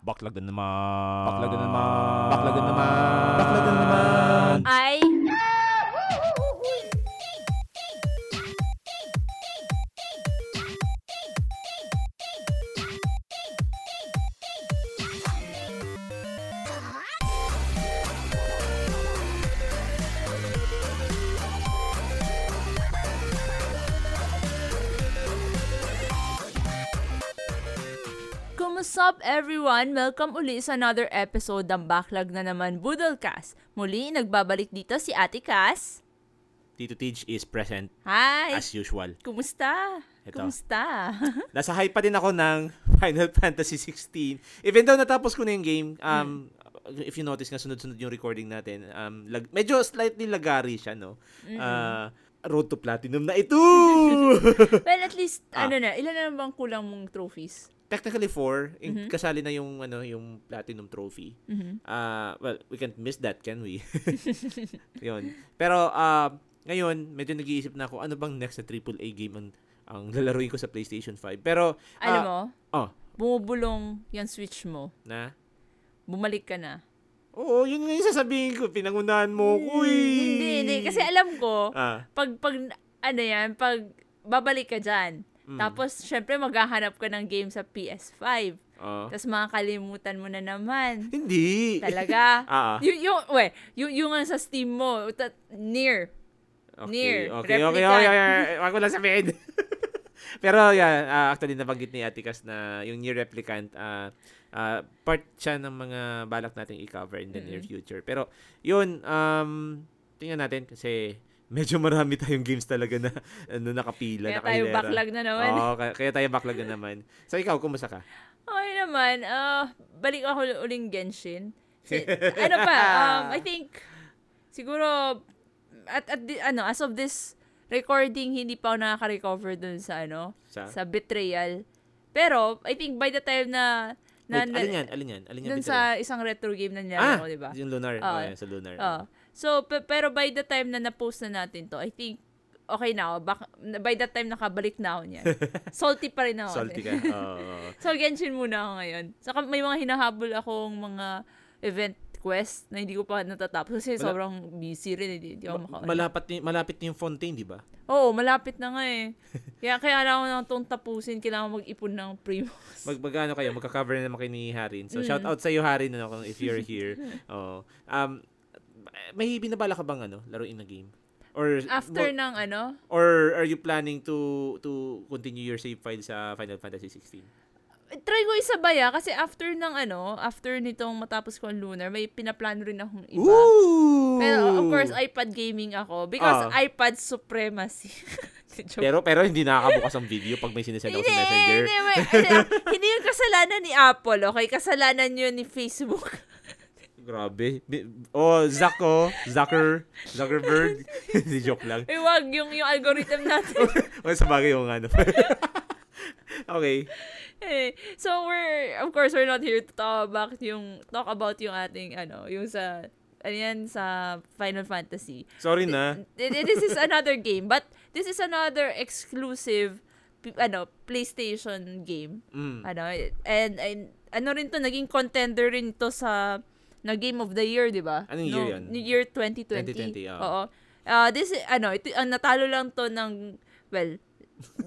Baklag na naman. Baklag na naman. Baklag na naman. Baklag na naman. Ay, everyone? Welcome uli sa another episode ng Backlog na naman Budolcast. Muli, nagbabalik dito si Ate Cass. Tito Tej is present Hi! as usual. Kumusta? Ito. Kumusta? Nasa hype pa din ako ng Final Fantasy 16. Even though natapos ko na yung game, um, if you notice nga sunod-sunod yung recording natin, um, lag- medyo slightly lagari siya, no? Ah, road to platinum na ito! well, at least, Ah. ano na, ilan na bang kulang mong trophies? Technically four, in- kasali na yung ano yung platinum trophy. Mhm. Ah, well, we can't miss that, can we? Yun. Pero ah, ngayon, medyo nag-iisip na ako ano bang next na AAA game ang, ang lalaruin ko sa PlayStation 5. Pero Alam ah, mo, oh, bumubulong yung switch mo. na Bumalik ka na. Oo, yun nga yung sasabihin ko. Pinangunahan mo ko eh. Hmm, Hindi, hindi. Kasi alam ko, Ah, pag, pag, ano yan, pag babalik ka dyan, Mm. tapos, syempre, maghahanap ka ng game sa PS5. oh. Tapos, makakalimutan mo na naman. Hindi. Talaga. Ah, ah. yung, yung, we, yung, yung sa Steam mo, ta- near. Okay, Near. okay, okay, okay, okay. Wag ko lang sabihin. Pero yeah, ah, actually nabanggit ni Atikas na yung near replicant ah, ah, part siya ng mga balak nating i-cover in the near future. Pero yun, um, tingnan natin kasi medyo marami tayong games talaga na ano, nakapila. Kaya tayo nakahilera. backlog na naman. Oo, kaya, kaya tayo backlog na naman. So ikaw, kumusta ka? Okay naman. ah balik ako uling Genshin. Si- ano pa, um, I think, siguro, at, at the- ano, as of this recording, hindi pa ako nakaka-recover dun sa, ano, Sa? sa betrayal. Pero, I think by the time na, na, Wait, alin yan? Alin yan? Alin yan? dun sa isang retro game na ah, nilaro ko, di ba? yung Lunar. Oo. oh, yan, sa Lunar. Oh. So, pe- pero by the time na na-post na natin to, I think, okay na ako. Bak- by that time, nakabalik na ako niyan. Salty pa rin ako. Salty ka. Oo. So, Genshin muna ako ngayon. Saka may mga hinahabol akong mga event quest na hindi ko pa natatapos kasi Mala- sobrang busy rin. Hindi, hindi ako Ma- maka- malapit, ni- malapit na yung Fontaine, di ba? Oo, malapit na nga eh. Kaya kailangan ko nang itong tapusin. Kailangan mag-ipon ng premium. Mag magano kayo, magka-cover na naman kayo ni Harin. So Mm. shout out sa iyo Harin ano if you're here. Oh. Um may binabala ka bang ano, laruin na game? Or After mo- ng ano, or are you planning to to continue your save file sa Final Fantasy 16? try ko isabay ah, kasi after ng ano, after nitong matapos ko ang Lunar, may pinaplano rin akong iba. Ooh! Pero of course, iPad gaming ako because Ah. iPad supremacy. Pero pero hindi nakakabukas ang video pag may Hindi, sa Messenger. hindi, may- hindi, hindi yung kasalanan ni Apple, okay? Kasalanan yun ni Facebook. Grabe. Oh, Zuck oh. Zucker. Zuckerberg. Hindi joke lang. Eh, wag yung, yung algorithm natin. O sa bagay yung ano. okay. Eh, so, we're, of course, we're not here to talk about yung, talk about yung ating, ano, yung sa, ano yan, sa Final Fantasy. Sorry na. Th- th- This is another game, but this is another exclusive, ano, PlayStation game. Mm. Ano, and, and ano rin to, naging contender rin to sa na Game of the Year, di ba? Anong year yan? No, year 2020. 2020, oo. Oo. Uh, this, is- ano, ito, ang natalo lang to ng, well,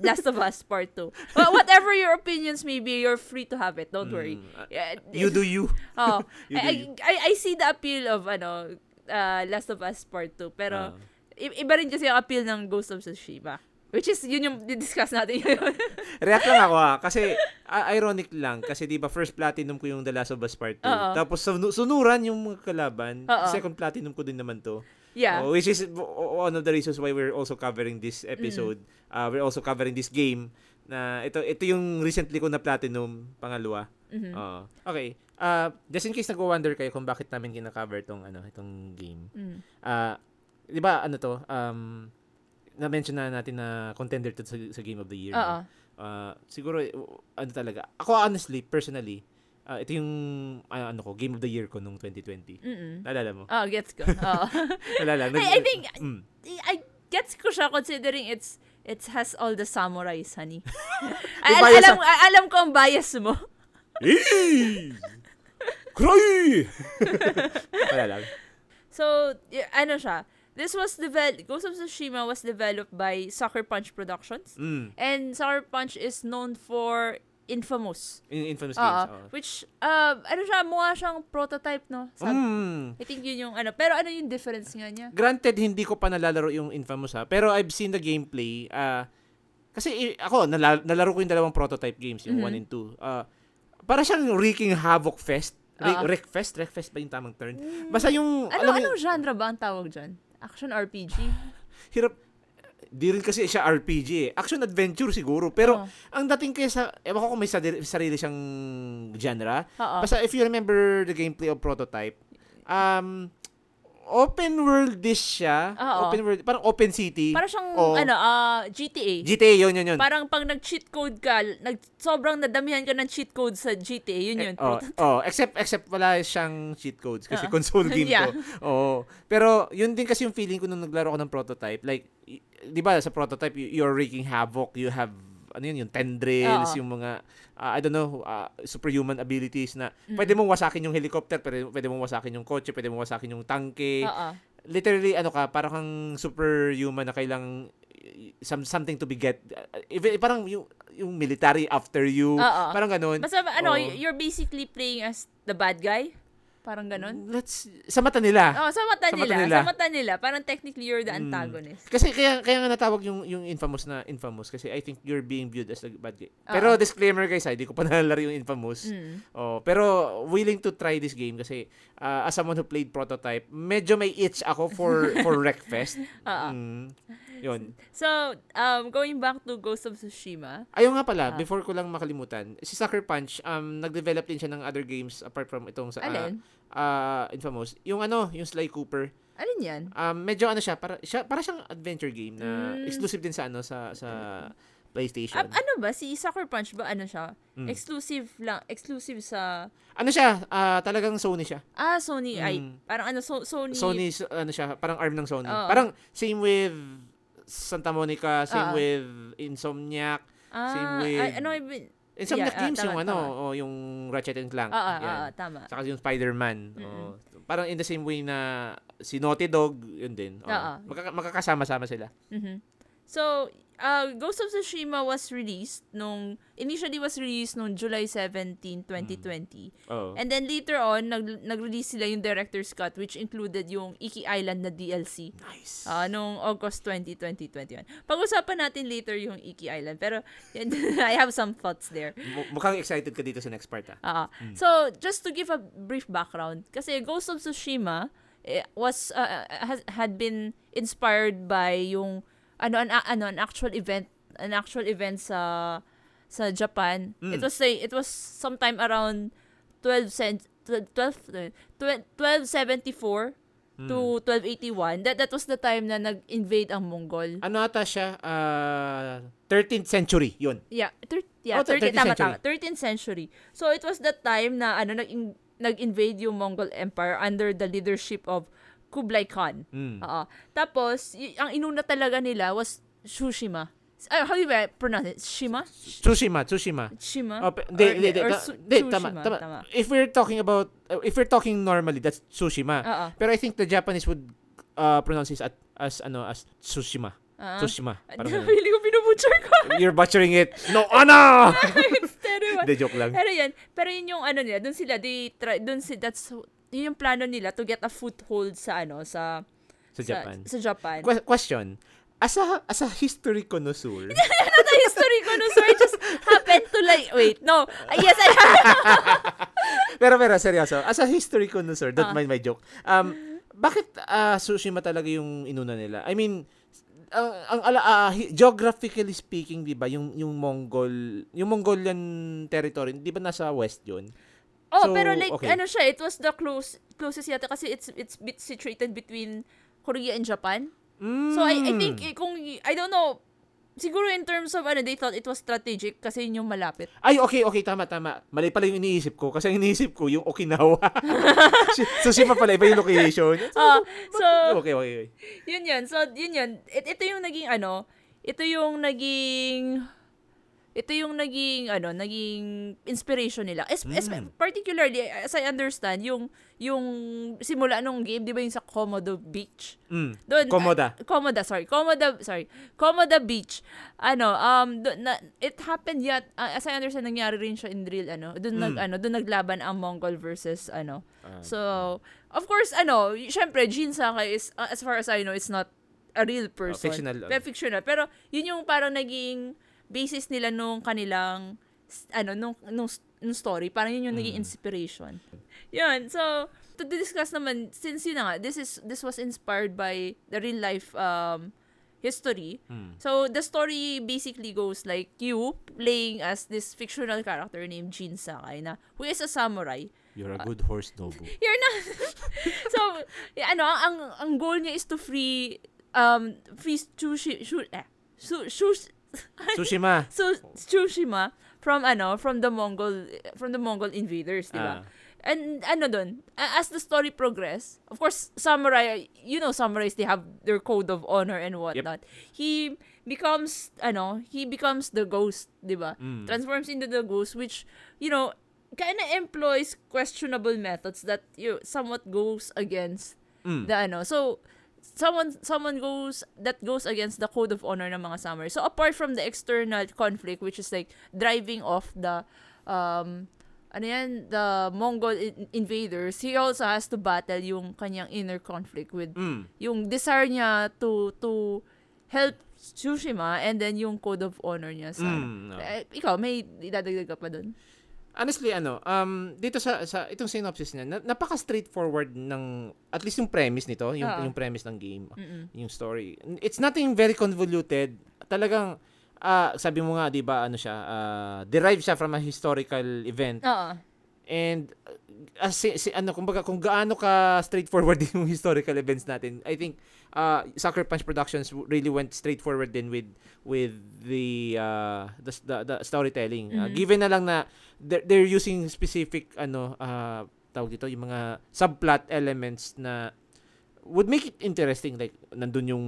Last of Us Part 2. Well, whatever your opinions may be, you're free to have it. Don't worry. Mm, uh, Yeah, You do you. Oh, You do I, you. I, I see the appeal of, ano, uh, Last of Us Part 2. Pero, i- iba rin kasi ang appeal ng Ghost of Tsushima. Which is, yun yung discuss natin ngayon. React lang ako ah. Kasi, ah, ironic lang. Kasi di ba first platinum ko yung The Last of Us Part 2. Oo. Tapos sunu- sunuran yung mga kalaban. Oo. Second platinum ko din naman to. yeah. Oh, which is one of the reasons why we're also covering this episode. Mm. Uh, we're also covering this game. Na ito ito yung recently ko na platinum pangalawa. Mhm. Oo. okay. Uh, just in case nagwo-wonder kayo kung bakit namin kina-cover tong ano, itong game. Mm. Ah, 'di ba ano to? Um na-mention na natin na contender to sa, sa Game of the Year. Oo. Ah, siguro uh, ano talaga. Ako honestly, personally, ah, ito yung ah, ano ko, Game of the Year ko nung 2020. Mm-mm. Naalala mo? Oh, gets ko. Oo. Naalala. I, I think, Mm. I gets ko siya considering it's it has all the samurais, honey. Al- alam, a- alam ko ang bias mo. Cry! Wala lang. So, y- ano siya, this was developed, Ghost of Tsushima was developed by Sucker Punch Productions. Mm. And Sucker Punch is known for Infamous. In Infamous Oo. games. oo. Which, uh, ano siya, mukha siyang prototype, no? Sa, Mm. I think yun yung ano. Pero ano yung difference nga niya? Granted, hindi ko pa nalalaro yung Infamous ha. Pero I've seen the gameplay. ah kasi ako, nala- nalaro ko yung dalawang prototype games, yung Mhm. 1 and 2. Ah para siyang wreaking havoc fest. Re- Oo. Wreckfest? Wreckfest ba yung tamang term? Basta yung, Ano, alam anong yung- genre ba ang tawag dyan? Action RPG? hirap, di rin kasi siya RPG eh. Action-adventure siguro. Pero, Oo. ang dating kaya sa, ewan ko kung may sarili, siyang genre. Oo. Basta if you remember the gameplay of Prototype, um, open world dish siya. Oo. Open world, parang open city. Para siyang, Oo. ano, ah, GTA. GTA, yun, yun, yun. Parang pag nag-cheat code ka, nag, sobrang nadamihan ka ng cheat code sa GTA, yun yun. Oh, oh, except except wala siyang cheat codes kasi Oo. console game Yeah. to. Oo. Pero yun din kasi yung feeling ko nung naglaro ako ng prototype. Like, 'di ba sa prototype you- you're wreaking havoc, you have ano yun, yung tendrils, Oo. yung mga ah, I don't know, ah, superhuman abilities na Mm. pwede mong wasakin yung helicopter, pwede, pwede mong wasakin yung kotse, pwede mong wasakin yung tangke. Oo. Literally ano ka, parang kang superhuman na kailang some something to be get even parang yung yung military after you, Oo. parang ganun. Basta, ano, Oo. you're basically playing as the bad guy. Parang ganun. Let's sa mata nila. Oh, sa mata Sa mata nila. nila. Sa mata nila. Parang technically you're the Mm. antagonist. Kasi kaya kaya nga natawag yung yung infamous na infamous kasi I think you're being viewed as a bad guy. Oo. Pero disclaimer guys, hindi ko pa nalalaro yung infamous. Mm. Oh, pero willing to try this game kasi uh, as someone who played prototype, medyo may itch ako for for Wreckfest. Oo. Mm, yun. So, um, going back to Ghost of Tsushima. Ayun nga pala, Ah. before ko lang makalimutan, si Sucker Punch, um, nag-develop din siya ng other games apart from itong sa uh, Alin? uh, Infamous. Yung ano, yung Sly Cooper. Alin yan? Um, medyo ano siya, para, siya, para siyang adventure game na Mm. exclusive din sa ano, sa, sa PlayStation. Ah, ano ba? Si Sucker Punch ba? Ano siya? Mm. Exclusive lang. Exclusive sa... Ano siya, ah, talagang Sony siya. Ah, Sony. Ay, Mm. parang ano, so, Sony. Sony, ano siya, parang arm ng Sony. Oo. Parang same with Santa Monica, same Oo. with Insomniac. Ah, same with- ay, ano. Insomniac Yeah, ah, games tama, yung ano, tama. oh, yung Ratchet and Clank. Ah, ah, Yan. ah, ah, tama. Saka yung Spider-Man. oo. Parang in the same way na si Naughty Dog, yun din. Oo. Oo. Magkaka- magkakasama-sama sila. Mhm. So, uh, Ghost of Tsushima was released nung, initially was released nung July 17, 2020. Oo. And then later on, nag, nag-release sila yung director's cut which included yung Iki Island na DLC. nice. Uh, nung August 20, 2021. Pag-usapan natin later yung Iki Island. Pero, I have some thoughts there. Mu- mukhang excited ka dito sa next part, ah. Ah, So, just to give a brief background, kasi Ghost of Tsushima eh, was uh, has, had been inspired by yung ano an ano an actual event an actual event sa sa Japan. Mm. It was say it was sometime around 12 cent 12 12 1274 to 1281. That that was the time na nag-invade ang Mongol. Ano ata siya? Ah, 13th century, yun. Yeah, thir- yeah, Oh, 13th, 13th tama, century. tama, 13th century. So, it was that time na, ano, nag nag-invade yung Mongol Empire under the leadership of Kublai Khan. Mm. Oo. Tapos, y- ang inuna talaga nila was Tsushima. Uh, how do you pronounce it? Shima? Tsushima, Tsushima. Shima? Oh, or ta- Su- hindi, tama, tama. tama. If we're talking about, uh, if we're talking normally, that's Tsushima. Oo. Pero I think the Japanese would uh, pronounce this at, as, ano, as Tsushima. Ah. Tsushima. Parang ganun. Pili ko binubutcher ko. You're butchering it. No, ano! It's terrible. Hindi, joke lang. Pero yan, pero yun yung ano nila, doon sila, they try, doon si, that's, yun yung plano nila to get a foothold sa ano, sa, Sa Japan. Sa, Japan. Que- question. As a, as a history connoisseur, Not a history so I just happened to like, wait, no. Uh, yes, I pero pero seryoso, as a history connoisseur, don't Ah. mind my joke. Um, bakit ah, Tsushima talaga yung inuna nila? I mean, ang ang ala ah, hi- geographically speaking, 'di ba, yung yung Mongol, yung Mongolian territory, 'di ba nasa west 'yun? Oh, So, pero like, okay. ano siya, it was the close, closest yata kasi it's it's bit situated between Korea and Japan. So, I, I think, Mm. eh, kung, I don't know, siguro in terms of, ano, they thought it was strategic kasi yun yung malapit. Ay, okay, okay, tama, tama. Mali pala yung iniisip ko. Kasi ang iniisip ko, yung Okinawa. Tsushima pala, iba yung location. Ah, so, Okay, okay, okay. yun yun. So, yun yun. It, ito yung naging, ano, ito yung naging, ito yung naging ano naging inspiration nila es, es- Mm. particularly as I understand yung yung simula nung game 'di ba yung sa Komodo Beach Mm. doon Komoda. ah, Komoda sorry Komoda sorry Komoda Beach ano um doon na, it happened yet ah, as I understand nangyari rin siya in real ano doon nag Mm. ano doon naglaban ang Mongol versus ano Ah, so of course ano syempre Jin Sakai is uh, as far as I know it's not a real person fictional, ano. Pero fictional pero yun yung parang naging basis nila nung kanilang ano nung nung, nung story parang yun yung naging Mm. inspiration yun so to discuss naman since yun na nga this is this was inspired by the real life um history mm. so the story basically goes like you playing as this fictional character named Jin Sakai na who is a samurai You're a good horse, Nobu. you're not so ano ang ang goal niya is to free um free Tsushi shu, eh, su, shu, Tsushima. so Tsushima from ano from the Mongol from the Mongol invaders, di ba? Ah. And ano dun, as the story progress, of course, samurai, you know samurais, they have their code of honor and whatnot. He becomes, ano, he becomes the ghost, di ba? Mm. Transforms into the ghost, which, you know, kind of employs questionable methods that you know, somewhat goes against Mm. the ano. So, someone someone goes that goes against the code of honor ng mga samurai. So apart from the external conflict which is like driving off the um ano yan, the Mongol in- invaders, he also has to battle yung kanyang inner conflict with Mm. yung desire niya to to help Tsushima and then yung code of honor niya sa. Mm, no. Eh, ikaw, may idadagdag ka pa dun? Honestly, ano, um, dito sa, sa itong synopsis niya, na, napaka-straightforward ng, at least yung premise nito, yung, Oo. yung premise ng game, Mm-mm. yung story. It's nothing very convoluted. Talagang, ah, sabi mo nga, di ba, ano siya, ah, derived siya from a historical event. Oo. And, uh, si, si- ano, kumbaga, kung gaano ka straightforward yung historical events natin, I think, uh, Sucker Punch Productions really went straightforward din with with the uh, the, the, the storytelling. Uh, Mhm. given na lang na they're, they're using specific ano uh, tawag dito yung mga subplot elements na would make it interesting like nandun yung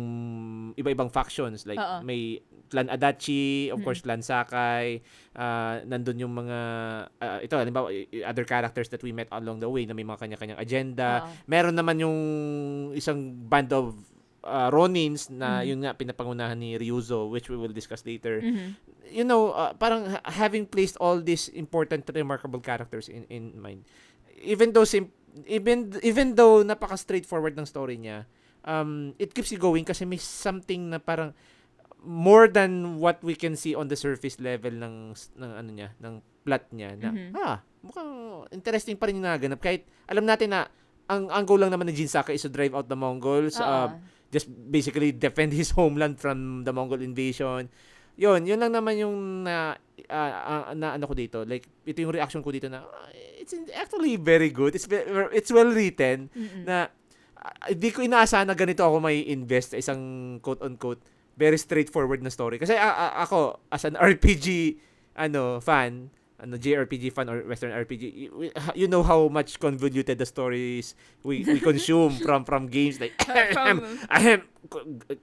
iba-ibang factions like Oo. may clan Adachi of Mm. course clan Sakai uh, nandun yung mga uh, ito halimbawa other characters that we met along the way na may mga kanya-kanyang agenda Oo. meron naman yung isang band of uh, Ronins na Mhm. yun nga pinapangunahan ni Ryuzo which we will discuss later Mhm. you know, uh, parang ha- having placed all these important remarkable characters in in mind. Even though sim- even even though napaka straightforward ng story niya, um it keeps you going kasi may something na parang more than what we can see on the surface level ng ng ano niya, ng plot niya na Mhm. ah, mukhang interesting pa rin yung naganap kahit alam natin na ang ang goal lang naman ni Jin Sakai is to drive out the Mongols, uh, Oo. Just basically defend his homeland from the Mongol invasion. Yun, yun lang naman yung na, ah, ah, na ano ko dito. Like, ito yung reaction ko dito na, ah, it's actually very good. It's, it's well written Mm-mm. na hindi ko inaasahan na ganito ako may invest sa isang quote-unquote very straightforward na story. Kasi ah, ah, ako, as an RPG ano fan, ano JRPG fan or Western RPG, you, know how much convoluted the stories we, we consume from from games like From- Ahem,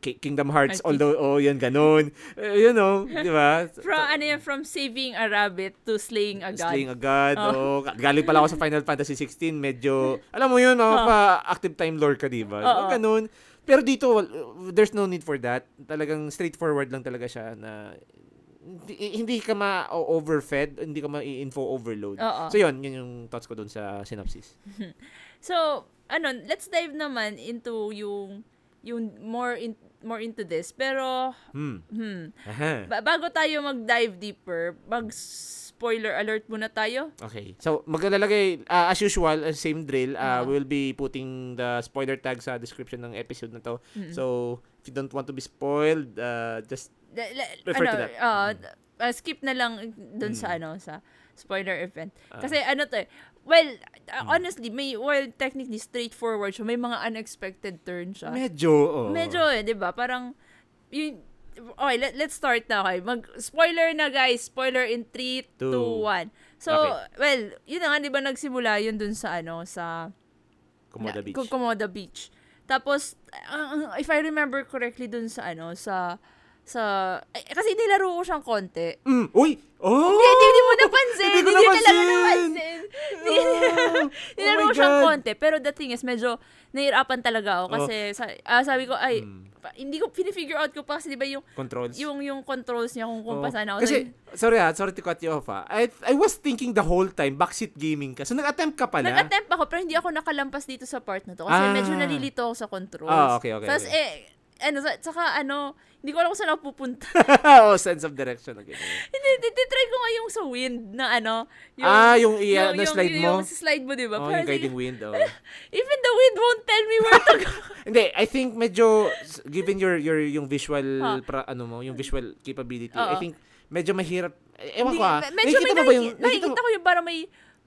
K- Kingdom Hearts, RPG. although, oh, yun, ganun. Uh, you know, di ba? From, ano yan, from saving a rabbit to slaying a god. Slaying a god. Oh. Oh. Galing pala ako sa Final Fantasy 16, medyo, alam mo yun, oh, Oh. pa active time lore ka, di ba? Oo. Ganun. Pero dito, there's no need for that. Talagang straightforward lang talaga siya na hindi, hindi ka ma-overfed, hindi ka ma-info overload. Oo. So yun, yun yung thoughts ko dun sa synopsis. So, ano, let's dive naman into yung yung more in, more into this. Pero Hmm. hmm, ba- bago tayo mag-dive deeper, mag-spoiler alert muna tayo. Okay. So, maglalagay, uh, as usual, uh, same drill, uh, Oo. we'll be putting the spoiler tag sa description ng episode na to. Mm-mm. So, if you don't want to be spoiled, uh, just, Refer ano, to that. uh, uh, skip na lang dun sa Mm. ano sa spoiler event. Ah. Kasi ano to eh, well, uh, honestly, may well technically straightforward siya, may mga unexpected turn siya. medyo, oh. Medyo eh, 'di ba? Parang yung Okay, let, let's start na okay. Mag spoiler na guys. Spoiler in 3 Two. 2 1. So, Okay. well, yun na nga 'di ba nagsimula yun dun sa ano sa Komoda na- Beach. Ko- Komoda Beach. Tapos, ang- if I remember correctly dun sa ano, sa sa eh, kasi nilaro ko siyang konti. Mm, uy! Oh! Hindi, hindi, hindi mo napansin. Hindi ko Hindi napansin. napansin. Oh, Nilaro oh ko siyang konti. Pero the thing is, medyo nahirapan talaga ako kasi sa, ah, sabi ko, ay, Mm. pa- hindi ko, pinifigure out ko pa kasi di ba yung, Controls. yung, yung controls niya kung kung Oo. pasan ako. Kasi, sorry ah, sorry to cut you off ah. I, I was thinking the whole time, backseat gaming ka. So, nag-attempt ka pala? Nag-attempt ako pero hindi ako nakalampas dito sa part na to kasi Ah. medyo nalilito ako sa controls. Ah, okay, okay, Tapos okay. eh, ano, sa- saka ano, hindi ko alam kung saan ako pupunta. oh, sense of direction. Okay. hindi, titry ko nga yung sa wind na ano. Yung, ah, yung, iya, na slide yung, mo? Yung slide mo, di ba? Oh, Parang yung guiding wind. Oh. Even the wind won't tell me where to go. Hindi, I think medyo given your your yung visual Ah. pra, ano mo, yung visual capability, Oo. I think medyo mahirap. Ewan Hindi, ko ah. me- medyo may Nakikita mo ba yung nakiki- nakikita nakikita mo ko yung parang may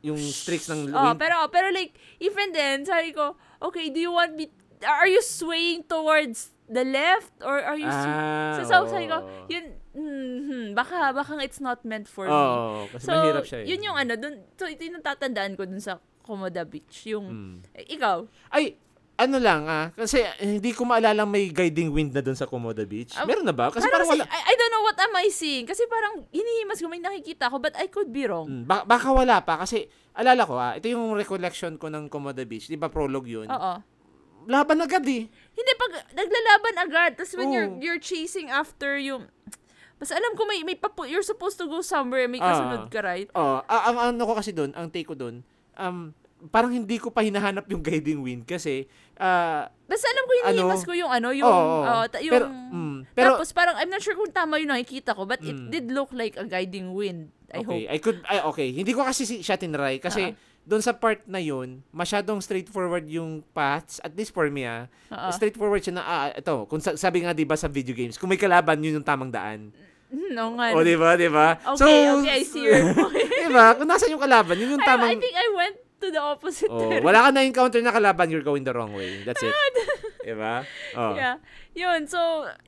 yung streaks ng Oh, wind? pero pero like even then, sabi ko, okay, do you want me are you swaying towards the left or are you Ah, so, so sabi ko, yun mhm, baka baka it's not meant for me. Oo, kasi So, mahirap siya. eh. yun yung ano, dun, so ito yung tatandaan ko dun sa Komoda Beach. Yung, Mm. eh, ikaw, Ay, ano lang ah, kasi eh, hindi ko maalala may guiding wind na doon sa Komoda Beach. Ah, Meron na ba? Kasi parang parang wala. I, I don't know what am I seeing. Kasi parang hinihimas ko, may nakikita ko, but I could be wrong. Mm, ba- baka wala pa kasi alala ko ah, ito yung recollection ko ng Komoda Beach. 'Di ba prologue 'yun? Oo. Laban agad eh. Hindi, pag naglalaban agad, tapos when you're, Oo. you're chasing after yung, basta alam ko may, may papu- you're supposed to go somewhere, may kasunod ka, right? Oh, ah, ang ano ko kasi doon, ang take ko doon, um parang hindi ko pa hinahanap yung guiding wind kasi ah Basta alam ko hinihimas Ano? ko yung ano, yung, Oo, oo. ah, ta- yung, pero mm, pero tapos parang, I'm not sure kung tama yung nakikita ko, but it Mm. did look like a guiding wind. I okay, hope. I could ay okay, hindi ko kasi si- siya tinry kasi Ah. Doon sa part na yun, masyadong straightforward yung paths at least for me ah. Oo. Straightforward siya na ah, ito, kung sa- sabi nga 'di ba sa video games, kung may kalaban yun yung tamang daan. Hmm, Oo nga. O 'di ba, 'di ba? Okay, okay, I see your point. 'Di ba? Kung nasa yung kalaban, yun yung I, tamang I think I went to the opposite Oh, direction. wala ka na encounter na kalaban, you're going the wrong way. That's it. 'Di ba? Oh. Yeah. Yun, so,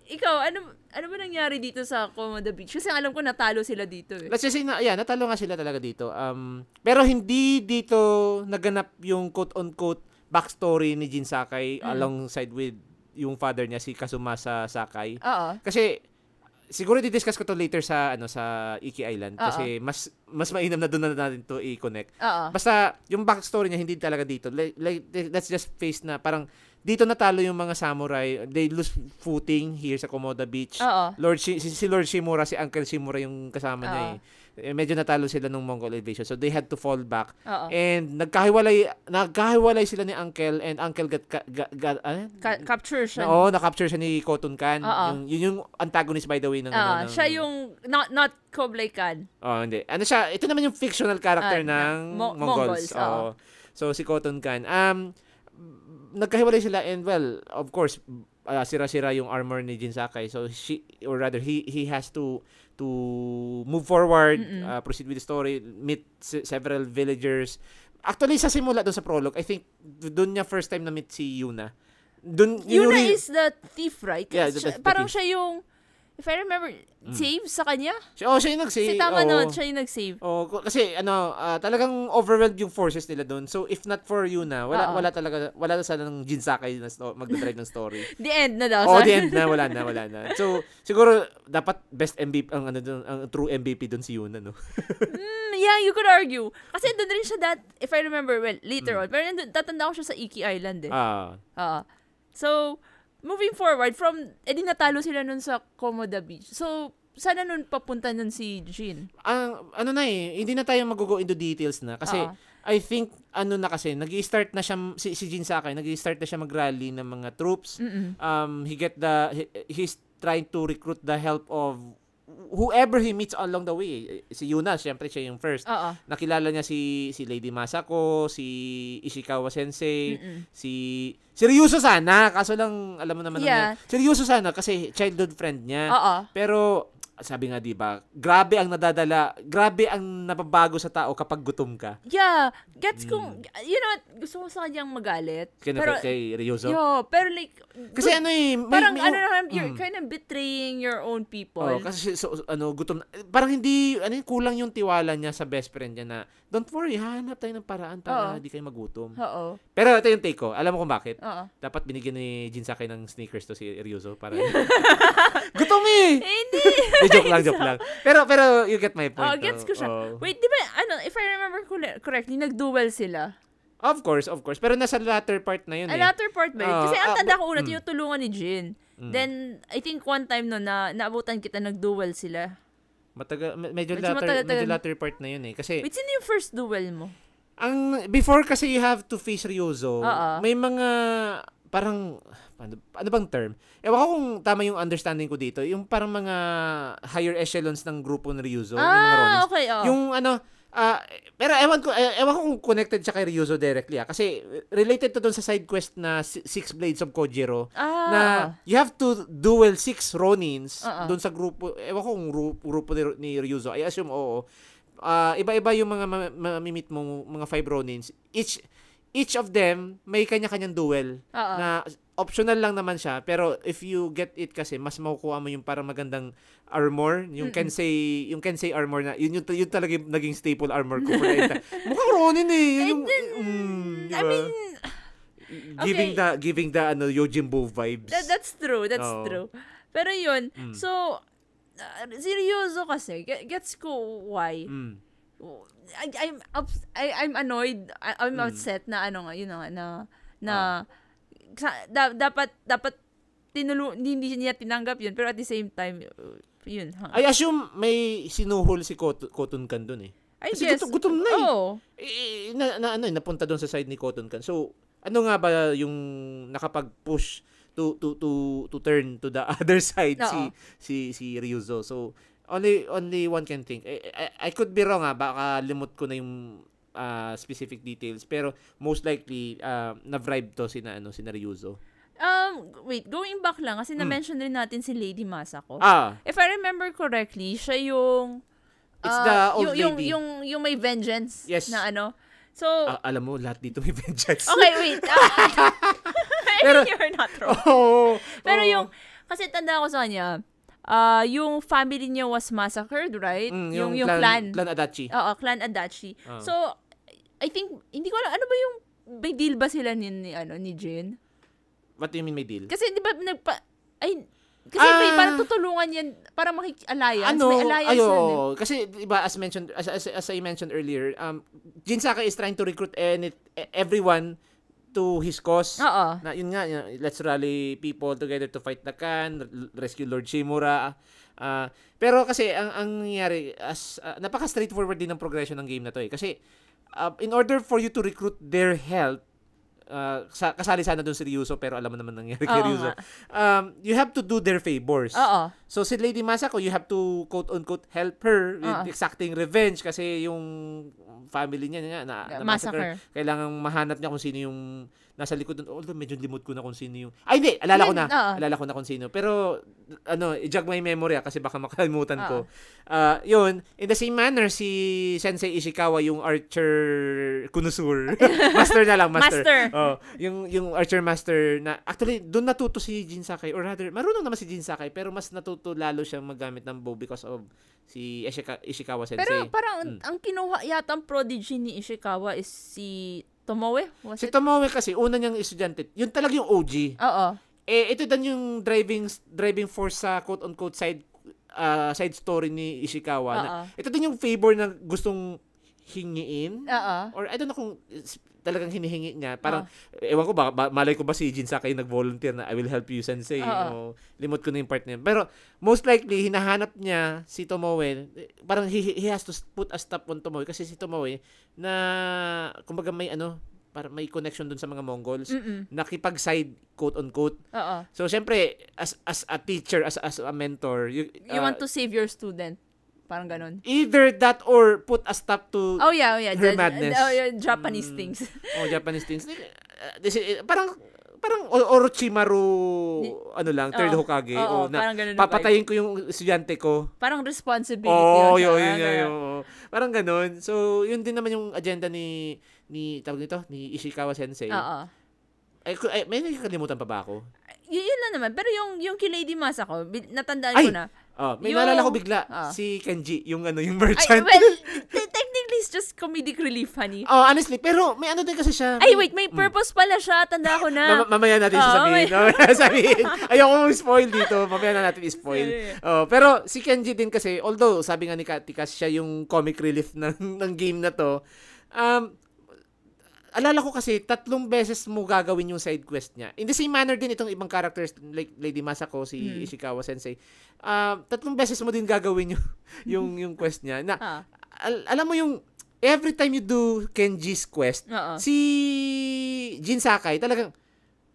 ikaw, ano ano ba nangyari dito sa Komoda Beach? Kasi alam ko natalo sila dito eh. Let's just say na, yeah, natalo nga sila talaga dito. Um, pero hindi dito naganap yung quote-unquote backstory ni Jin Sakai Mm. alongside with yung father niya, si Kazumasa Sakai. Oo. Kasi, siguro di-discuss ko to later sa, ano, sa Iki Island. Kasi mas, mas mainam na doon na natin to i-connect. Oo. Basta, yung backstory niya, hindi talaga dito. Like, like, let's just face na parang, dito natalo yung mga samurai. They lose footing here sa Komoda Beach. Oo. Lord si, si Lord Shimura, si Uncle Shimura yung kasama niya Oo. eh. Eh, Medyo natalo sila nung Mongol invasion. So they had to fall back. Oo. And nagkahiwalay nagkahiwalay sila ni Uncle and Uncle got, got, got, got ano? Ka- capture siya. Oo, na-capture siya ni Cotton Khan. Oo. Yung, yun yung antagonist by the way ng, Oo, ano, ng siya yung, not, not Kublai Khan. Oh, hindi. Ano siya? Ito naman yung fictional character Ah, ng Mo- Mongols. Mongols. Oo. So si Cotton Khan. Um nagkahiwalay sila and well, of course, ah, sira-sira yung armor ni Jin Sakai. So she or rather he he has to to move forward, Mm-mm. uh, proceed with the story, meet se- several villagers. Actually sa simula doon sa prologue, I think doon niya first time na meet si Yuna. Doon yun yung Yuna real- is the thief, right? Yeah, the- siya- the parang thief. siya yung, if I remember, save sa kanya? siya- oh, siya yung nag-say. Si tama oo. nun, siya yung nag-save. Oh, kasi ano, ah, talagang overwhelmed yung forces nila doon. So if not for Yuna, wala Oo. wala talaga wala na sana ng Jin Sakai na sto- magdadrive ng story. The end na daw. oh, sorry. the end na wala na, wala na. So siguro dapat best MVP ang ano dun, ang true MVP doon si Yuna, no. Mm, yeah, you could argue. Kasi doon rin siya that, if I remember well, later Mm. on. Pero tatanda ko siya sa Iki Island eh. Ah, Oo. So, moving forward, from, edi natalo sila nun sa Komoda Beach. So, sana nun papunta nun si Jin? ang ano na eh, hindi na tayo mag-go into details na kasi Oo. I think ano na kasi, nag-start na siya si, si Jin Sakai, nag-start na siya mag-rally ng mga troops. Mm-mm. um he get the he- he's trying to recruit the help of whoever he meets along the way si Yuna syempre siya yung first Oo. nakilala niya si si Lady Masako si Ishikawa Sensei Mm-mm. si seryoso sana kaso lang alam mo naman Yeah. naman seryoso sana kasi childhood friend niya Oo. pero sabi nga 'di ba, grabe ang nadadala, grabe ang nababago sa tao kapag gutom ka. Yeah, gets Mm. kong, you know, what, gusto ko sa kanyang magalit. Kaya pero, kay Ryozo. yo, pero like, Kasi good- ano eh, may, parang may- ano naman, you're Mm. kind of betraying your own people. Oh, kasi so, ano gutom na- parang hindi ano kulang yung tiwala niya sa best friend niya na don't worry, hahanap tayo ng paraan para Oo. hindi kayo magutom. Oo. Pero ito yung take ko. Alam mo kung bakit? Oo. Dapat binigyan ni Jinsake ng sneakers to si Ryuzo para gutom eh. Hindi. Di, joke lang, joke lang. Pero pero you get my point. Oh, gets ko siya. Oh. Wait, di ba, ano, if I remember corre- correctly, nag-duel sila. Of course, of course. Pero nasa latter part na yun A eh. latter part ba yun? Oo, Kasi ang ah, tanda ko una, mm. tinutulungan ni Jin. Mm. Then, I think one time no, na naabutan kita, nag-duel sila. Matagal, me- medyo, Medyo latter, matagal-tagal. medyo latter part na yun eh. Kasi, Wait, sino yung first duel mo? ang, before kasi you have to face Ryuzo, Oo. may mga, parang, ano, ano bang term? Ewan ko kung tama yung understanding ko dito. Yung parang mga higher echelons ng grupo ni Ryuzo, yung mga ah, Ronins. okay, oo. Yung ano, ah, pero ewan ko, eh, ewan ko kung connected siya kay Ryuzo directly ah. Kasi related to dun sa side quest na Si- Six Blades of Kojiro. ah, na you have to duel six Ronins Oo. doon sa grupo. Ewan ko kung gru- grupo ni, ni Ryuzo. I assume oo. Ah, iba-iba yung mga ma- mamimit mo, mga five Ronins. Each each of them may kanya-kanyang duel Oo. na optional lang naman siya pero if you get it kasi mas makukuha mo yung parang magandang armor yung Mm-mm. Kensei yung Kensei armor na yun yung, yun talaga yung naging staple armor ko for entire- mukhang Ronin eh yun yung, mm, I diba? mean, giving okay. the giving the ano Yojimbo vibes that, that's true, that's Oo. true. Pero yun, Mm. so, uh, seryoso kasi, ge- gets ko why. Mm. I, I'm ups, I, I'm annoyed, I, I'm Mm. upset na ano nga, yun na, nga, na, na, sa, da, dapat, dapat, tinulu, hindi niya tinanggap yun, pero at the same time, uh, yun. hang- I assume may sinuhol si Kot- Cotton Can dun eh. I kasi guess, gutom- gutom na eh. Oo. Eh, na, na, ano, eh, napunta doon sa side ni Cotton Can. So, ano nga ba yung nakapag-push to to to to turn to the other side si Oo. si si Ryuzo. So, only only one can think. I, I, I could be wrong ah, baka limot ko na yung ah, specific details pero most likely ah, na-vibe to si na ano si Ryuzo. Um, wait, going back lang, kasi Mm. na-mention rin natin si Lady Masako. Ah, If I remember correctly, siya yung... It's ah, the old yung, lady. Yung, yung, yung may vengeance Yes. na ano. So, ah, alam mo lahat dito may vengeance. okay, wait. I Pero- you're not wrong. Oh, Pero oh. yung, kasi tanda ko sa kanya, ah yung family niya was massacred, right? Mm, yung, yung clan. clan Adachi. Oo, clan Adachi. Ah. So, I think, hindi ko alam, ano ba yung, may deal ba sila ni, ni ano, ni Jin? What do you mean may deal? Kasi di ba nagpa ay kasi Ah. may parang tutulungan yan para makik-alliance. ano, may alliance ayo, yan eh. kasi 'di ba as mentioned as, as, as I mentioned earlier, um Jinsaka is trying to recruit any, everyone to his cause. Oo. Na yun nga, yun, let's rally people together to fight the Khan, rescue Lord Shimura. Ah, pero kasi ang ang nangyari as ah, napaka straightforward din ng progression ng game na to eh. Kasi ah, in order for you to recruit their help ah, sa, kasali sana doon si Ryuzo pero alam mo naman nangyari kay nga. Um, you have to do their favors. Oo. So si Lady Masako, you have to quote unquote help her with Oo. exacting revenge kasi yung family niya na, na Massacre. Kailangan mahanap niya kung sino yung nasa likod doon. Although medyo limot ko na kung sino yung Ay hindi, alala ko na. Oo. Alala ko na kung sino. Pero ano, i-jog my memory ah, kasi baka makalimutan ko. Oo. Ah, yun, in the same manner si Sensei Ishikawa yung archer kunusur. master na lang, master. Master. Oh, yung yung archer master na actually doon natuto si Jin Sakai or rather marunong naman si Jin Sakai pero mas natuto lalo siyang maggamit ng bow because of si Ishika, Ishikawa sensei. Pero parang Mm. ang kinuha yata ang prodigy ni Ishikawa is si Tomoe. Was si it? Tomoe kasi una niyang estudyante, yun talaga yung OG. Oo. Eh ito dan yung driving driving force sa quote unquote side ah, side story ni Ishikawa. Na, ito din yung favor na gustong hingiin Oo. or I don't know kung talagang hinihingi niya. Parang, ewan ko ba, ba- malay ko ba si Jin Sakai nag-volunteer na I will help you, sensei. Oo. O, limot ko na yung part yun. Pero, most likely, hinahanap niya si Tomoe. Parang he, he has to put a stop on Tomoe. Kasi si Tomoe, na, kumbaga may ano, para may connection dun sa mga Mongols. Mm-mm. Nakipag-side, quote-unquote. Oo. So, syempre, as as a teacher, as as a mentor, you, You uh, want to save your student. Parang ganun. either that or put a stop to Oh yeah, oh yeah. Her Ja- madness. Oh, yeah, Japanese Mm. things. oh, Japanese things. Uh, this is, parang parang Orochimaru, ano lang, third Oo. Hokage. Oo, o, na, parang ganun papatayin ko yung estudyante ko. Parang responsibility. Oo, yun yun, yun, yun, oo. Parang ganun. So, yun din naman yung agenda ni, ni, tawag nito, ni Ishikawa Sensei. Oo. Ay, ay, may nakikalimutan pa ba ako? Y- yun lang naman. Pero yung, yung kay Lady Masako, bi- natandaan Ay! ko na. Oh, may Yung- naalala ko bigla. Ah. Si Kenji, yung ano, yung Ay, merchant. well, te- technically, it's just comedic relief, honey. oh, honestly, pero may ano din kasi siya. Ay, wait, may purpose pala siya. Tanda ko na. Mama- mamaya natin Ah, sasabihin. mamaya. Mamaya sabihin. Ayoko mong spoil dito. Mamaya na natin i-spoil. Sige. Oh, pero si Kenji din kasi, although sabi nga ni Katikas, siya yung comic relief ng, ng game na to, um, alala ko kasi, tatlong beses mo gagawin yung side quest niya. In the same manner din itong ibang characters, like Lady Masako, si Hmm. Ishikawa Sensei, um, tatlong beses mo din gagawin yung, yung, yung quest niya. Na, Ah, al- alam mo yung, every time you do Kenji's quest, oo. si Jin Sakai talagang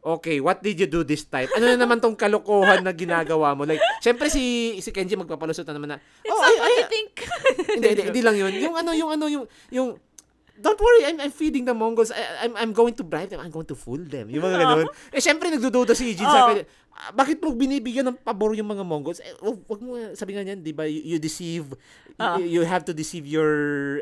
Okay, what did you do this time? Ano na naman tong kalokohan na ginagawa mo? Like, syempre si si Kenji magpapalusot na naman na. It's Oh, ay, you think. hindi, hindi, hindi lang 'yun. Yung ano, yung ano, yung yung Don't worry, I'm, I'm feeding the Mongols. I, I'm, I'm going to bribe them. I'm going to fool them. Yung mga ganun. Eh, syempre, nagdududa si Oo. Sakai. "Ah, bakit mo binibigyan ng pabor yung mga Mongols? Eh, wag, wag mo, sabi nga niyan, di ba, you, you deceive, Oo. you, you have to deceive your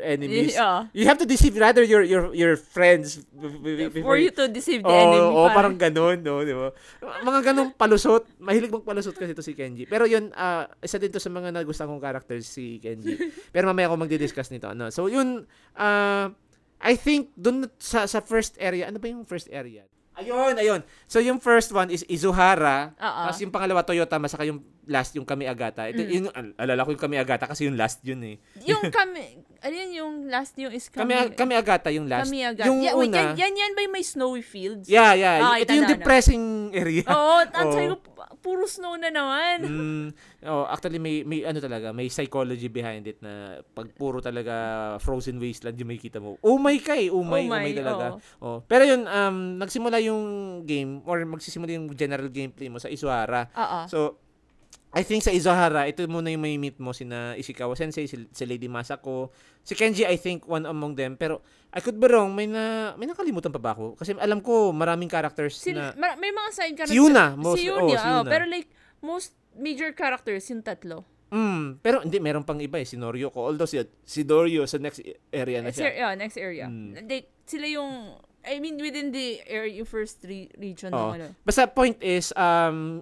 enemies. Oo. You have to deceive rather your your your friends b- b- b- For before you to deceive the Oo, enemy. oo, parang ganun, no, di ba? Mga ganung palusot, mahilig magpalusot kasi to si Kenji. Pero yun, ah, isa din to sa mga nagustuhan kong characters si Kenji. Pero mamaya ako magdi-discuss nito. Ano. So yun, ah, I think dun sa sa first area, ano ba yung first area? Ayun, ayun. So yung first one is Izuhara, Oo. tapos yung pangalawa Toyota, masaka yung last yung Kamiagata. Ito, Mm. yun, al- alala ko yung Kamiagata kasi yung last yun eh. yung kami, ano yun yung last yung is kami, Kami, Kamiagata yung last. kami agad. Yung yeah, wait, una, yan, yan, yan ba yung may snowy fields? Yeah, yeah. Ah, Ito yung na. depressing area. Oo, at Oo. sabi ko, puro snow na naman. Mm, oh, actually may may ano talaga, may psychology behind it na pag puro talaga frozen wasteland yung makikita mo. Umay ka eh, umay, Umay, umay, talaga. oo. Oh. Pero yun um nagsimula yung game or magsisimula yung general gameplay mo sa Izuhara. Oo. So I think sa Izuhara, ito muna yung may meet mo sina Ishikawa Sensei, si, si Lady Masako, si Kenji I think one among them pero I could be wrong, may na may nakalimutan pa ba ako? Kasi alam ko maraming characters Si, na ma- may mga side characters. Si Yuna, most- si oh, Yuna, si oh, Yuna. pero like, most major characters, yung tatlo. Mm, pero hindi meron pang iba eh, si Norio ko. Although si si Dorio sa next area na siya. yeah, next area. Mm. Like, sila yung, I mean, within the area, yung first re- region ng ano. Basta point is um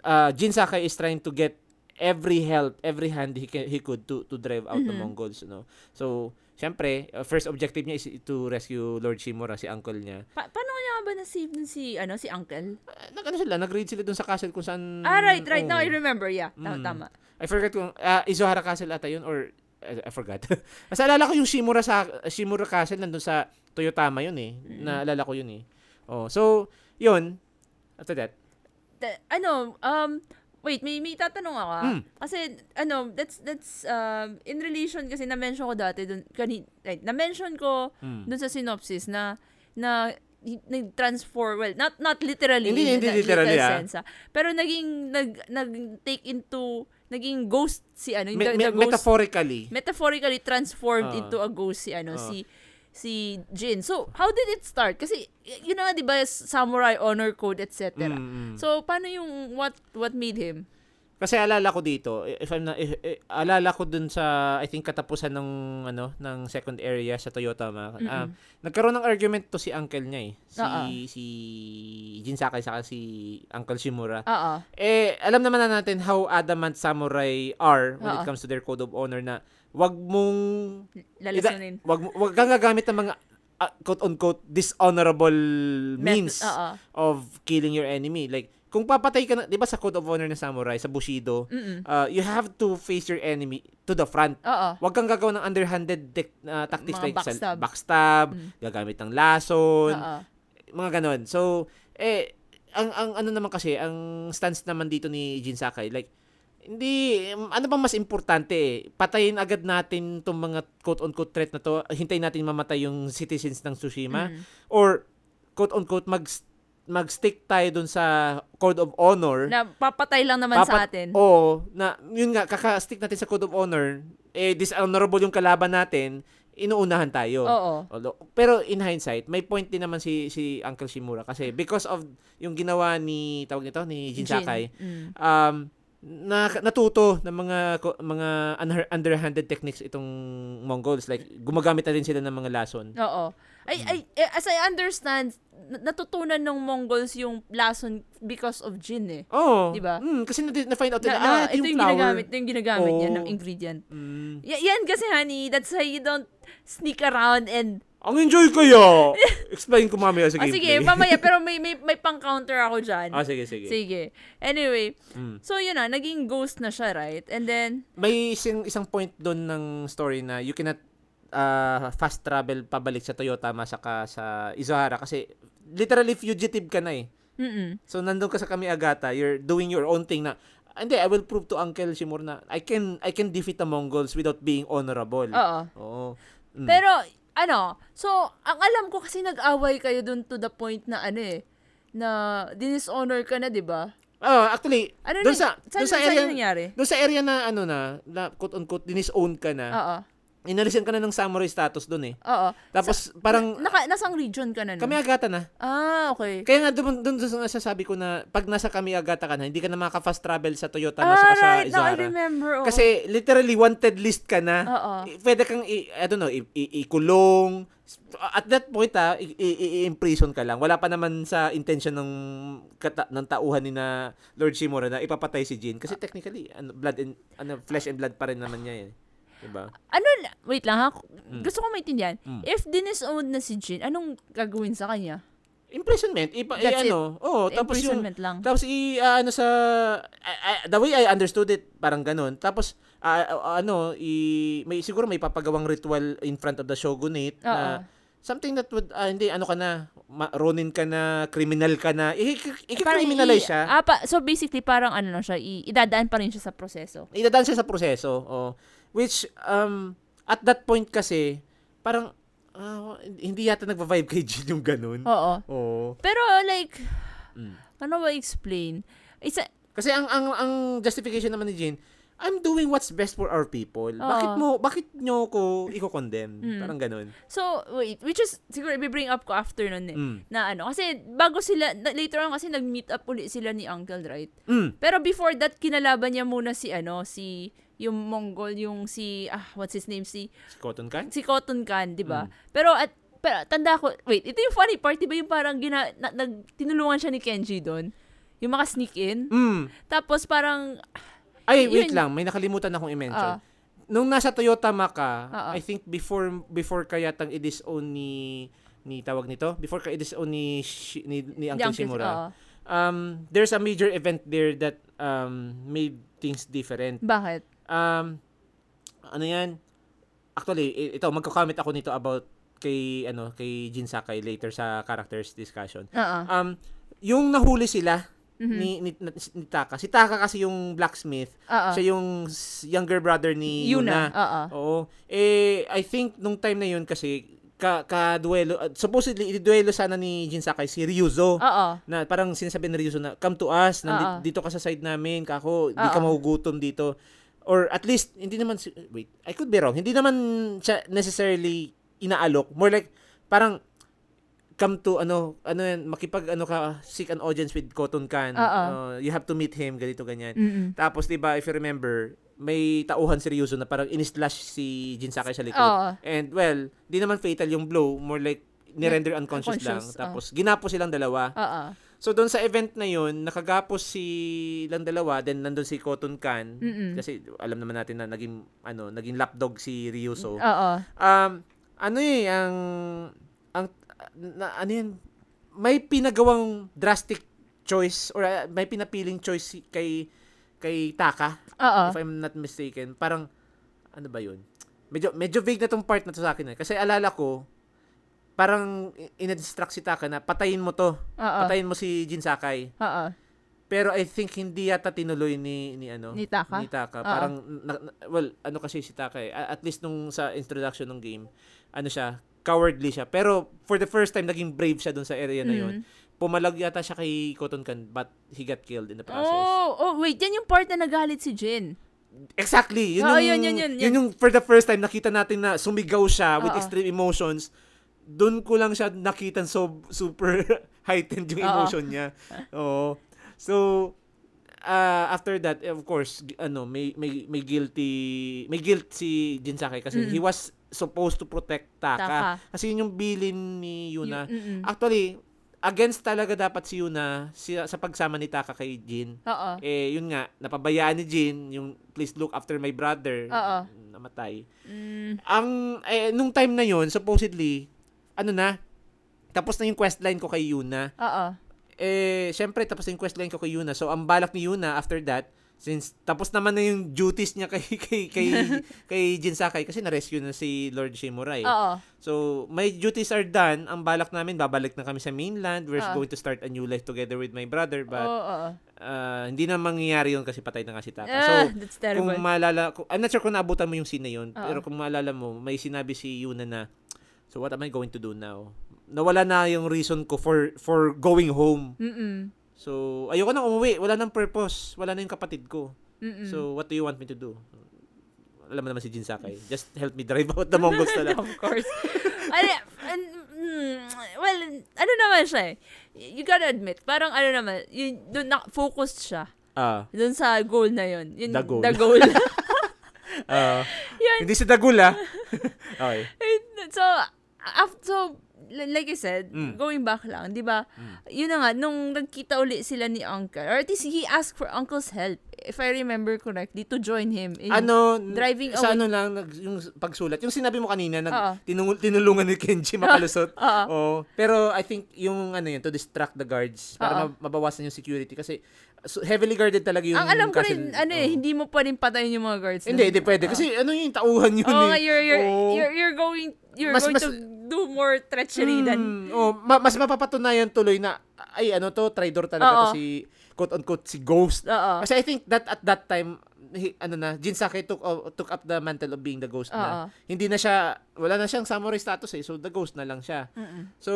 uh, Jin Sakai is trying to get every help, every hand he can, he could to to drive out the Mhm. Mongols, no. So, syempre, uh, first objective niya is to rescue Lord Shimura, si uncle niya. Pa- paano kaya ba na-save dun si, ano, si Uncle? Uh, nag ano sila, nag-raid sila dun sa castle kung saan ah, right, right. Now oo. I remember. Yeah, tama. Mm. tama. I forgot kung uh, Izuhara Castle ata yun or I, I forgot. Basta alala ko yung Shimura sa Shimura Castle nandun sa Toyotama yun eh. Mm. Naalala ko yun eh. Oh, so yun. After that. Ano, um, wait, may, may tatanong ako. ah. Mm. Kasi, ano, that's, that's, um, in relation, kasi na-mention ko dati, dun, kani, right, na-mention ko Mm. dun sa synopsis na, na, nag-transform, well, not not literally, Hindi, in hindi literally, literal ah. sense, ah. pero naging, nag, nag-take into, naging ghost si, ano, Me- the, me- the ghost, metaphorically. metaphorically transformed Oo. into a ghost si, ano, Oo. si, si Jin. So, how did it start? Kasi, y- yun na nga, di ba, samurai honor code, etc. Mm, mm. So, paano yung, what, what made him? Kasi alala ko dito, if I'm not, if, eh, alala ko dun sa I think katapusan ng ano ng second area sa Toyota ma. ah, Mm-mm. nagkaroon ng argument to si uncle niya eh. Si Oo. si Jin Sakai saka si Uncle Shimura. Oo. Eh alam naman na natin how adamant samurai are when it Oo. comes to their code of honor na wag mong Lalasanin. wag mo- wag kang gagamit ng mga ah, quote unquote dishonorable means Oo. of killing your enemy. Like kung papatay ka na, 'di ba sa code of honor ng samurai sa Bushido, Mm-mm. uh, you have to face your enemy to the front. Oo. Huwag kang gagawa ng underhanded tec- uh, tactics Mga like sa- backstab. backstab, Mm. gagamit ng lason, Oo. mga ganon. So, eh, ang, ang ano naman kasi, ang stance naman dito ni Jin Sakai, like, hindi, ano bang mas importante eh? Patayin agad natin tong mga quote-unquote threat na to, hintayin natin mamatay yung citizens ng Tsushima, Mm. or quote-unquote mag mag-stick tayo dun sa code of honor Na papatay lang naman sa Papat- atin. Oo, na yun nga kaka-stick natin sa code of honor, eh dishonorable yung kalaban natin, inuunahan tayo. Oo. Although- pero in hindsight, may point din naman si si Uncle Shimura kasi because of yung ginawa ni tawag nito ni Jin Jin. Sakai, Mm. um na natuto ng mga mga underhanded techniques itong Mongols like gumagamit na rin sila ng mga lason. Oo. Ay, ay, eh, as I understand, na- natutunan ng Mongols yung lason because of gin eh. Oh, Di ba? Mm, kasi na, na find out Na, na, ah, ito yung yung flower. ginagamit, ito yung ginagamit niya Oh. ng ingredient. Mm. Y- yan kasi, honey, that's why you don't sneak around and... Ang enjoy kaya. Explain ko mamaya sa Ah, gameplay. sige, mamaya, pero may, may, may pang-counter ako dyan. ah, sige, sige. Sige. Anyway, Mm. so yun na, naging ghost na siya, right? And then, May isang, isang point doon ng story na you cannot uh, fast travel pabalik sa Toyota masaka sa Izuhara kasi literally fugitive ka na eh. mm So nandun ka sa Kamiagata, you're doing your own thing na "Ah, hindi, I will prove to Uncle Shimura na I can I can defeat the Mongols without being honorable. Oo. Oo. Mm. Pero, ano, so, ang alam ko kasi nag-away kayo dun to the point na ano eh, na dishonor ka na, di ba? Oh, actually, Ano doon sa doon sa saan area nangyari? doon sa area na ano na, na quote unquote dinis-own ka na. Oo. Inalisan ka na ng samurai status doon eh. Oo. Tapos parang Naka, nasang region ka na nun? Kamiagata na. Ah, okay. Kaya nga doon doon sa sasabi ko na pag nasa Kamiagata ka na, hindi ka na makaka-fast travel sa Toyota ah, masaka sa right. Now I Izara. remember. oo. Kasi literally wanted list ka na. Oo. I- Pwede kang i, I don't know, i, i- ikulong. At that point ah, i- i- i-imprison ka lang. Wala pa naman sa intention ng kata, ng tauhan ni na Lord Shimura na ipapatay si Jin kasi technically ano blood and ano flesh and blood pa rin naman niya eh. 'Di ba? ano, wait lang ha. Mm. Gusto ko maintindihan. Mm. If dinisowned na si Jin, anong gagawin sa kanya? Imprisonment, ipa, That's i, ano, oh, tapos yung Imprisonment lang. Tapos i ah, ano sa I- I- the way I understood it parang ganun. Tapos ah, ah, ano i may siguro may papagawang ritual in front of the shogunate Oo. na something that would ah, hindi ano ka na ma- ronin ka na criminal ka na i-criminalize i- siya. Ah, pa, so basically, parang ano lang siya, i- idadaan pa rin siya sa proseso. Idadaan siya sa proseso. Oh. Which um at that point kasi parang ah, hindi yata nagva-vibe kay Jin yung ganun. Oo. Oo. Pero like, Mm. ano ba explain? Isa, Kasi ang ang ang justification naman ni Jin, I'm doing what's best for our people. Bakit Oo. mo bakit nyo ko iko-condemn? Mm. Parang ganun. so, wait, which is, siguro, i-bring up ko after nun eh. Mm. Na ano, kasi bago sila, na- later on kasi nag-meet up ulit sila ni Uncle, right? Mm. Pero before that, kinalaban niya muna si ano, si, yung Mongol, yung si, ah, what's his name, si, Si Cotton Can? si Cotton Can, di ba? Mm. Pero at, pero tanda ko, wait, ito yung funny part, di ba yung parang gina, na, nag, tinulungan siya ni Kenji doon? Yung maka sneak in. Mm. Tapos parang, Ay, wait Yun. lang, may nakalimutan akong i-mention. Ah. Nung nasa Toyota Maka, Ah, ah. I think before before kaya tang i-disown ni ni tawag nito, before ka i-disown ni ni, ni Uncle Shimura. oo. Um there's a major event there that um made things different. bakit? Um ano 'yan? Actually, ito magko-comment ako nito about kay ano kay Jin Sakai later sa characters discussion. Oo. Um yung nahuli sila Mhm. ni, ni, ni Taka. Si Taka kasi yung blacksmith. Oo. Siya yung younger brother ni Yuna. Yuna. Oo. Oo. Eh, I think nung time na yun kasi, ka, ka-duelo, uh, supposedly, i-duelo sana ni Jin Sakai si Ryuzo. Oo. Na parang sinasabi ni Ryuzo na, come to us, nandi, Oo. dito ka sa side namin, kako, di ka mahugutom dito. Or at least, hindi naman, si- wait, I could be wrong, hindi naman siya necessarily inaalok. More like, parang, come to ano ano yan makipag ano ka seek an audience with Cotton Can. Uh, you have to meet him ganito ganyan Mm-mm. tapos 'di ba if you remember, may tauhan seryoso na parang in-slash si Jin Sakai sa likod. Oo. And well, di naman fatal yung blow, more like ni-render unconscious, lang. Unconscious, Tapos ginapo silang dalawa. Oo. So doon sa event na yun, nakagapos si lang dalawa, then nandun si Cotton Can Mm-mm. kasi alam naman natin na naging ano, naging lapdog si Ryuso. Oo. Um ano eh ang ang na, ano yun, may pinagawang drastic choice or uh, may pinapiling choice kay kay Taka Oo. if I'm not mistaken. Parang, ano ba yun? Medyo, medyo vague na tong part na to sa akin. Eh. Kasi alala ko, parang i- in-instruct si Taka na patayin mo to. Oo. Patayin mo si Jin Sakai. Oo. Pero I think hindi yata tinuloy ni, ni ano? Ni Taka? Ni Taka. Parang, na- na- well, ano kasi si Taka eh. At least nung sa introduction ng game, ano siya, cowardly siya. Pero for the first time, naging brave siya dun sa area na yun. Mm. Pumalag yata siya kay Cotton Can, but he got killed in the process. Oh, oh, wait, yan yung part na nagalit si Jin. Exactly. Yun, Oo, yung, yun, yun, yun, yun. yung for the first time nakita natin na sumigaw siya with Oo. extreme emotions. Doon ko lang siya nakita so super heightened yung Oo. emotion niya. Oo. So uh, after that, of course, ano, may may may guilty may guilt si Jinsake kasi Mm. he was supposed to protect Taka. Taka. Kasi yun yung bilin ni Yuna. Mm-mm. Actually, against talaga dapat si Yuna si, sa pagsama ni Taka kay Jin. Oo. Eh, yun nga, napabayaan ni Jin yung please look after my brother. Oo. Namatay. Mm, Ang, eh, nung time na yun, supposedly, ano na, tapos na yung questline ko kay Yuna. oo. Eh, syempre, tapos na yung questline ko kay Yuna. So, ang balak ni Yuna after that, since tapos naman na yung duties niya kay kay kay, kay Jin Sakai kasi na-rescue na si Lord Shimura eh. Oo. So, my duties are done. Ang balak namin, babalik na kami sa mainland. We're Oo. going to start a new life together with my brother. But, Oo, uh, hindi na mangyayari yun kasi patay na nga si Taka. Ah, So, that's terrible. kung maalala, kung, I'm not sure kung naabutan mo yung scene na yun, Oo. pero kung maalala mo, may sinabi si Yuna na, so what am I going to do now? Nawala na yung reason ko for for going home. Mm-mm. So, ayoko na umuwi. Wala nang purpose. Wala na yung kapatid ko. Mm-mm. So, what do you want me to do? Alam mo naman si Jin Sakai. Just help me drive out the Mongols na lang. of course. ano, and, mm, well, ano naman siya eh. You gotta admit, parang ano naman, yun, doon na, focused siya. Ah. Doon sa goal na yun. Yun, The goal. The goal. ah. Yun. hindi si Dagul ah. okay. so, after, so, li- like I said, Mm. going back lang, di ba? Yun na nga, nung nagkita uli sila ni Uncle, or at least he asked for Uncle's help, if I remember correctly, to join him in ano, driving sa away. ano lang, nag, yung pagsulat. Yung sinabi mo kanina, nag, tinung- tinulungan ni Kenji makalusot. Oo. Oo. Pero I think yung ano yun, to distract the guards para ma- mabawasan yung security. Kasi so, heavily guarded talaga yung Ang alam ko rin, ano eh, hindi mo pa rin patayin yung mga guards. Hindi, hindi pwede. Oo. Kasi ano yung tauhan yun Oo eh. you're, you're, Oo. you're, you're going, you're Mas- going mas- to do more treachery than, Mm, oh, ma- mas mapapatunayan tuloy na, ay ano to, traitor talaga Oo. to si, quote-unquote, si Ghost. oo. Kasi I think that at that time, he, ano na, Jinsake took, uh, took up the mantle of being the ghost Oo. na. Hindi na siya, wala na siyang samurai status eh. So, the ghost na lang siya. Mm-mm. So,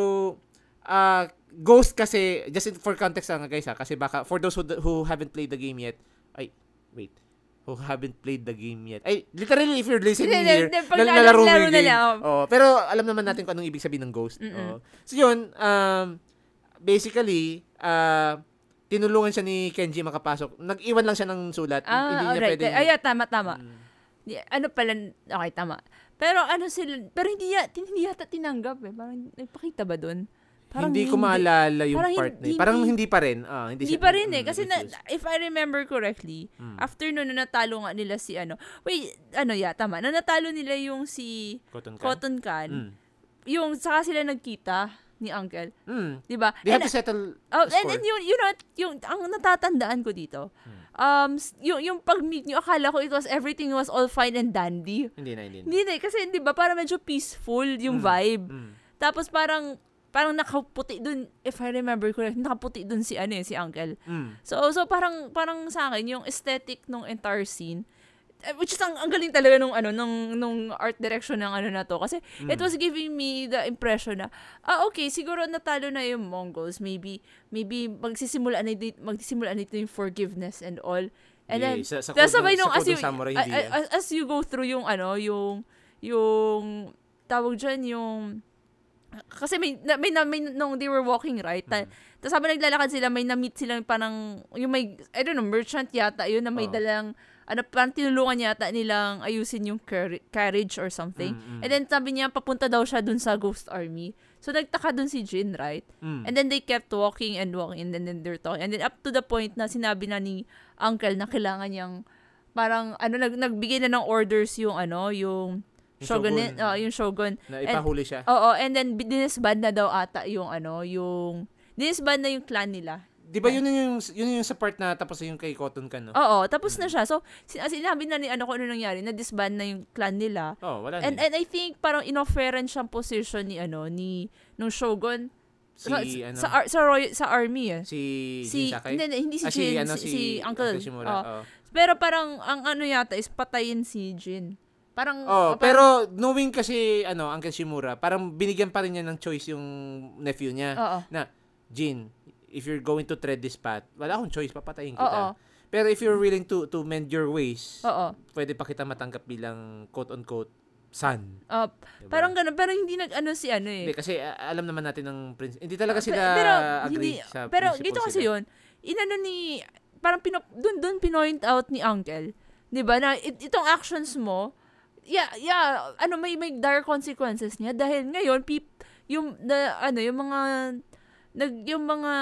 uh, Ghost kasi, just in- for context lang guys ha, kasi baka, for those who, who haven't played the game yet, ay, wait, who haven't played the game yet. Ay, literally, if you're listening Hindi, here, hindi, pag nal- nalaro nalaro mo na yung game. lang. Oh, pero alam naman natin kung anong ibig sabihin ng ghost. Mm-mm. Oh. So, yun, um, basically, uh, tinulungan siya ni Kenji makapasok. Nag-iwan lang siya ng sulat. Ah, Hindi niya alright. pwedeng... Ay, ah, tama, tama. Mm. Ano pala, okay, tama. Pero ano sila, pero hindi, ya- hindi yata tinanggap eh. Parang nagpakita ba doon? Parang hindi ko maalala yung Parang part na hindi- yun. Parang hindi pa rin. Ah, hindi, Hindi siya- pa rin eh. mm, Kasi na, if I remember correctly, Mm. after nun, na natalo nga nila si ano, wait, ano ya, tama, na natalo nila yung si Cotton can? Cotton Can, Mm. yung saka sila nagkita ni Uncle, Mm. 'di ba? They And- have to settle Oh, and, score. and yun, you know, yung, ang natatandaan ko dito, um, s- yung, yung pag-meet nyo, akala ko it was, everything was all fine and dandy. Hindi na, hindi na. Hindi na, eh, kasi di ba, parang medyo peaceful yung Mm. vibe. Mm. Tapos parang, parang nakaputi dun, if I remember correct, nakaputi dun si, ano eh, si Uncle. Mm. So, so parang, parang sa akin, yung aesthetic ng entire scene, which is ang, ang galing talaga nung ano nung nung art direction ng ano na to kasi it was giving me the impression na ah okay siguro natalo na yung Mongols maybe maybe magsisimula na dito magsisimula na dito yung forgiveness and all and then Hindi, sa, sa Kodong- sabay nung as you, Samurai, a- hindi a- yan. as, as you go through yung ano yung yung tawag dyan yung kasi may, na, may, na, may, nung they were walking, right? Ta, Mm. Tapos habang naglalakad sila, may na-meet silang parang, yung may, I don't know, merchant yata, yun na may Oo. dalang, ano, parang tinulungan yata nilang ayusin yung car- carriage or something. Mm, mm. And then sabi niya, papunta daw siya dun sa ghost army. So nagtaka dun si Jin, right? Mm. And then they kept walking and walking and then, then they're talking. And then up to the point na sinabi na ni uncle na kailangan niyang parang ano nag nagbigay na ng orders yung ano yung Yung shogun, shogun. oh, yung shogun. na ipahuli siya. Oo, and then dinisband na daw ata yung ano, yung dinisband na yung clan nila. Di ba yun yung, yun yung sa part na tapos yung kay Cotton Can, no? Oo, tapos na siya. So, sin- sinabi na ni ano kung ano nangyari, na disband na yung clan nila. Oh, wala And na. and I think parang inofferan siyang position ni ano ni nung shogun Si, sa, ano, sa, ar- sa, roy- sa army eh. si, Si, Jin Sakai? hindi, hindi, si Ah, si, Jin, ano, si, si Uncle. Shimura. Oo. Oh. Pero parang, ang ano yata is patayin si Jin. Parang, Oh, parang- pero knowing kasi ano, Uncle Shimura, parang binigyan pa rin niya ng choice yung nephew niya Oo. na Jin, if you're going to tread this path, wala akong choice, papatayin kita. Oo. Pero if you're willing to to mend your ways, Oo. pwede pa kita matanggap bilang quote-unquote son. Uh, Diba? Parang ganun. Pero hindi nag-ano si ano eh. Hindi, kasi uh, alam naman natin ng prin- Hindi talaga sila pero, agree hindi, sa Pero dito kasi sila. yun, inano ni, parang pino, dun, dun pinoint out ni Uncle, di ba, na it, itong actions mo, yeah, yeah, ano, may, may dire consequences niya dahil ngayon, peop, yung, the, ano, yung mga, nag, yung mga,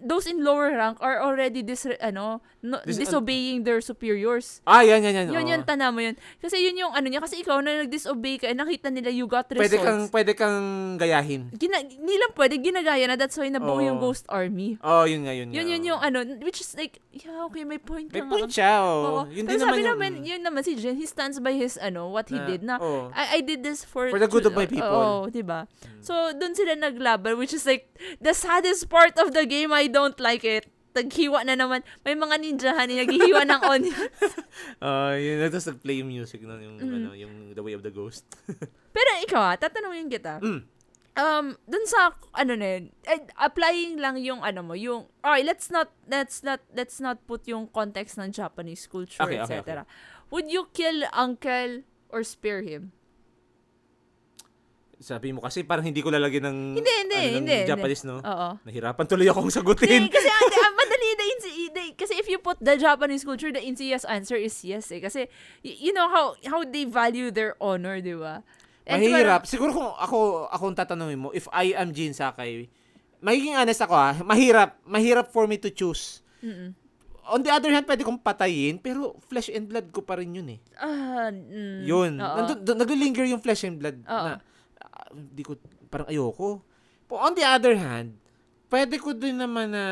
those in lower rank are already dis, ano, no, Dis- disobeying their superiors. Ah, yan, yan, yan. Yun oo. yun, tana mo yun. Kasi yun yung ano niya, kasi ikaw na nag-disobey ka, eh, nakita nila you got results. Pwede kang, pwede kang gayahin. Gina, hindi lang pwede, ginagaya na. That's why nabuo Oo. yung Ghost Army. Oh, yun nga, yun nga. Yun, yun oo. yung ano, which is like, yeah, okay, may point May ka nga. point siya, oh. Oo. Yun Pero din sabi naman yung... yun naman si Jen, he stands by his, ano, what he did na, oh. I, I did this for... For the good of my people. Hmm. Oo, diba? So, dun sila naglaban, which is like, the saddest part of the game, I don't like it. Taghiwa na naman. May mga ninjahan na naghihiwa ng onion. Ah, yun. Tapos nag-play yung music nun, yung, Mm. ano, yung The Way of the Ghost. Pero ikaw ah, tatanungin kita. Mm. Um, dun sa ano na yun, eh, applying lang yung ano mo, yung okay, let's not let's not let's not put yung context ng Japanese culture, Okay, okay, etc. Would you kill uncle or spare him? Sabi mo kasi parang hindi ko lalagyan ng Hindi, hindi, ano, ng hindi, hindi. Japanese, no? Oo. Nahirapan tuloy akong sagutin. Hindi, kasi ate, ah, madali na easy, the- kasi if you put the Japanese culture, the easiest answer is yes eh. Kasi, you know how how they value their honor, di ba? And Mahirap. Siguro kung ako ako ang tatanungin mo, if I am Jin Sakai, magiging honest ako ah, mahirap, mahirap for me to choose. Mm-mm. On the other hand, pwede kong patayin, pero flesh and blood ko pa rin yun eh. Ah, mm, Yun. Nandun, dun- naglilinger yung flesh and blood Oo. na hindi ko, parang ayoko. But on the other hand, pwede ko din naman na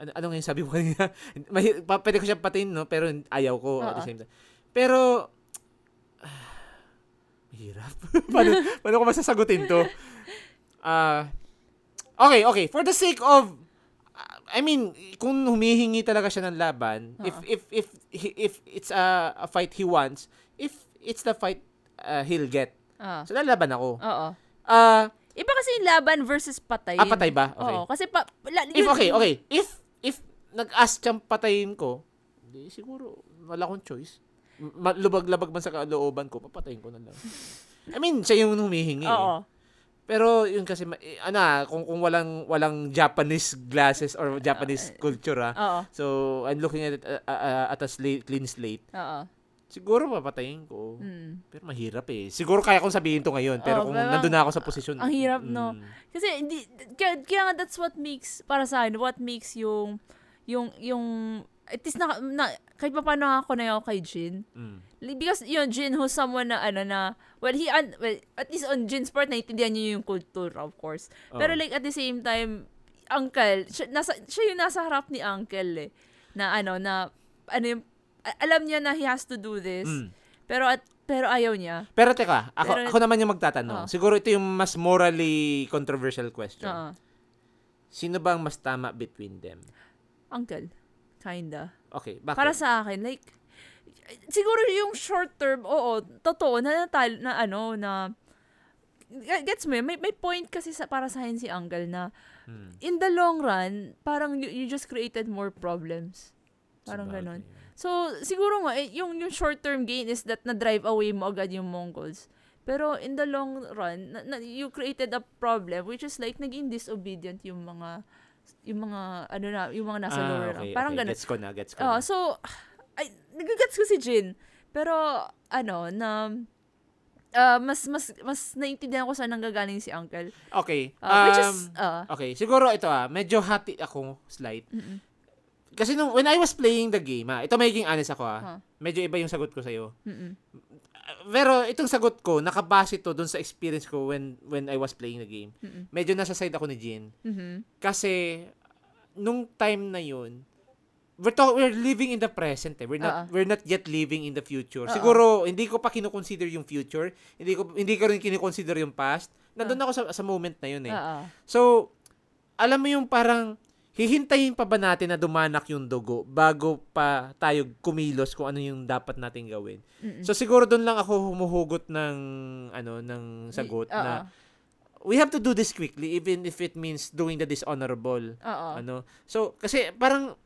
ano, ano nga yung sabi mo kanina? Pa- pwede ko siya patayin, no? Pero ayaw ko at the same time. Pero, ah, mahirap. paano, paano ko masasagutin to? Ah, okay, okay. For the sake of, I mean, kung humihingi talaga siya ng laban, if Oo. if if he- if it's a, a fight he wants, if it's the fight uh, he'll get, Ah. so lalaban ako. Oo. Ah, Iba kasi yung laban versus patayin. ah, patay ba? Okay. Oo, kasi pa, la, If okay, okay. If if nag-ask siyang patayin ko, di siguro wala akong choice. Ma- lubag-labag man sa kalooban ko, papatayin ko na lang. I mean, siya yung humihingi. eh. Oo. Pero yun kasi eh, ano ah, kung kung walang walang Japanese glasses or Japanese culture ah. Oo. So, I'm looking at it, uh, uh, at a slate, clean slate. Oo. Siguro papatayin ko. Mm. Pero mahirap eh. Siguro kaya kong sabihin to ngayon. Pero Oo, kung pero nandun na ako sa posisyon. ang hirap, no? mm, Kasi hindi kaya, kaya nga that's what makes para sa akin, what makes yung yung yung at least na, na kahit pa paano ako na ako kay Jin. mm. Because yung Jin who's someone na ano na well he un, well, at least on Jin's part naiintindihan niya yung culture of course. Pero Oo. like at the same time uncle, siya, nasa, siya yung nasa harap ni uncle eh. Na ano na ano yung alam niya na he has to do this. Mm. Pero at pero ayaw niya. Pero teka, ako, Pero- ako naman yung magtatanong. Oo. Siguro ito yung mas morally controversial question. Oo. Sino ba ang mas tama between them? Uncle. Kinda. Okay, bakit? Para sa akin, like, siguro yung short term, oo, totoo, na, natal, na ano, na, gets mo, may, may point kasi sa, para sa akin si Uncle na, Hmm. in the long run, parang you, you just created more problems. Parang Sabagay. ganon. So, siguro nga, eh, yung, yung short-term gain is that na-drive away mo agad yung Mongols. Pero in the long run, na, na- you created a problem which is like naging disobedient yung mga yung mga ano na yung mga nasa Ah, lower okay, rank. Parang okay. ganun. Gets ko na, gets ko Oh, na. so ay nagagets ko si Jin. Pero ano na ah, mas mas mas naiintindihan ko saan nanggagaling si Uncle. Okay. Which um, is ah, okay, siguro ito ah, medyo hati ako slight. mm-mm, Kasi nung, when I was playing the game, ah, ito magiging honest ako ah, Huh. medyo iba yung sagot ko sa'yo. mm-mm. Pero itong sagot ko, nakabase to dun sa experience ko when when I was playing the game. Mm-mm. Medyo nasa side ako ni Jin. Mhm. Kasi nung time na yun, we're talk, we're living in the present eh. We're not Oo. we're not yet living in the future. Oo. Siguro hindi ko pa kino-consider yung future. Hindi ko hindi ko rin kino-consider yung past. Nandun ako sa, sa moment na yun eh. Oo. So, alam mo yung parang hihintayin pa ba natin na dumanak yung dugo bago pa tayo kumilos kung ano yung dapat nating gawin. Mm-mm. So siguro doon lang ako humuhugot ng ano ng sagot Oo. na we have to do this quickly even if it means doing the dishonorable Oo. ano. So kasi parang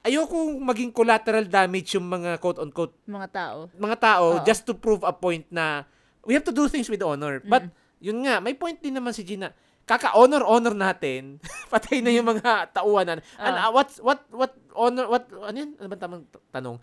ayoko maging collateral damage yung mga quote-unquote Mga tao. mga tao Oo. just to prove a point na we have to do things with honor. But, yun nga, may point din naman si Gina. Kaka-honor-honor natin, patay na yung mga tauhan na. And, Ah. uh, what, what, what, honor, what, ano yun? Ano ba tamang tanong?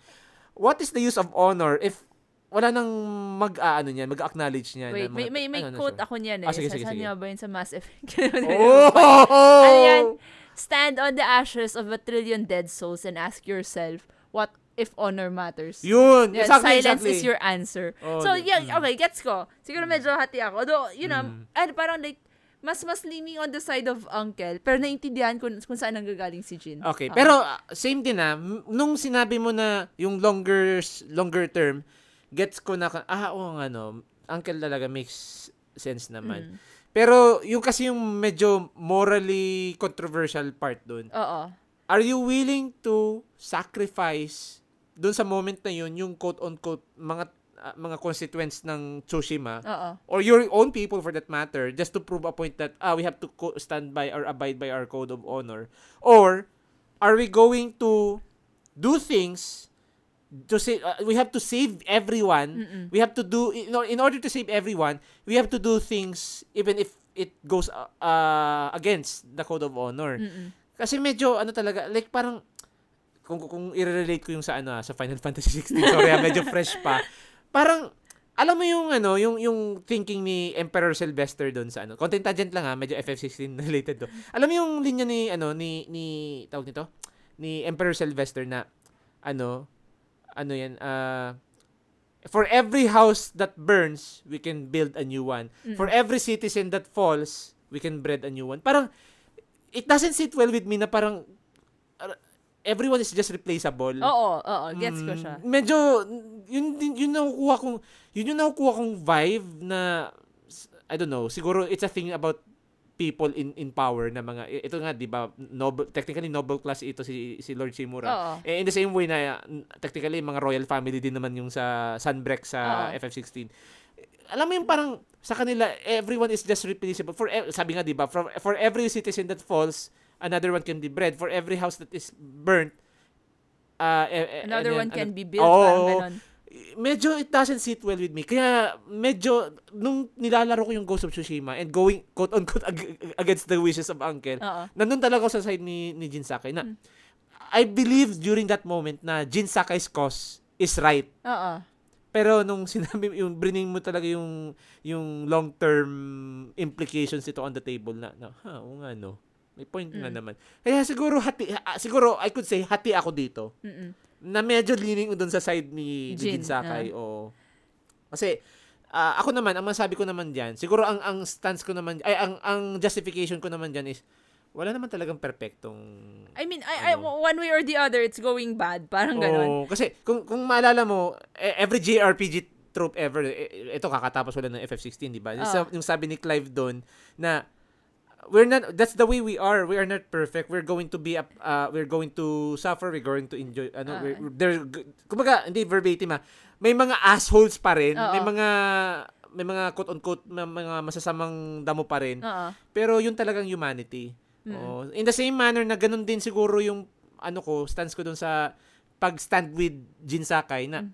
What is the use of honor if wala nang mag, ah, ano niyan, mag-acknowledge niya. Wait, may, may, may quote ako niyan eh. Ah, sige, sige, Saan sige. nga ba yun sa Mass Effect? Oh! Ano yan? Stand on the ashes of a trillion dead souls and ask yourself, what if honor matters? Yun! Yeah, exactly, silence exactly. is your answer. Oh, so, yeah, mm. okay, gets ko. Siguro medyo hati ako. Although, you know, Mm. ano, parang like, mas mas leaning on the side of uncle. Pero naiintindihan ko kung saan nanggagaling si Jin. Okay, Ah. pero uh, same din ah, nung sinabi mo na yung longer longer term, gets ko na, ah, oo nga no, uncle talaga makes sense naman. Mm. Pero yung kasi yung medyo morally controversial part dun, Oo. are you willing to sacrifice dun sa moment na yun, yung quote-unquote mga ah, mga constituents ng Tsushima, Oo. or your own people for that matter, just to prove a point that ah, we have to co- stand by or abide by our code of honor? Or are we going to do things to say uh, we have to save everyone? Mm-mm. We have to do in, in order to save everyone, we have to do things even if it goes uh, uh, against the code of honor. Mm-mm. Kasi medyo ano talaga, like parang kung kung, i-relate ko yung sa ano ah, sa Final Fantasy 16, sorry, ah, medyo fresh pa. Parang alam mo yung ano, yung yung thinking ni Emperor Sylvester doon sa ano. Content tangent lang ha, medyo FF16 related to. Alam mo yung linya ni ano ni ni tawag nito? Ni Emperor Sylvester na ano ano yan uh, for every house that burns, we can build a new one. For every citizen that falls, we can breed a new one. Parang it doesn't sit well with me na parang everyone is just replaceable. Oo, oo. Gets ko Mm, siya. Medyo, yun, din- yun nakukuha kong, yun yung nakukuha kong vibe na, I don't know, siguro it's a thing about people in in power na mga ito nga 'di ba noble technically noble class ito si si Lord Shimura. Eh, in the same way na technically mga royal family din naman yung sa Sunbreak sa Oo. FF16. Alam mo yung parang sa kanila everyone is just replaceable for e- sabi nga 'di ba for, for every citizen that falls another one can be bred for every house that is burnt uh, eh, eh, Another ano one can ano- be built. Parang ganon. medyo it doesn't sit well with me. Kaya medyo nung nilalaro ko yung Ghost of Tsushima and going quote unquote ag- against the wishes of uncle, Oo. nandun talaga ako sa side ni ni Jin Sakai na Hmm. I believe during that moment na Jin Sakai's cause is right. Oo. Pero nung sinabi yung bringing mo talaga yung yung long-term implications nito on the table na, na ha, oo nga no. May point nga Mm. naman. Kaya siguro hati ah, siguro I could say hati ako dito Mm-mm. na medyo leaning doon sa side ni Jin, Jin, Sakai. Oo. Kasi ah, ako naman, ang masabi ko naman diyan, siguro ang ang stance ko naman ay ang ang justification ko naman diyan is wala naman talagang perpektong I mean, I, I, Ano? one way or the other, it's going bad. Parang ganon. Oo, kasi kung kung maalala mo, eh, every JRPG trope ever, ito kakatapos wala ng FF16, di ba? Sa- yung sabi ni Clive doon na we're not that's the way we are. We are not perfect. We're going to be up uh, we're going to suffer, we're going to enjoy ano, Ah. we're, there kumbaga hindi verbatim ah. May mga assholes pa rin, may Oo. mga may mga quote unquote mga masasamang damo pa rin. Oo. Pero yun talagang humanity. Oo. In the same manner na ganun din siguro yung ano ko, stance ko dun sa pag-stand with Jin Sakai na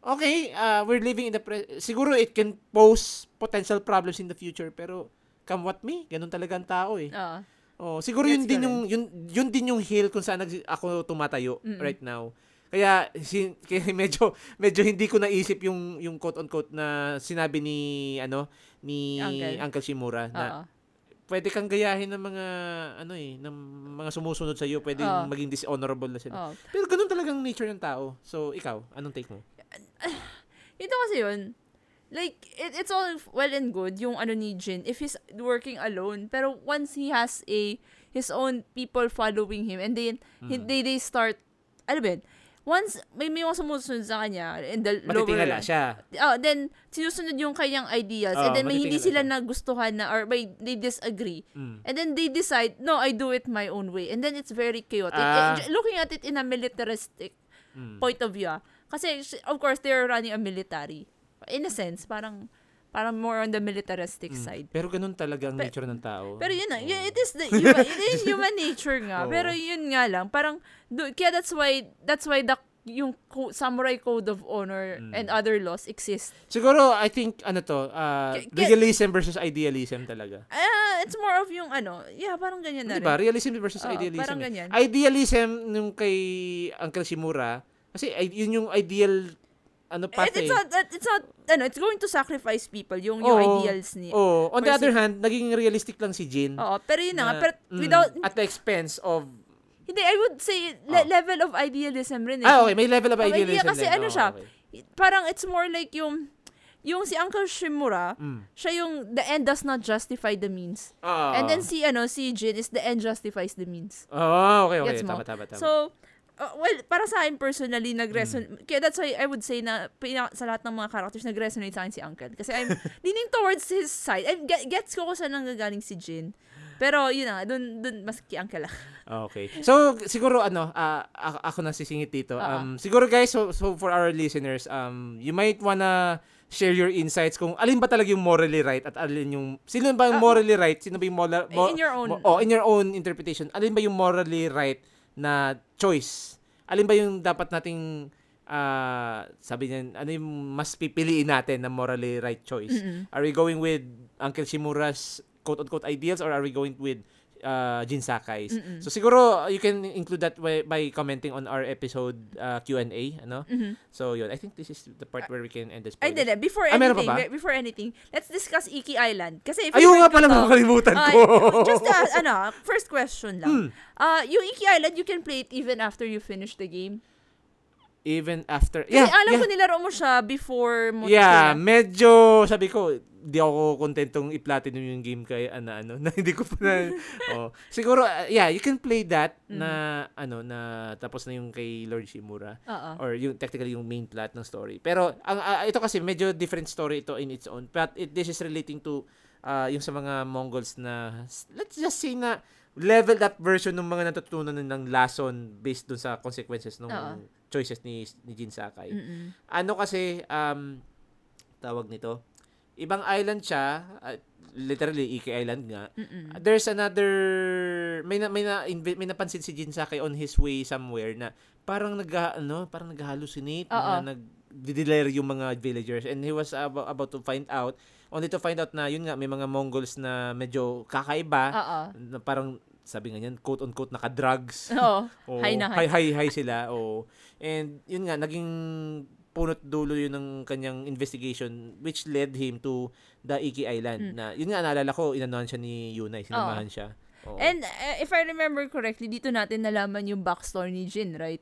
okay, uh, we're living in the pre- siguro it can pose potential problems in the future pero come what me, ganun talaga ang tao eh. Oo. Oh, siguro yun Gets din yung yun, yun din yung hill kung saan nag, ako tumatayo Mm-mm. right now. Kaya, si, kaya medyo medyo hindi ko naisip yung yung quote unquote na sinabi ni ano ni Uncle. Uncle, Shimura na Oo. pwede kang gayahin ng mga ano eh ng mga sumusunod sa iyo, pwedeng Oo. maging dishonorable na sila. Oo. Pero ganun talagang nature ng tao. So ikaw, anong take mo? Ito kasi yun, like, it, it's all well and good, yung ano ni Jin, if he's working alone, pero once he has a, his own people following him, and then, he- Hmm. they, they start, ano ba once, may may mga sumusunod sa kanya, in the lower, Matitingala siya. oh, then, sinusunod yung kanyang ideas, Oo, and then may hindi sila siya. nagustuhan na, or may, they disagree, Mm. and then they decide, no, I do it my own way, and then it's very chaotic. Eh, looking at it in a militaristic Mm. point of view ah. Kasi, of course, they're running a military. In a sense, parang, Parang more on the militaristic Mm. side. Pero ganun talaga ang Pe- nature ng tao. Pero yun na, yun- it is the human, it is human nature nga. Oo. Pero yun nga lang, parang do, kaya that's why that's why the yung co- samurai code of honor Mm. and other laws exist. Siguro, I think, ano to, uh, K- legalism versus idealism talaga. Ah, it's more of yung ano, yeah, parang ganyan na Diba? rin. Realism versus Oo, idealism. parang eh. ganyan. Idealism nung kay Uncle Shimura, kasi yun yung ideal ano path It, it's eh. not, it's not, ano, it's going to sacrifice people, yung, yung ideals niya. Oh, on the other hand, naging realistic lang si Jin. Oo, pero yun na nga, pero mm, without, at the expense of hindi, I would say, le- Oh. level of idealism rin eh. Ah, okay, may level of Oh, idealism. idea kasi din. ano Oo, siya, okay. Parang it's more like yung, yung si Uncle Shimura, Mm. siya yung the end does not justify the means. Ah. And then si ano si Jin is the end justifies the means. Oh, okay, okay. Gets mo? Tama, tama, tama. So uh, well, para sa akin personally nag-resonate. Kaya that's why I would say na pina- sa lahat ng mga characters nag-resonate sa akin si Uncle kasi I'm leaning towards his side. I'm get, gets ko kung saan nanggagaling si Jin. Pero yun na, dun, dun mas kay Uncle lang. Okay. So, siguro ano, ah, ako, na sisingit dito. Oo. Um, siguro guys, so, so for our listeners, um, you might wanna share your insights kung alin ba talaga yung morally right at alin yung sino ba yung Ah, morally right sino ba yung moral mo- in your own- mo- oh in your own interpretation alin ba yung morally right na choice alin ba yung dapat nating ah, sabi niya ano yung mas pipiliin natin na morally right choice Mm-mm. are we going with Uncle Shimura's quote-unquote ideals or are we going with uh, Jin Sakai's? Mm-mm. So siguro you can include that by, by commenting on our episode uh, Q&A, ano? Mhm. So yun, I think this is the part where we can end this Ay, hindi. Before Ah, anything, ba? be- before anything, let's discuss Iki Island. Kasi Ayun nga pala, to. makakalimutan Ay, ko. just uh, ano, first question lang. Hmm. Uh, yung Iki Island, you can play it even after you finish the game. Even after, Kasi yeah, alam yeah. ko nilaro mo siya before mo Yeah, sila- medyo sabi ko, di ako kontentong i-platinum yung game kay ano ano na hindi ko pa na oh. Siguro uh, yeah, you can play that Mm-hmm. na ano na tapos na yung kay Lord Shimura Oo. or yung technically yung main plot ng story. Pero ang ah, ito kasi medyo different story ito in its own. But it, this is relating to ah, yung sa mga Mongols na let's just say na leveled up version ng mga natutunan ng lesson based dun sa consequences ng Oo. Choices ni ni Jin Sakai Mm-mm. ano kasi um tawag nito ibang island siya uh, literally Iki Island nga Mm-mm. there's another may na, may na may napansin si Jin Sakai on his way somewhere na parang nag ano parang nag-hallucinate na nag yung mga villagers and he was about, about to find out only to find out na yun nga may mga Mongols na medyo kakaiba Oo. na parang sabi nga niyan quote on quote naka-drugs Oo. Oo, High na high. high. High, sila. Oo. And yun nga, naging punot dulo yun ng kanyang investigation which led him to the Iki Island. Mm. Na, yun nga, naalala ko, inanuhan siya ni Yunay. Sinamahan siya. Oo. And uh, if I remember correctly, dito natin nalaman yung backstory ni Jin, right?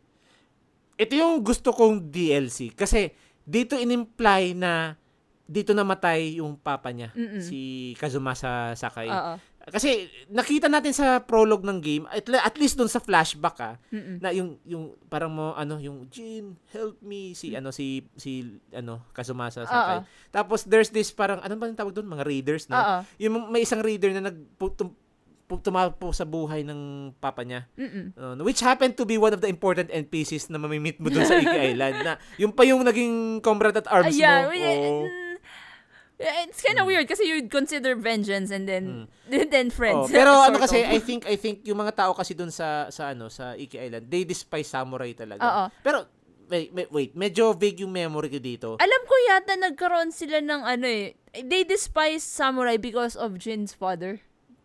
Ito yung gusto kong DLC. Kasi, dito in-imply na dito namatay yung papa niya. Mm-mm. Si Kazumasa Sakai. Oo. Kasi, nakita natin sa prologue ng game, at, le- at least dun sa flashback ah, Mm-mm. na yung yung parang mo ano yung Jin help me si ano si si ano Kazumasa Sakai. Tapos there's this parang ano ba yung tawag doon mga raiders no. Oo. Yung may isang raider na nag tumapo sa buhay ng papa niya. Uh, which happened to be one of the important NPCs na mamimit mo doon sa Iki Island na yung pa yung naging comrade at arms Ah, yeah, mo. we- Oo. Mm, it's kind of weird kasi you'd consider vengeance and then then friends. Oh, pero ano kasi of. I think I think yung mga tao kasi doon sa sa ano sa Iki Island, they despise samurai talaga. Oo. Pero wait, wait, wait, medyo vague yung memory ko dito. Alam ko yata nagkaroon sila ng ano eh. They despise samurai because of Jin's father.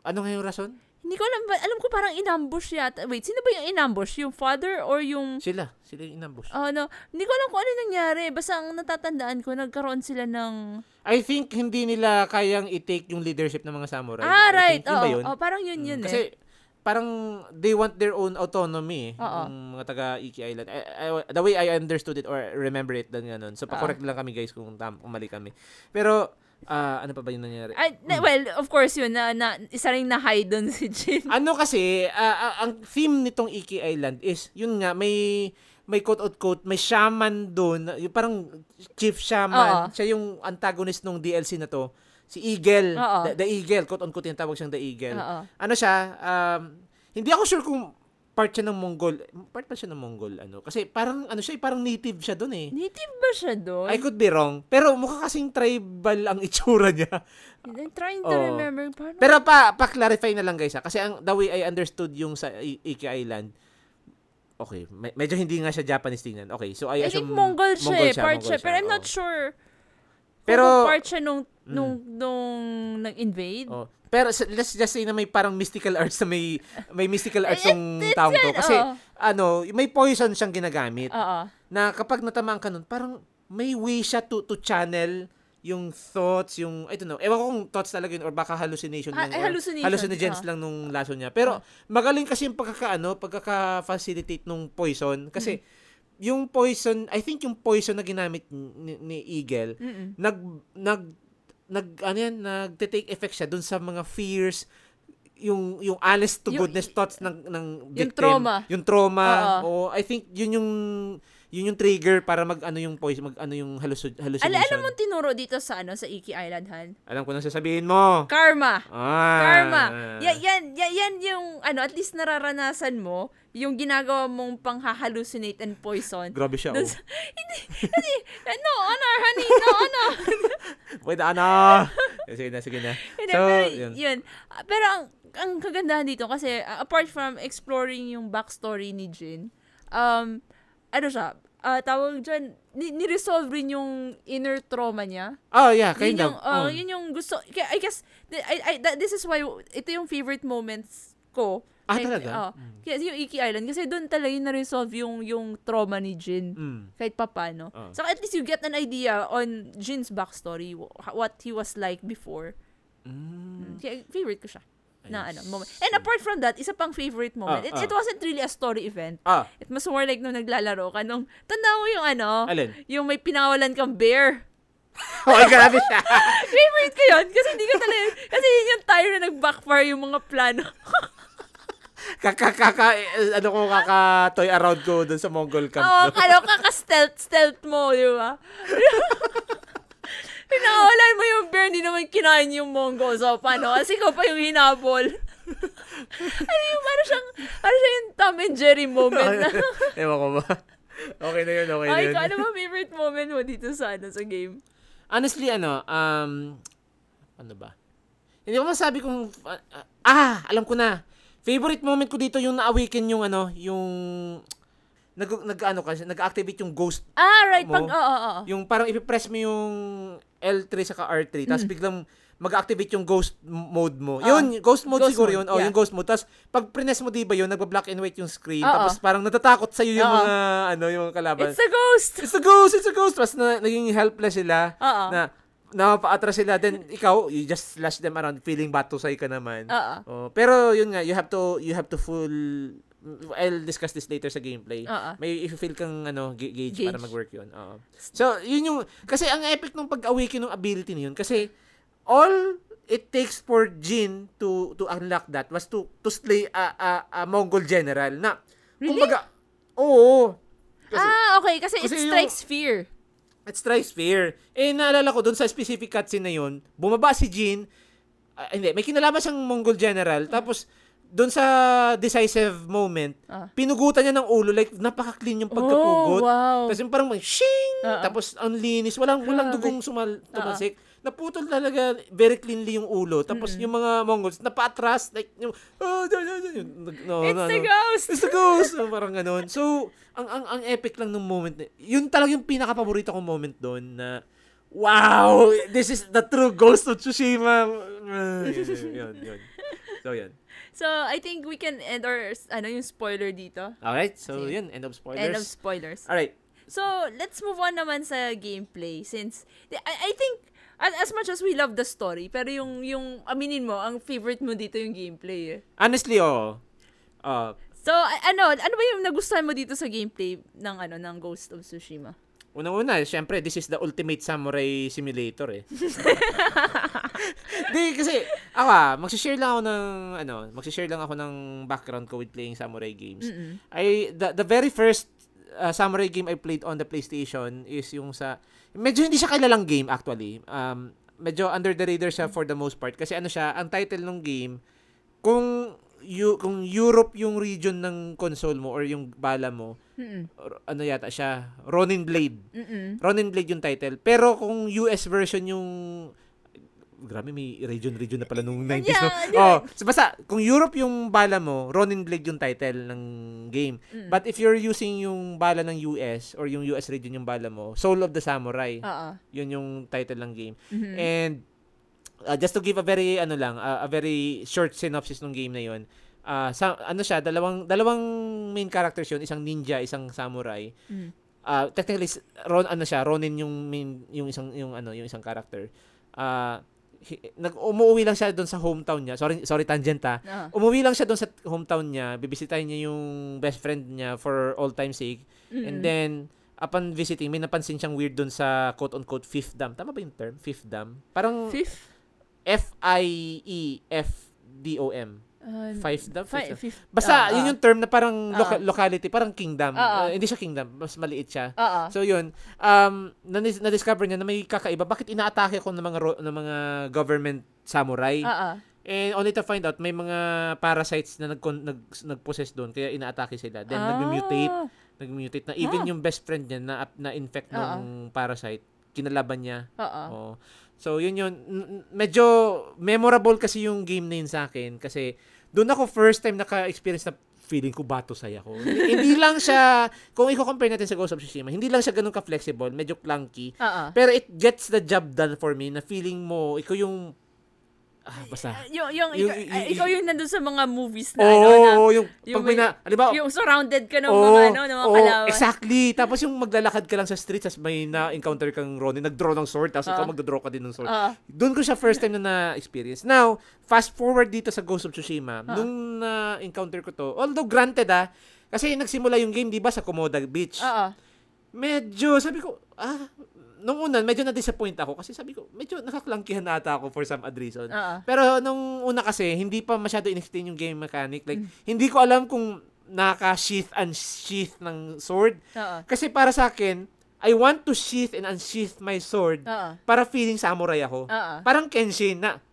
Ano nga yung rason? Hindi ko alam alam ko parang inambush yata. Wait, sino ba yung inambush? Yung father or yung Sila, sila yung inambush. Oh, no. Hindi ko alam kung ano nangyari. Basta ang natatandaan ko, nagkaroon sila ng... I think hindi nila kayang i-take yung leadership ng mga samurai. ah, right. think, ba yun? oh, parang yun Mm, yun Kasi eh. parang they want their own autonomy eh, Oo. yung mga taga Iki Island. I, I- the way I understood it or remember it lang ganun. So, pa-correct lang kami guys kung, tam, kung mali kami. Pero, ah, ano pa ba yung nangyari? Ay, na- well, of course yun, na, na, isa ring na-hide doon si Jin. ano kasi, ah, ang theme nitong Iki Island is, yun nga, may may quote-unquote, may shaman doon, yung parang chief shaman. Oo. Siya yung antagonist nung DLC na to. Si Eagle. Oo. The, the Eagle, quote-unquote, yung tawag siyang The Eagle. Oo. Ano siya, um, hindi ako sure kung part siya ng Mongol. Part ba siya ng Mongol ano? Kasi parang ano siya, eh, parang native siya doon eh. Native ba siya doon? I could be wrong. Pero mukha kasing tribal ang itsura niya. I'm trying to Oo. remember. Paano? Pero pa pa-clarify na lang guys ha. Kasi ang the way I understood yung sa I- Iki Island, okay, me- medyo hindi nga siya Japanese tingnan. Okay, so I, I think assume Mongol siya, eh, part Mongol siya. Pero I'm oo. not sure. Pero- part siya nung, nung, nung nag-invade. Oh. Pero let's just say na may parang mystical arts na may may mystical arts Eh, yung it's taong to. Kasi oo. ano, may poison siyang ginagamit. Oo. na kapag natamaan ka nun, parang may way siya to, to channel yung thoughts, yung, I don't know, ewan ko kung thoughts talaga yun or baka hallucination Ha- lang. ay, or hallucination, hallucinogens ah. lang nung laso niya. Pero, magaling kasi yung pagkakaano, pagkaka-facilitate nung poison. Kasi, Mm. yung poison, I think yung poison na ginamit ni, ni Eagle, Mm-mm. nag, nag, nag, ano yan, nagte-take effect siya dun sa mga fears, yung yung honest to Yung- goodness thoughts ng ng victim, trauma. yung trauma Oo. o I think yun yung yun yung trigger para mag ano yung poison mag ano yung halluci- hallucination Ala, alam mo tinuro dito sa ano sa Iki Island, Han? alam ko na sasabihin mo Karma. ah Karma. Yan, yan, yan, yan yung, ano, at least nararanasan mo, yung ginagawa mong pang-hallucinate and poison. grabe siya Dun oh. hindi, hindi, no honor, honey, no honor. Pwede ano sige na sige na Hindi, so pero yun. yun. Pero ang, ang kagandahan dito, kasi apart from exploring yung backstory ni Jin, um, ano siya, ah, tawag dyan, ni- ni-resolve rin yung inner trauma niya. oh yeah Yun kind yung, of oh, Mm. yun yung gusto, I guess, I, I, that, this is why, ito yung favorite moments ko. Ah, Like, talaga? oh, Kasi yung Iki Island, kasi doon talaga yung na-resolve yung, yung trauma ni Jin. Mm. Kahit papano. Oh. So at least you get an idea on Jin's backstory, wh- what he was like before. Mm. Kaya favorite ko siya. Na ano, moment. And apart from that, isa pang favorite moment. Ah, it, ah. it wasn't really a story event. ah It was more like nung naglalaro ka nung, tanda mo yung ano, alin yung may pinawalan kang bear. oh grabe siya favorite ko yun. Kasi hindi ko talaga, kasi yun yung time na nag-backfire yung mga plano. kakaka ano ko kaka toy around ko dun sa Mongol camp Oo, no? ano, kaka-stealth, stealth mo, di ba? Pinawalan mo yung bear, hindi naman kinain yung mongo. So, paano? Kasi ikaw pa yung hinabol. ano yung, parang siyang, parang siya yung Tom and Jerry moment na. Ewan ko ba? Okay na yun, okay na Ay, yun. ikaw, ano ba favorite moment mo dito sa, ano, sa game? Honestly, ano, um, ano ba? Hindi ko masabi kung, ah, ah, alam ko na. Favorite moment ko dito yung na-awaken yung, ano, yung, nag, nag, ano kasi, nag-activate yung ghost. Ah, right. Mo? Pag, oo, oo, oo. Yung parang ipipress mo yung L3 saka R3, Mm. tapos biglang mag-activate yung ghost mode mo. Ah, yun, ghost mode ghost siguro mode, yun. Oh, yeah. yung ghost mode. Tapos, pag prines mo, di ba yun, nagba-black and white yung screen. Oo. Tapos, parang natatakot sa'yo yung Oo. mga, ano, yung kalaban. It's a ghost! It's a ghost! It's a ghost! Tapos, na, naging helpless sila Oo. na napaatras sila. Then, ikaw, you just slash them around feeling batusay ka naman. Oo. Oh, pero, yun nga, you have to, you have to full, I'll discuss this later sa gameplay. Oo. May if you feel kang ano ga- gauge, para Gauge. mag-work 'yun. Oo. So, yun yung kasi ang epic nung pag-awaken ng ability na yun kasi all it takes for Jin to to unlock that was to to slay a a, a Mongol general na Really? kumbaga oo kasi ah, okay. Kasi, kasi it yung- strikes fear. it strikes fear. Eh naalala ko doon sa specific cutscene na yun, bumaba si Jin ah, hindi, may kinalaman siyang Mongol general tapos doon sa decisive moment, Ah. pinugutan niya ng ulo like napaka-clean yung Oh, pagkapugot. wow. Tapos yung parang shing! Oo. Tapos ang linis. Walang, walang dugong sumal, tumalsik. Naputol talaga very cleanly yung ulo. Tapos yung mga Mongols, napaatras. Like, yung, oh, no, no, no, no, no, It's no, the no. ghost! It's the ghost! Oh, parang ganun. So, ang, ang, ang epic lang nung moment. Yun talaga yung pinaka-paborito kong moment doon na, wow! This is the true ghost of Tsushima. Yun, yun, yun. So, yun. So, I think we can end our, ano, yung spoiler dito. Alright, so Sige. yun. End of spoilers. End of spoilers. Alright. So, let's move on naman sa gameplay since I, I think as, as much as we love the story, pero yung yung aminin mo, ang favorite mo dito yung gameplay. eh. Honestly, oh. Uh, So, ano, ano ba yung nagustuhan mo dito sa gameplay ng ano ng Ghost of Tsushima? Unang-una, syempre, this is the ultimate samurai simulator eh. Di, kasi, ako ah, magsishare lang ako ng, ano, magsishare lang ako ng background ko with playing samurai games. Mm-mm. I, the, the very first uh, samurai game I played on the PlayStation is yung sa, medyo hindi siya kilalang game actually. Um, medyo under the radar siya for the most part. Kasi ano siya, ang title ng game, kung you, kung Europe yung region ng console mo or yung bala mo, Mm-mm. or ano yata siya, Ronin Blade. Mm-mm. Ronin Blade yung title. Pero kung US version yung grabe may region-region na pala nung 90s no. Yeah, di Oh, so basta kung Europe yung bala mo, Ronin Blade yung title ng game. Mm. But if you're using yung bala ng US or yung US region yung bala mo, Soul of the Samurai. Oo. Yun yung title ng game. Mhm. And uh, just to give a very ano lang, uh, a very short synopsis ng game na yun. Uh, sa, ano siya, dalawang dalawang main characters yun, isang ninja, isang samurai. Mm. Uh, technically Ron ano siya, Ronin yung main yung isang yung ano, yung isang character. Uh, nag umuwi lang siya doon sa hometown niya. Sorry sorry tangent ah. Oo. Umuwi lang siya doon sa hometown niya, bibisitahin niya yung best friend niya for all time sake. Mm-mm. And then upon visiting, may napansin siyang weird doon sa quote-unquote fifth dam. Tama ba yung term? Fifth dam? Parang Fifth? F-I-E-F-D-O-M. Uh, Five dam? fi- Fifth dam. fifth. Basta, ah, yun yung term na parang loca- Ah. locality, parang kingdom. Ah. Uh, hindi siya kingdom, mas maliit siya. Oo. So yun, um na- na-discover niya na may kakaiba. Bakit inaatake ko ng mga ro- ng mga government samurai? Oo. And only to find out may mga parasites na nag nag nagpossess doon kaya inaatake sila. Then Ah. nagmutate, nagmutate na even Ah. yung best friend niya na na infect ng parasite, kinalaban niya. Oo. Oo. So, yun yun. Medyo memorable kasi yung game na yun sa akin kasi doon ako first time naka-experience na feeling ko bato saya ko. hindi lang siya, kung i-compare natin sa Ghost of Tsushima, hindi lang siya ganun ka-flexible, medyo clunky. Oo. Pero it gets the job done for me na feeling mo, ikaw yung, ah, basta. Yung, yung, Yung- ikaw, yung- ikaw yung nandun sa mga movies na, Oo, ano, na, yung, yung pag may na, alam yung surrounded ka ng Oo, mga, ano, ng mga oo, kalaban. exactly. Tapos yung maglalakad ka lang sa street, tapos may na-encounter kang Ronin, nag-draw ng sword, tapos ikaw Oo. magdodraw ka din ng sword. Oo. Doon ko siya first time na na-experience. Now, fast forward dito sa Ghost of Tsushima, Ah. nung na-encounter ko to, although granted ah, kasi nagsimula yung game, di ba, sa Komoda Beach. Oo. Medyo, sabi ko, ah, nung una, medyo na-disappoint ako kasi sabi ko, medyo nakaklangkihan na ata ako for some odd reason. Oo. Pero nung una kasi, hindi pa masyado in-explain yung game mechanic. Mm. Like, hindi ko alam kung naka-sheath unsheath ng sword. Oo. Kasi para sa akin, I want to sheath and unsheath my sword Oo. para feeling samurai ako. Oo. Parang Kenshin na,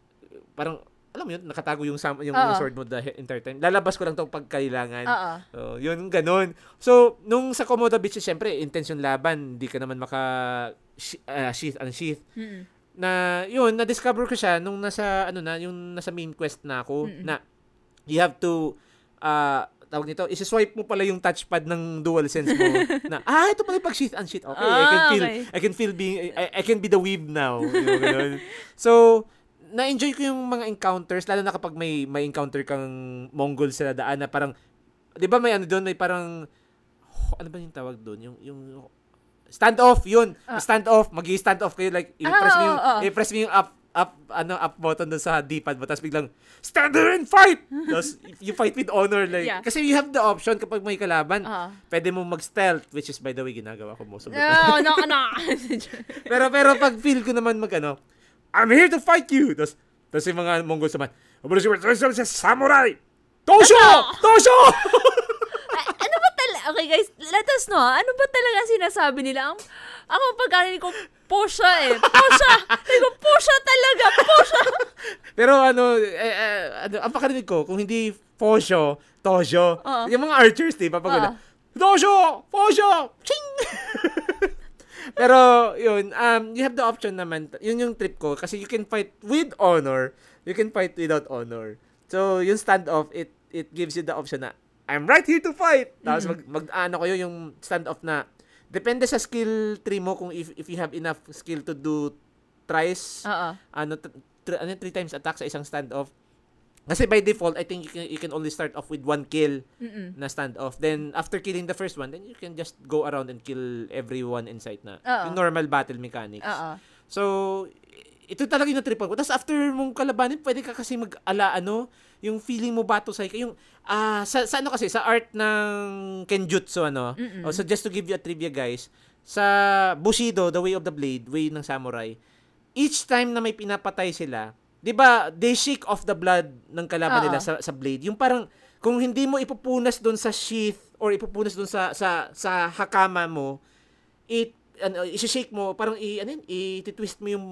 parang, alam mo yun, nakatago yung, sam- yung, yung sword mo the entire time. Lalabas ko lang to pag kailangan. So, yun, ganun. So, nung sa Komoda Beach, syempre, intense yung laban. Hindi ka naman maka ah, sheath, unsheath. Mm-mm. Na, yun, na-discover ko siya nung nasa, ano na, yung nasa main quest na ako, Mm-mm. na, you have to, ah, tawag nito, isi-swipe mo pala yung touchpad ng DualSense mo na ah ito pala yung pag sheath unsheath okay I can Ah, feel okay. I can feel being I, I can be the weeb now Yung ganun. so na-enjoy ko yung mga encounters lalo na kapag may may encounter kang Mongol sa daan na parang 'di ba may ano doon may parang ano ba yung tawag doon yung yung stand off yun Ah. stand off magi stand off kayo like Ah, i-press mo yung oo. i-press mo yung up up ano up button doon sa D-pad mo tapos biglang stand there and fight tapos you fight with honor like Yeah. kasi you have the option kapag may kalaban Oo. pwede mo mag-stealth which is by the way ginagawa ko most of the time No, no, no. pero pero pag feel ko naman mag ano I'm here to fight you tapos tapos yung mga Mongol naman sa samurai Tosho! Tosho! Ay, ano ba talaga? Okay guys, let us know. ha? Ano ba talaga sinasabi nila? Ang, ako pagkarinig ko, Posha eh. Posha! Sabi ko, Posha talaga! Posha! Pero ano, eh, eh, ano, ang pakarinig ko, kung hindi Fosho, Tosho, Oo. yung mga archers, di ba? Pag wala, Tosho! Fosho! Ching! Pero, yun, um, you have the option naman, yun yung trip ko, kasi you can fight with honor, you can fight without honor. So, yung standoff, it it gives you the option na, I'm right here to fight! Tapos, mag, mag, ano kayo, yung standoff na, depende sa skill tree mo kung if, if you have enough skill to do tries, Oo. ano, thr- ano, three times attack sa isang standoff. Kasi by default, I think you can, you can only start off with one kill Mm-mm. na standoff. Then, after killing the first one, then you can just go around and kill everyone in sight na. Oo. Yung normal battle mechanics. Oo. So, ito talaga yung natripan ko. Tapos after mong kalabanin, pwede ka kasi mag-ala, ano, yung feeling mo bato sa yung, ah, sa, sa ano kasi, sa art ng Kenjutsu, ano, Mm-mm. oh, so just to give you a trivia, guys, sa Bushido, The Way of the Blade, Way ng Samurai, each time na may pinapatay sila, 'di ba, they shake off the blood ng kalaban Oo. nila sa sa blade. Yung parang kung hindi mo ipupunas doon sa sheath or ipupunas doon sa sa sa hakama mo, it ano, i-shake mo, parang i ano yun, i-twist mo yung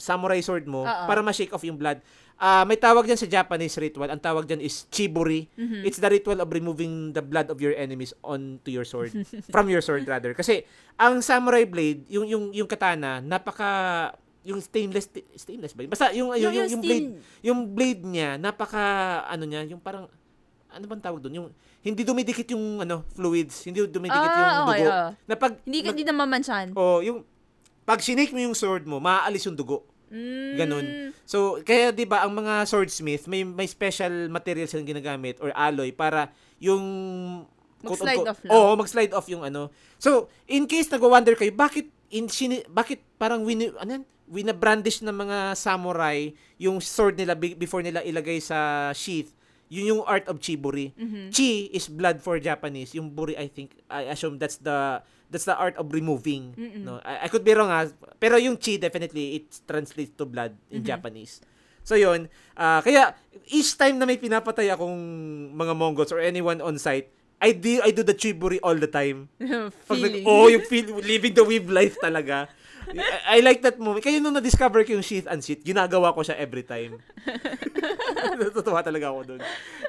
samurai sword mo Oo. para ma-shake off yung blood. ah, may tawag dyan sa Japanese ritual. Ang tawag dyan is chiburi. Mhm. It's the ritual of removing the blood of your enemies onto your sword. from your sword rather. Kasi ang samurai blade, yung yung yung katana, napaka yung stainless stainless ba? yun? Basta yung yung, yung, yung blade yung blade niya napaka ano niya, yung parang ano bang tawag doon? Yung hindi dumidikit yung ano fluids, hindi dumidikit yung ah, okay, dugo. ah. Na pag Hindi ka hindi na mamansyan. oh, yung pag sinake mo yung sword mo, maaalis yung dugo. Mm. Ganun. So, kaya 'di ba ang mga swordsmith may may special materials silang ginagamit or alloy para yung Mag-slide off lang. Oo, mag-slide off yung ano. So, in case nagwa-wonder kayo, bakit in sini, bakit parang wini, ano yan? Winabrandish ng mga samurai yung sword nila be- before nila ilagay sa sheath yun yung art of chiburi. Mhm. Chi is blood for Japanese. Yung buri, I think, I assume that's the that's the art of removing. Mm-mm. No, I, I could be wrong ha. Pero yung chi definitely it translates to blood in Mhm. Japanese. So yun, ah, kaya each time na may pinapatay akong mga Mongols or anyone on site, I do I do the chiburi all the time. Pag nag, oh, yung feel, living the weave life talaga. I, I like that moment. Kaya nung na-discover ko yung sheath and sheath, ginagawa ko siya every time. Natutuwa talaga ako dun.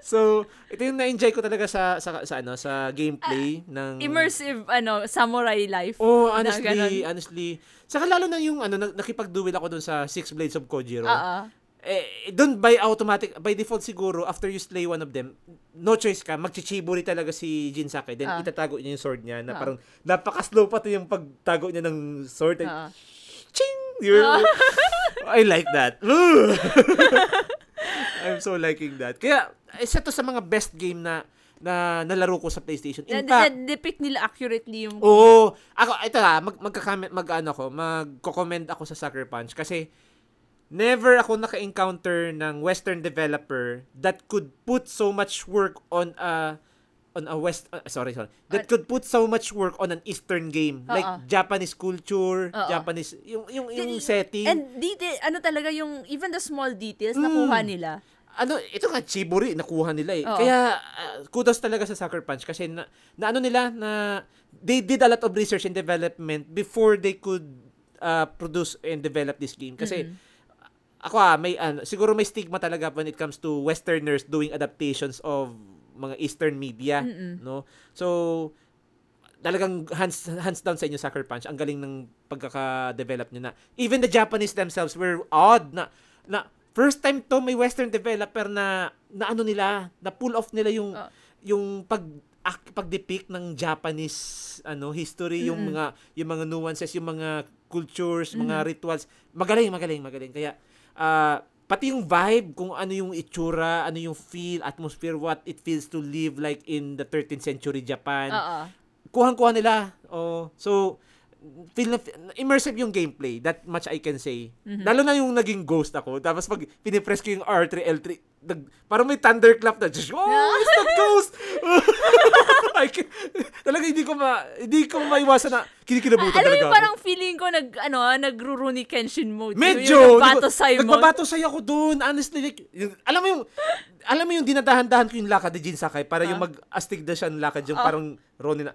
So, ito yung na-enjoy ko talaga sa sa, sa ano sa gameplay ng Immersive, ano, samurai life. Oh, honestly, honestly. Saka lalo na yung ano na- nakipag-duel ako dun sa Six Blades of Kojiro. Oo. Eh, doon by automatic, by default siguro, after you slay one of them, no choice ka, magchichiburi talaga si Jinsake. Then, Ah. itatago niya yung sword niya na Ah. parang napaka-slow pa to yung pagtago niya ng sword. Oo. ching! Ah. I like that. I'm so liking that. Kaya, isa to sa mga best game na na nalaro ko sa PlayStation. In na, fact, depict nila accurately yung... Oo. Ako, ito ha, mag, magka-comment, mag, ano ko, magko-comment ako sa Sucker Punch kasi never ako naka-encounter ng Western developer that could put so much work on a on a West, uh, sorry, sorry, that could put so much work on an Eastern game. Like Oo. Japanese culture, Oo. Japanese, yung, yung, yung setting. And detail, ano talaga yung, even the small details, Mm. nakuha nila. ano, ito nga, Chiburi, nakuha nila eh. Oo. Kaya, uh, kudos talaga sa Sucker Punch kasi na, na ano nila, na they did a lot of research and development before they could uh, produce and develop this game. Kasi, Mm. Ako ah, may, ano, siguro may stigma talaga when it comes to Westerners doing adaptations of mga Eastern media, Mm-mm. no? So, talagang hands hands down sa inyo Sucker Punch. Ang galing ng pagkaka-develop niyo na. Even the Japanese themselves were odd na na first time to may western developer na na ano nila, na pull off nila yung Oh. yung pag pag-depict ng Japanese ano history, yung Mm-mm. mga yung mga nuances, yung mga cultures, mga rituals. Magaling, magaling, magaling. Kaya ah, pati yung vibe, kung ano yung itsura, ano yung feel, atmosphere, what it feels to live like in the 13th century Japan Oo. kuhang-kuha nila. Oh, so feel na immersive yung gameplay. That much I can say. Mhm. Lalo na yung naging ghost ako. Tapos pag pinipress ko yung R3, L3, nag, parang may thunderclap na. Oh, it's the ghost! I can, talaga hindi ko ma, hindi ko maiwasan na kinikilabutan Alam talaga ako. parang feeling ko nag, ano, nagro-Rooney Kenshin mode. Medyo. Yung nagbatosay mo. Nagbabatosay ako doon. Honestly, like, yung- alam mo yung, alam mo yung dinadahan-dahan ko yung lakad ni Jin Sakai para yung Ah. mag-astig na siya ng lakad yung Ah. parang Ronin na,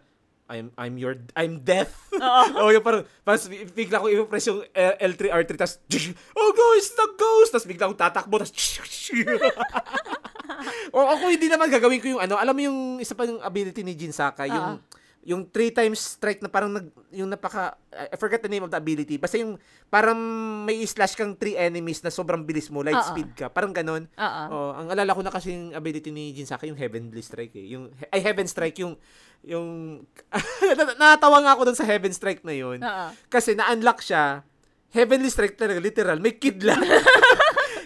I'm I'm your I'm death. Oo. oh, yung parang pas bigla ko i-press yung L- L3 R3 tas oh guys, the ghost tas bigla akong tatakbo tas O ako hindi naman gagawin ko yung ano, alam mo yung isa pa yung ability ni Jin Sakai, yung yung three times strike na parang nag yung napaka I forgot the name of the ability. Basta yung parang may slash kang three enemies na sobrang bilis mo, light Oo. speed ka. Parang ganon. Oo. Oh, ang alala ko na kasi yung ability ni Jin Sakai yung Heavenly Strike eh. Yung ay Heaven Strike yung yung natawa nga ako dun sa Heaven Strike na yun. Oo. Kasi na-unlock siya. Heavenly Strike talaga literal, may kidlat.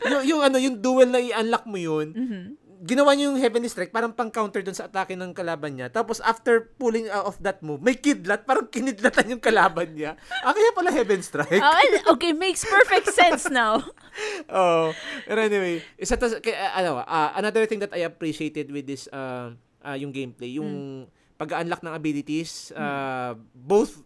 yung, yung ano, yung duel na i-unlock mo yun, Mhm. Ginawa niya yung Heavenly Strike parang pang-counter dun sa atake ng kalaban niya. Tapos after pulling out of that move, may kidlat, parang kinidlatan yung kalaban niya. Ah, kaya pala Heaven Strike. Ah, well, okay, makes perfect sense now. oh. But anyway, isa to, kaya, ano, ah, another thing that I appreciated with this, uh, uh, yung gameplay, yung pag-unlock ng abilities, uh, both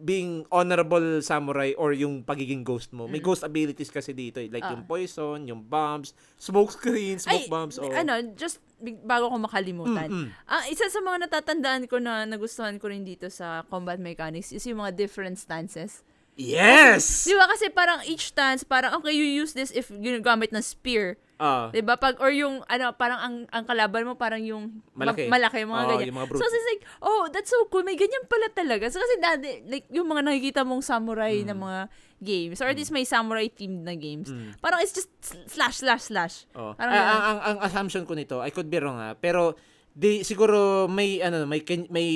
being honorable samurai or yung pagiging ghost mo. May Mm. ghost abilities kasi dito, eh, like Ah. yung poison, yung bombs, smoke screen, smoke Ay, bombs. Oh. ano, just bago ko makalimutan. Mm, mm. Ah, isa sa mga natatandaan ko na nagustuhan ko rin dito sa combat mechanics is yung mga different stances Yes! Di ba kasi parang each stance, parang okay, you use this if ginagamit ng spear. Ah. 'Di ba? Pag or yung ano, parang ang ang kalaban mo parang yung Malaki. ma- malaki mga Oo, ganyan. yung mga brute. so it's like, oh, that's so cool. May ganyan pala talaga. So kasi dati like yung mga nakikita mong samurai na mga games or at least may samurai themed na games. Mm. Parang it's just slash slash slash. Oh. Parang Ah, ganun. ang, ang, ang assumption ko nito, I could be wrong ha, pero di siguro may ano may may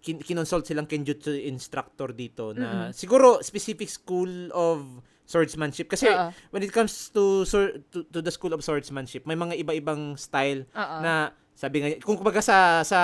kin, kinonsult silang kenjutsu instructor dito na siguro specific school of swordsmanship kasi Oo. when it comes to, sword- to to the school of swordsmanship may mga iba-ibang style Oo. na sabi nga kung kumbaga sa sa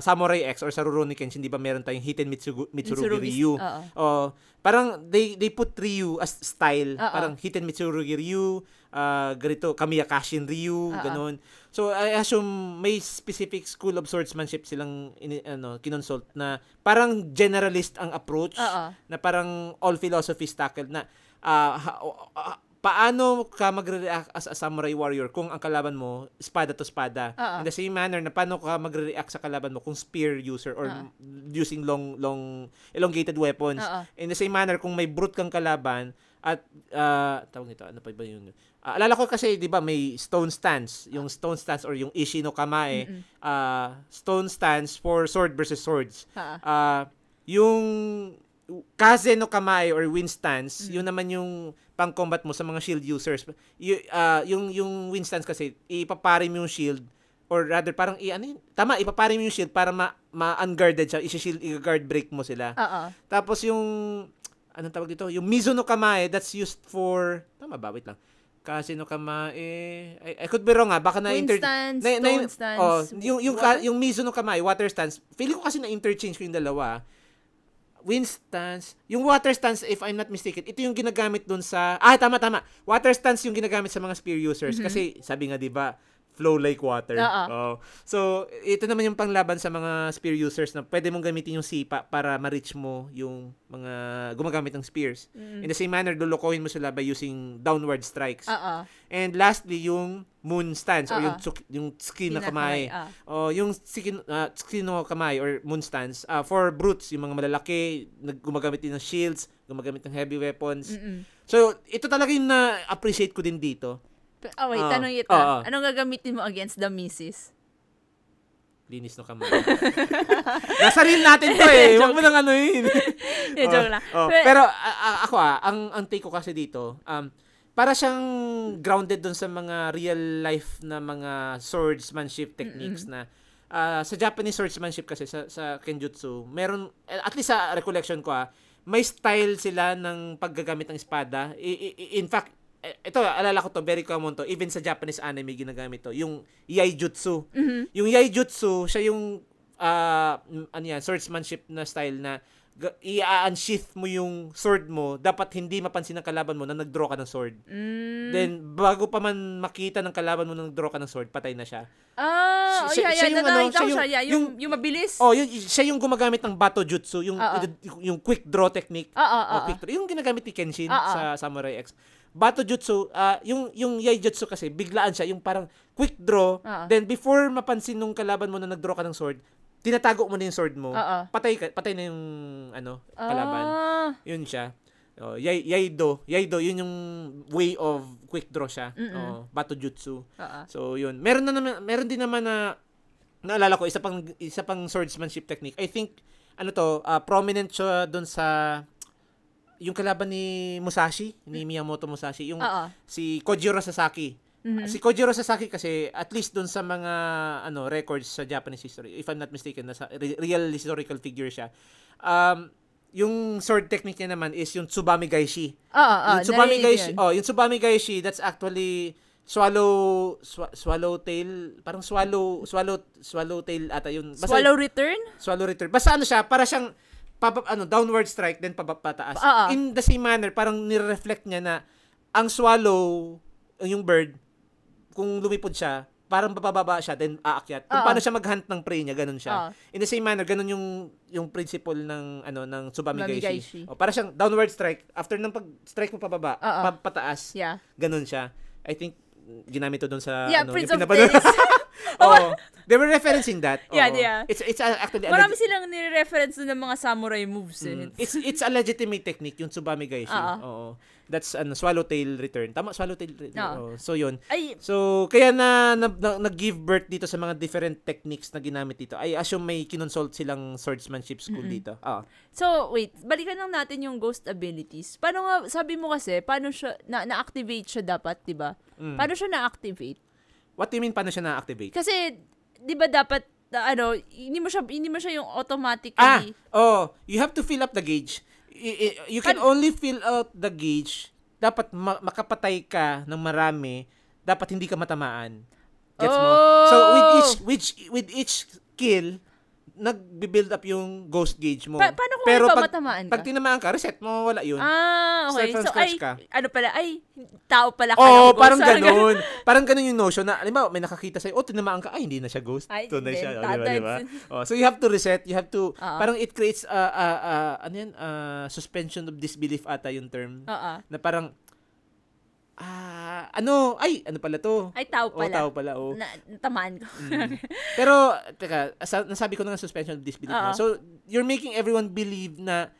Samurai X or sa Rurouni Kenshin di ba meron tayong Hiten Mitsugu, Mitsurugi Mitsurugi, Ryu. Oh, parang they they put Ryu as style. Oo. Parang Hiten Mitsurugi Ryu, uh, ganito Kamiyakashin Ryu, Oo. ganun. So I assume may specific school of swordsmanship silang ini, ano kinonsult na parang generalist ang approach Oo. na parang all philosophies tackled na ah, ha- ah, paano ka magre-react as a samurai warrior kung ang kalaban mo espada to espada Oo. in the same manner na paano ka magre-react sa kalaban mo kung spear user or Oo. using long long elongated weapons Oo. in the same manner kung may brute kang kalaban at ah, tawag nito ano pa ba yun Ah, alala ko kasi 'di ba may stone stance yung stone stance or yung ishi no kamae Mm-mm. ah, stone stance for sword versus swords Ha. Ah, yung kaze no kamae or wind stance, yun naman yung pang-combat mo sa mga shield users. Y- ah, yung yung wind stance kasi ipaparim yung shield or rather parang i ano yun? tama ipaparim yung shield para ma, ma-unguarded siya, i-shield i-guard break mo sila. Oo. Tapos yung anong tawag dito? Yung Mizuno Kamae that's used for tama ba? Wait lang. Kasi no Kamae I, I could be wrong ha. Baka na Wind inter stance, na- na- stance, Oh, yung yung ka, yung Mizuno Kamae water stance. Feeling ko kasi na interchange ko yung dalawa. Wind stance, yung water stance if I'm not mistaken, ito yung ginagamit dun sa ah tama tama. Water stance yung ginagamit sa mga spear users kasi sabi nga 'di ba flow like water. Oo. Oh. So, ito naman yung panglaban sa mga spear users na pwede mong gamitin yung sipa para ma-reach mo yung mga gumagamit ng spears. In the same manner, lulukohin mo sila by using downward strikes. Oo. And lastly, yung moon stance or Oo. yung tsuk- yung tsuki na Kinakamay, kamay. ah. Oh, yung tsuki, uh, tsuki no kamay or moon stance ah, for brutes, yung mga malalaki, gumagamit din ng shields, gumagamit ng heavy weapons. Mm-mm. So, ito talaga yung na-appreciate ko din dito. Oh, wait, Oo. tanong ito. Oo. Anong gagamitin mo against the missus? Linis no kamay. Nasa reel natin to eh. Huwag mo nang ano yun. Yeah, joke lang. Oh, Pero- pero a- ako ah, ang ang take ko kasi dito, um para siyang grounded dun sa mga real life na mga swordsmanship techniques na ah, sa Japanese swordsmanship kasi sa sa kenjutsu, meron eh, at least sa recollection ko ah, may style sila ng paggagamit ng espada. I- i- in fact, ito alala ko to very common to even sa Japanese anime ginagamit to yung yaijutsu Mhm. yung yaijutsu siya yung mm, ano yan swordsmanship na style na i-unsheath mo yung sword mo dapat hindi mapansin ng kalaban mo na nag-draw ka ng sword Mm. then bago pa man makita ng kalaban mo na nag-draw ka ng sword patay na siya Ah, oh, siya- yeah, siya yeah. yung ano, siya siya. yung- Yeah, yung, yung, mabilis. oh yun, siya yung gumagamit ng bato jutsu yung Oo. yung quick draw technique Oo, oo, Oh, oo. quick draw. Yung ginagamit ni Kenshin Oo. sa Samurai X. Bato Jutsu, ah, yung yung Yaijutsu kasi biglaan siya, yung parang quick draw. Oo. Then before mapansin nung kalaban mo na nag-draw ka ng sword, tinatago mo na yung sword mo. Oo. Patay ka, patay na yung ano, kalaban. Ah, Yun siya. Oh, yay, yaido, yaido, yun yung way of quick draw siya. Mm-mm. Oh, Bato Jutsu. oo. So, yun. Meron na naman, meron din naman na naalala ko isa pang isa pang swordsmanship technique. I think ano to, ah, prominent siya doon sa yung kalaban ni Musashi, ni Miyamoto Musashi, yung Oo. si Kojiro Sasaki. Mhm. Si Kojiro Sasaki kasi at least doon sa mga ano records sa Japanese history, if I'm not mistaken, nasa re- real historical figure siya. Um yung sword technique niya naman is yung Tsubami Gaishi Oo, oo. yung Tsubami narinig Gaishi, yun. oh, yung Tsubami Gaishi, that's actually swallow swa, swallow tail, parang swallow swallow swallow tail ata yun. Basta, Swallow return? swallow return. Basta ano siya, para siyang papa, ano, downward strike then pababa-pataas. Oo. In the same manner, parang nire-reflect niya na ang swallow yung bird kung lumipod siya, parang bababa siya then aakyat. Kung Oo. paano siya mag-hunt ng prey niya, ganun siya. Oo. In the same manner, ganun yung yung principle ng ano ng Tsubami Tsubami Gaishi. Gaishi. O, para siyang downward strike. After ng pag-strike mo pababa, pa- pataas, Yeah. ganun siya. I think ginamit to doon sa Yeah, ano, Prince yung of pinapanood. Oo. They were referencing that. Yeah, Oo. yeah. It's it's uh, actually Marami leg- silang nire-reference doon ng mga samurai moves eh. Mm. it's it's a legitimate technique yung Tsubame Gaishi. Oo. Oo. That's ano swallowtail return. Tama swallowtail return. Oo. Oo. So yun. Ay, So kaya na, na, na nag-give birth dito sa mga different techniques na ginamit dito. I assume may kinonsult silang swordsmanship school dito. Ah. so wait, balikan lang natin yung ghost abilities. Paano nga, sabi mo kasi, paano siya, na, na-activate siya dapat, di ba? Mm. Paano siya na-activate? What do you mean paano siya na-activate? Kasi, di ba dapat, ano, hindi mo siya, hindi mo siya yung automatically, Ah, oh, you have to fill up the gauge. I- i- You can Pan- only fill out the gauge. Dapat ma- makapatay ka ng marami. Dapat hindi ka matamaan. Gets mo? So with Oh! each which with each kill, nagbi-build up yung ghost gauge mo. Pa- paano kung Pero ikaw pag, matamaan ka? pag tinamaan ka, reset mo, wala yun. ah, okay. Start So, ay, ka. ano pala, ay, tao pala ka Oo, ng oh, ghost. parang Parang ganun. parang ganun yung notion na, alam mo, may nakakita sa'yo, oh, tinamaan ka, ay, hindi na siya ghost. Ay, Tunay siya. Oh, di ba, tatay. di ba? Oh, so you have to reset, you have to, Oo. parang it creates, uh, uh, uh, ano yan, uh, suspension of disbelief ata yung term. Oo. Na parang, ah, ano, ay, ano pala to? Ay, tao Oh, pala. tao pala, oh. Na, tamaan ko. Mm. Pero, teka, sa, nasabi ko na suspension of disbelief. Na. So, you're making everyone believe na,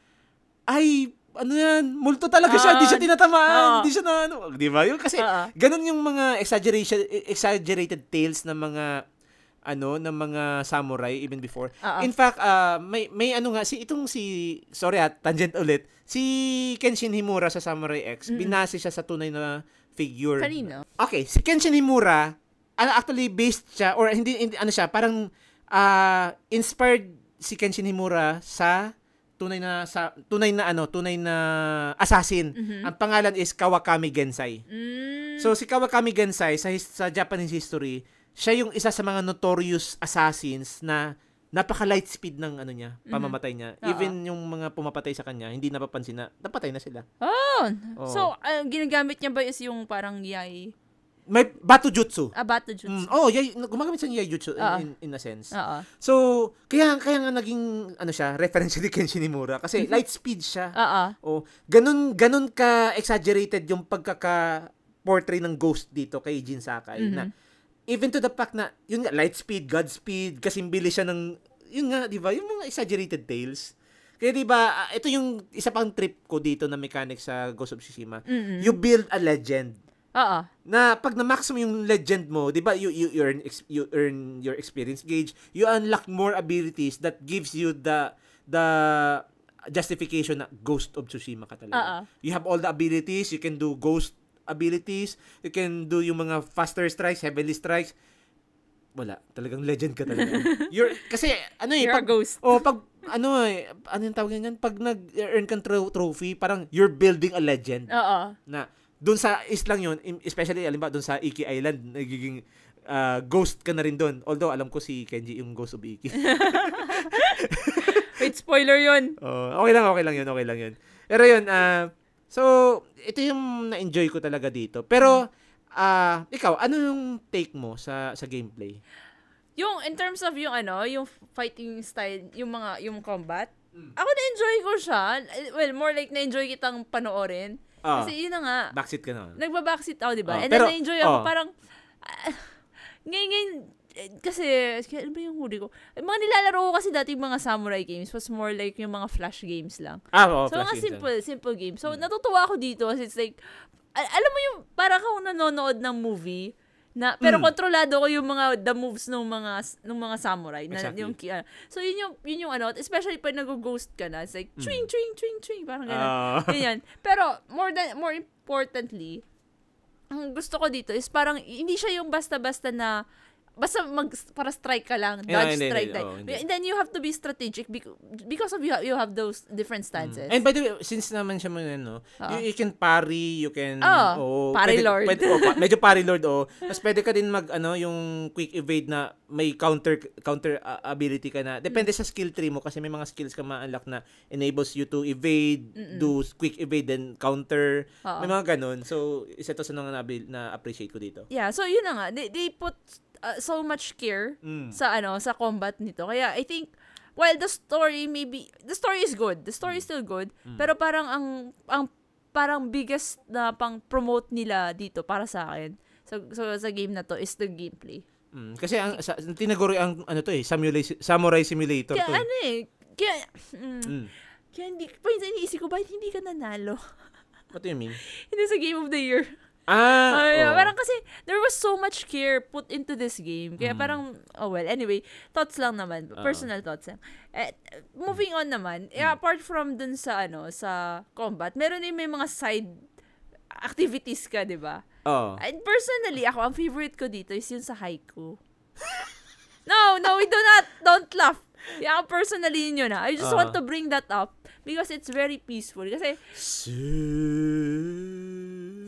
ay, ano yan, multo talaga siya, Oo. di siya tinatamaan, Oo. di siya na, ano, di ba? Yung kasi, Oo. ganun yung mga exaggeration, exaggerated tales ng mga, ano, ng mga samurai even before. Oo. In fact, ah, may, may ano nga, si, itong si, sorry at tangent ulit, si Kenshin Himura sa Samurai X, binase siya sa tunay na figure. Kanino? Okay, si Kenshin Himura, ano, actually based siya, or hindi, hindi ano siya, parang ah, inspired si Kenshin Himura sa tunay na sa tunay na ano, tunay na assassin. Ang pangalan is Kawakami Gensai. Mm, So si Kawakami Gensai sa his- sa Japanese history, siya yung isa sa mga notorious assassins na napaka light speed ng ano niya, pamamatay niya. Oo. Even yung mga pumapatay sa kanya, hindi napapansin na napatay na sila. oh. Oo. So, ang ginagamit niya ba is yung parang yay, May Batu Jutsu. abato jutsu? Mm, oh, yay, gumagamit siya ng yay jutsu in, in, in a sense. Oo. So, kaya kaya nga naging ano siya, reference ni Kenshin Himura kasi light speed siya. Oo. Oh, ganun ganun ka exaggerated yung pagkaka portray ng ghost dito kay Jin Sakai na even to the fact na yun nga light speed, god speed, kasi bilis siya ng yun nga, 'di ba? Yung mga exaggerated tales. Kaya 'di ba, ah, ito yung isa pang trip ko dito na mechanic sa Ghost of Tsushima. Mm-mm. You build a legend Oo. na pag na-max mo yung legend mo, 'di ba? You you earn you earn your experience gauge. You unlock more abilities that gives you the the justification na Ghost of Tsushima ka talaga. Oo. You have all the abilities, you can do ghost abilities, you can do yung mga faster strikes, heavily strikes. Wala, talagang legend ka talaga. You're kasi ano eh You're a pag ghost. oh pag ano eh ano yung tawag niyan pag nag-earn kang tro- trophy, parang you're building a legend Oo. na doon sa islang yun, im- especially alam ba doon sa Iki Island, nagiging ah, ghost ka na rin doon. Although alam ko si Kenji yung ghost of Iki. Wait, spoiler yun. oh, okay lang, okay lang yun, okay lang yun. Pero yun, ah, so, ito yung na-enjoy ko talaga dito. Pero, ah, ikaw, ano yung take mo sa sa gameplay? Yung, in terms of yung ano, yung fighting style, yung mga, yung combat, ako na-enjoy ko siya. Well, more like na-enjoy kitang panoorin. Ah, Kasi yun na nga, backseat ka na. nagbabackseat ako, di ba? Oh, And pero- then na-enjoy ako, oh. parang, ah, ngayon, ngayon, kasi, kaya ano ba yung huli ko? Mga nilalaro ko kasi dati mga samurai games was more like yung mga flash games lang. Ah, oo, so, mga games simple, simple games. So, Mm. natutuwa ako dito kasi it's like, al- alam mo yung, parang ako nanonood ng movie, na, pero Mm. kontrolado ko yung mga, the moves ng mga, ng mga samurai. Na, Exactly. yung, ah, so, yun yung, yun yung ano, especially pag nag-ghost ka na, it's like, chwing, chwing, chwing, chwing, parang gano'n. Mm. Ah. Ganyan. Pero, more than, more importantly, ang gusto ko dito is parang, hindi siya yung basta-basta na, basta mag para strike ka lang, Yeah, dodge hindi, strike hindi, oo, hindi. And then you have to be strategic because, of you, you have those different stances. And by the way, since naman siya mo no, Oo. you, you can parry, you can, Oo, oh, parry pwede- lord. pwede- oh, pa- medyo parry lord, oh. Tapos pwede ka din mag, ano, yung quick evade na may counter counter uh, ability ka na. Depende sa skill tree mo kasi may mga skills ka ma-unlock na enables you to evade, do quick evade, then counter. Oo. May mga ganun. So, isa to sa mga na- na-appreciate ko dito. Yeah, so yun na nga. They, they put uh, so much care Mm. sa ano sa combat nito. Kaya I think while the story maybe the story is good. The story is still good. Pero parang ang ang parang biggest na pang promote nila dito para sa akin. sa, sa, sa game na to is the gameplay. Mm, kasi ang sa, tinaguri ang ano to eh, samurai, samurai simulator Kaya to. Eh. ano eh, kaya, mm, Mm. kaya hindi, paminsan iniisip ko, bakit hindi ka nanalo? What do you mean? hindi sa Game of the Year. Ah, Ay, oo. Parang kasi, there was so much care put into this game. Kaya Mm. parang, oh well, anyway, thoughts lang naman. Personal thoughts lang. Eh, moving on naman, eh, Mm. apart from dun sa, ano, sa combat, meron din may mga side activities ka, di ba? Oo. And personally, ako, ang favorite ko dito is yung sa haiku. no, no, we do not. Don't laugh. Yeah, personally yun yun ah. I just Ah. want to bring that up because it's very peaceful. Kasi,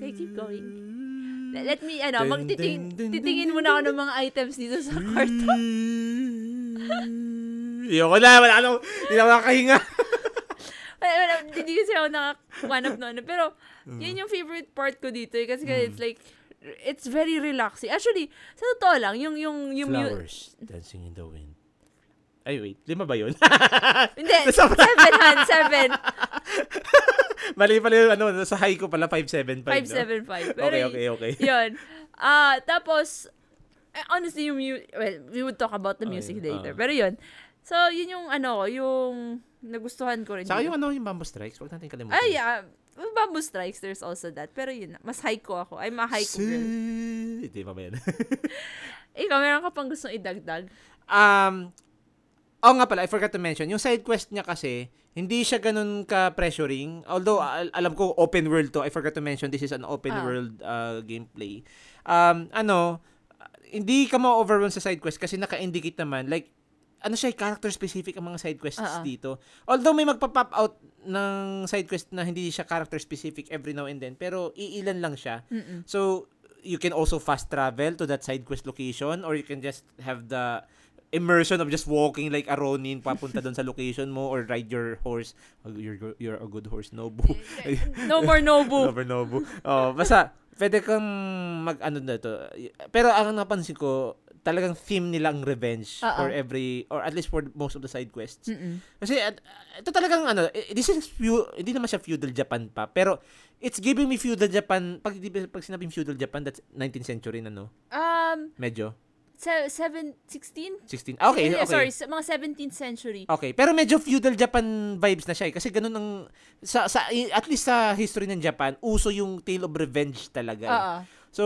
Say, keep going. let, me, ano, magtiting, titingin muna ako ng mga items dito sa kwarto. Ayoko na, wala nang, hindi na wala, Hindi kasi ako nakakumanap na ano. Pero, Mm. yun yung favorite part ko dito. Eh, kasi it's like, it's very relaxing. Actually, sa totoo lang, yung, yung, yung, Flowers dancing in the wind. Ay, wait. Lima ba yun? hindi, seven, Han, seven. Mali pala yung ano, sa high ko pala 575. Five, no? seven, five. Pero, Okay, okay, okay. yun. Ah, tapos, eh, honestly, yung, mu- well, we would talk about the Okay, music later. ah. Pero yun. So, yun yung, ano, yung nagustuhan ko rin. Saka dito. yung ano, yung bamboo strikes. Huwag natin kalimutan. Ay, yeah. Bamboo Strikes, there's also that. Pero yun, mas haiku ako. I'm a haiku girl. Hindi pa ba yan? Ikaw, meron ka pang gustong idagdag? um, oh nga pala, I forgot to mention, yung side quest niya kasi, hindi siya ganun ka-pressuring. Although, al- alam ko, open world to. I forgot to mention, this is an open Ah. world uh, gameplay. Um, ano, hindi ka ma-overwhelm sa side quest kasi naka-indicate naman, like, ano siya, character specific ang mga side quests ah. dito. Although may magpa-pop out ng side quest na hindi siya character specific every now and then, pero iilan lang siya. Mm-mm. So, you can also fast travel to that side quest location or you can just have the immersion of just walking like a Ronin papunta doon sa location mo or ride your horse. You're, you're a good horse, Nobu. No more Nobu. Over Nobu. Oh, basta, pwede kang mag ano na to. Pero ang napansin ko, talagang theme nila ang revenge Oo. for every, or at least for most of the side quests. Mm-mm. Kasi at- ito talagang ano, this is few, hindi naman siya feudal Japan pa, pero it's giving me feudal Japan, pag, pag sinabing feudal Japan, that's 19th century na, no? Um, Medyo. Se- seven, 16? 16. Ah, Okay, okay. Sorry, sa- mga 17th century. Okay, pero medyo feudal Japan vibes na siya eh. Kasi ganun ang, sa, sa, at least sa history ng Japan, uso yung tale of revenge talaga. eh. Oo. So,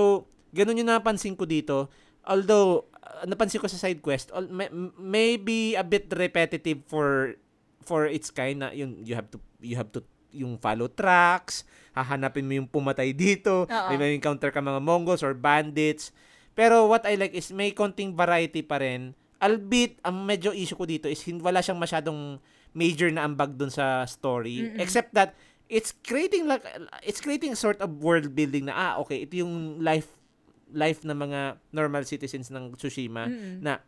ganun yung napansin ko dito. Although, uh, napansin ko sa side quest, al- may, maybe a bit repetitive for for its kind na yun, you have to you have to yung follow tracks, hahanapin mo yung pumatay dito, may may encounter ka mga Mongols or bandits. Pero what I like is may konting variety pa rin. Albeit, ang medyo issue ko dito is wala siyang masyadong major na ambag dun sa story. Mm-mm. Except that, it's creating like, it's creating sort of world building na, ah, okay, ito yung life life ng mga normal citizens ng Tsushima Mm-mm. na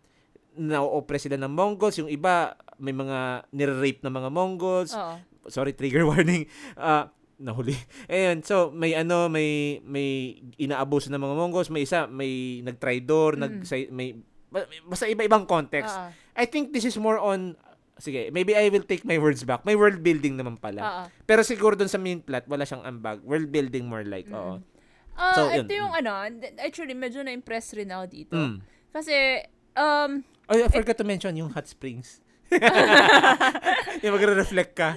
na-oppress sila ng Mongols, yung iba may mga nire-rape ng mga Mongols. Oo. Sorry, trigger warning. Ah, nahuli. Ayun, so may ano, may may inaabuso ng mga Mongols, may isa may nagtraidor, Mm. nag may ba- basta iba-ibang context. Oo. I think this is more on sige, maybe I will take my words back. May world building naman pala. Oo. Pero siguro dun sa main plot, wala siyang ambag. World building more like, oo. Ah, So, yun. ito yung ano, actually, medyo na-impress rin ako dito. Mm. Kasi, um, Oh, I forgot to mention yung hot springs. yung magre-reflect ka.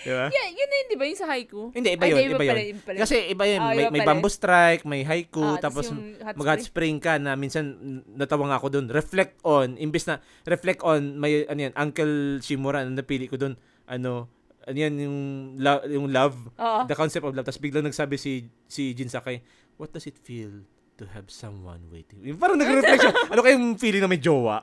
Di ba? yeah, yun na yun, di ba? Yung sa haiku. Hindi, iba Ay, yun, di, iba pala, yun. pala. Kasi iba yun, Ah, may, iba may pala. bamboo strike, may haiku, Ah, tapos hot mag-hot spring ka na minsan natawa nga ako dun. Reflect on, imbis na reflect on, may ano yan, Uncle Shimura, ano napili ko dun, ano, ano yan, yung, lo- yung love, Oo. the concept of love. Tapos biglang nagsabi si, si Jin Sakai, what does it feel to have someone waiting? Yung parang nag-reflect siya. ano kayong feeling na may jowa?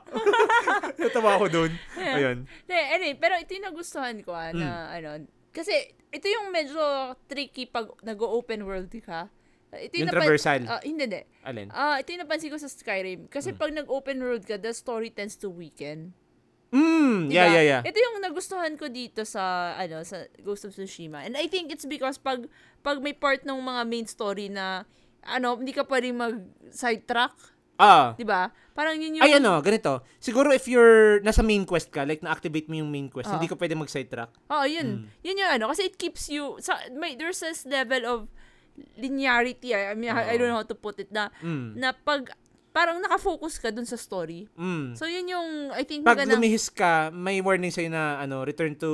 Natawa ako dun. Yeah. Ayun. Hindi, anyway, pero ito yung nagustuhan ko ah, Mm. na ano, kasi ito yung medyo tricky pag nag-open world ka. Ito Yung napan- traversal. Ah, hindi, hindi. Alin? Ah, ito yung napansin ko sa Skyrim. Kasi Mm. pag nag-open world ka, the story tends to weaken. Mm, Diba? yeah, yeah, yeah. Ito yung nagustuhan ko dito sa ano sa Ghost of Tsushima. And I think it's because pag pag may part ng mga main story na ano, hindi ka pa rin mag sidetrack, Ah, 'di ba? Parang yun yung Ay ano, ganito. Siguro if you're nasa main quest ka, like na-activate mo yung main quest, Oo. hindi ka pwede mag-sidetrack. Oo, yun. Mm. Yun yung ano kasi it keeps you sa may there's this level of linearity. I, I mean, I, I don't know how to put it na Mm. na pag parang nakafocus ka dun sa story. Mm. So yun yung I think Pag magandang- lumihis ka, may warning sa'yo na ano, return to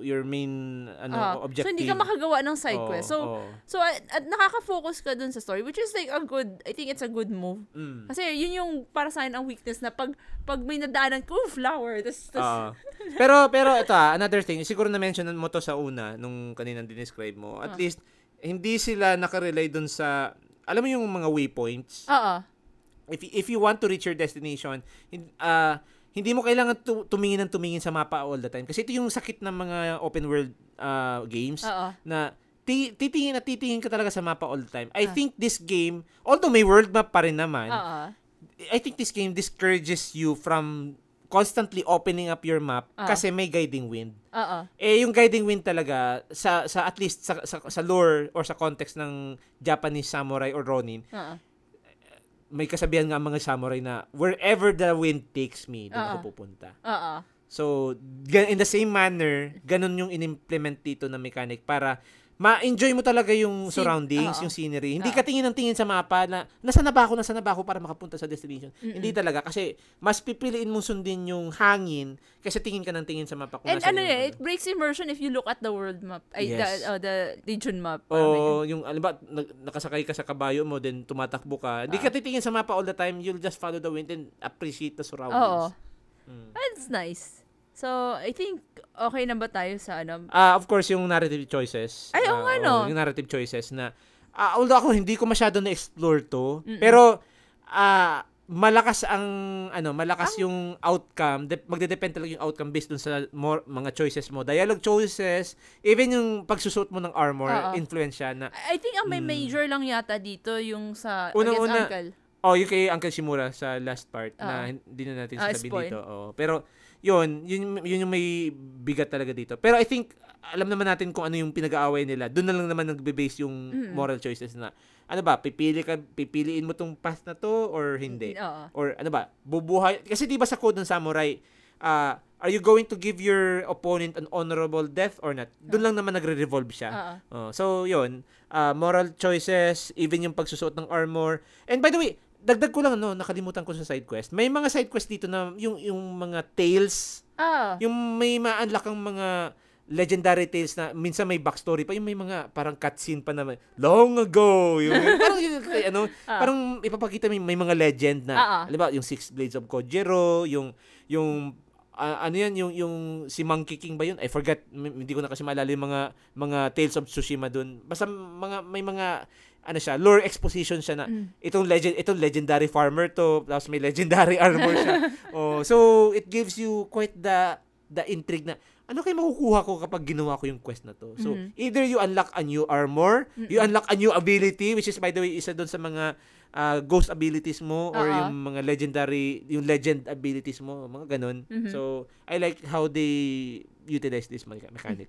your main ano Ah, objective. So hindi ka makagawa ng side Oo, quest. So oo. so at, at nakaka-focus ka dun sa story which is like a good I think it's a good move. Mm. Kasi yun yung para sa akin ang weakness na pag pag may nadaanan ko, oh, flower. Tas, tas, Oo. pero pero ito ah, another thing, siguro na mention mo to sa una nung kaninang dinescribe mo. At Ah. least hindi sila nakarelay dun sa alam mo yung mga waypoints. Oo. If if you want to reach your destination, ah, hindi mo kailangan tu- tumingin ng tumingin sa mapa all the time. Kasi ito yung sakit ng mga open world ah, games Oo. na ti- titingin at titingin ka talaga sa mapa all the time. I Ah. think this game, although may world map pa rin naman, Oo. I think this game discourages you from constantly opening up your map Ah. kasi may guiding wind. Oo. Eh yung guiding wind talaga sa sa at least sa, sa sa lore or sa context ng Japanese samurai or ronin, Oo. May kasabihan nga mga samurai na wherever the wind takes me, doon ako Ah. pupunta. Oo. So, ga- in the same manner, ganun yung in-implement dito na mechanic para ma-enjoy mo talaga yung surroundings, oo. yung scenery. Hindi Oo. ka tingin ng tingin sa mapa na nasa na ba ako, nasa na ba ako para makapunta sa destination. Hindi talaga kasi mas pipiliin mong sundin yung hangin kasi tingin ka ng tingin sa mapa kung And ano eh, it breaks immersion if you look at the world map. Ay, Yes. the, oh, the region map. Parang ganyan. O yung alam ba, nakasakay ka sa kabayo mo then tumatakbo ka. Hindi Ah. ka titingin sa mapa all the time. You'll just follow the wind and appreciate the Oo. surroundings. Mm. That's nice. So, I think, okay na ba tayo sa ano? Ah, of course, yung narrative choices. Ay, oo Ah, nga, no? Yung narrative choices na, ah, although ako hindi ko masyado na-explore to, Mm-mm. pero, ah, malakas ang, ano, malakas yung outcome. De- magde-depend talaga yung outcome based dun sa more, mga choices mo. Dialogue choices, even yung pagsusuot mo ng armor, Oo. influence siya na, I think ang may Mm. major lang yata dito yung sa Unang-una, Against Uncle. oh, yung kay Uncle Shimura sa last part na Oo. hindi na natin Ah, sasabihin dito. Oh, pero, yun, yun, yun yung may bigat talaga dito. Pero I think, alam naman natin kung ano yung pinag-aaway nila. Doon na lang naman nagbe-base yung Mm. moral choices na, ano ba, pipili ka, pipiliin mo tong path na to or hindi? Oo. Or ano ba, bubuhay. Kasi di ba sa code ng samurai, ah, are you going to give your opponent an honorable death or not? Doon lang naman nagre-revolve siya. Oo. Oh, so, yun. ah, moral choices, even yung pagsusuot ng armor. And by the way, dagdag ko lang, no, nakalimutan ko sa side quest. May mga side quest dito na yung, yung mga tales, Ah. yung may ma-unlock ang mga legendary tales na minsan may backstory pa yung may mga parang cutscene pa naman long ago yung parang yun, ano Ah. parang ipapakita may, may mga legend na Ah, ah. alam ba yung Six Blades of Kojiro yung yung ah, ano yan yung yung si Monkey King ba yun I forgot hindi ko na kasi maalala yung mga mga Tales of Tsushima dun basta mga may mga ano siya lore exposition siya na Mm. itong legend itong legendary farmer to tapos may legendary armor siya oh so it gives you quite the the intrigue na ano kayo makukuha ko kapag ginawa ko yung quest na to so Mhm. either you unlock a new armor you unlock a new ability which is by the way isa doon sa mga ah, ghost abilities mo or Oo. yung mga legendary yung legend abilities mo mga ganun Mhm. so I like how they utilize this mecha- mechanic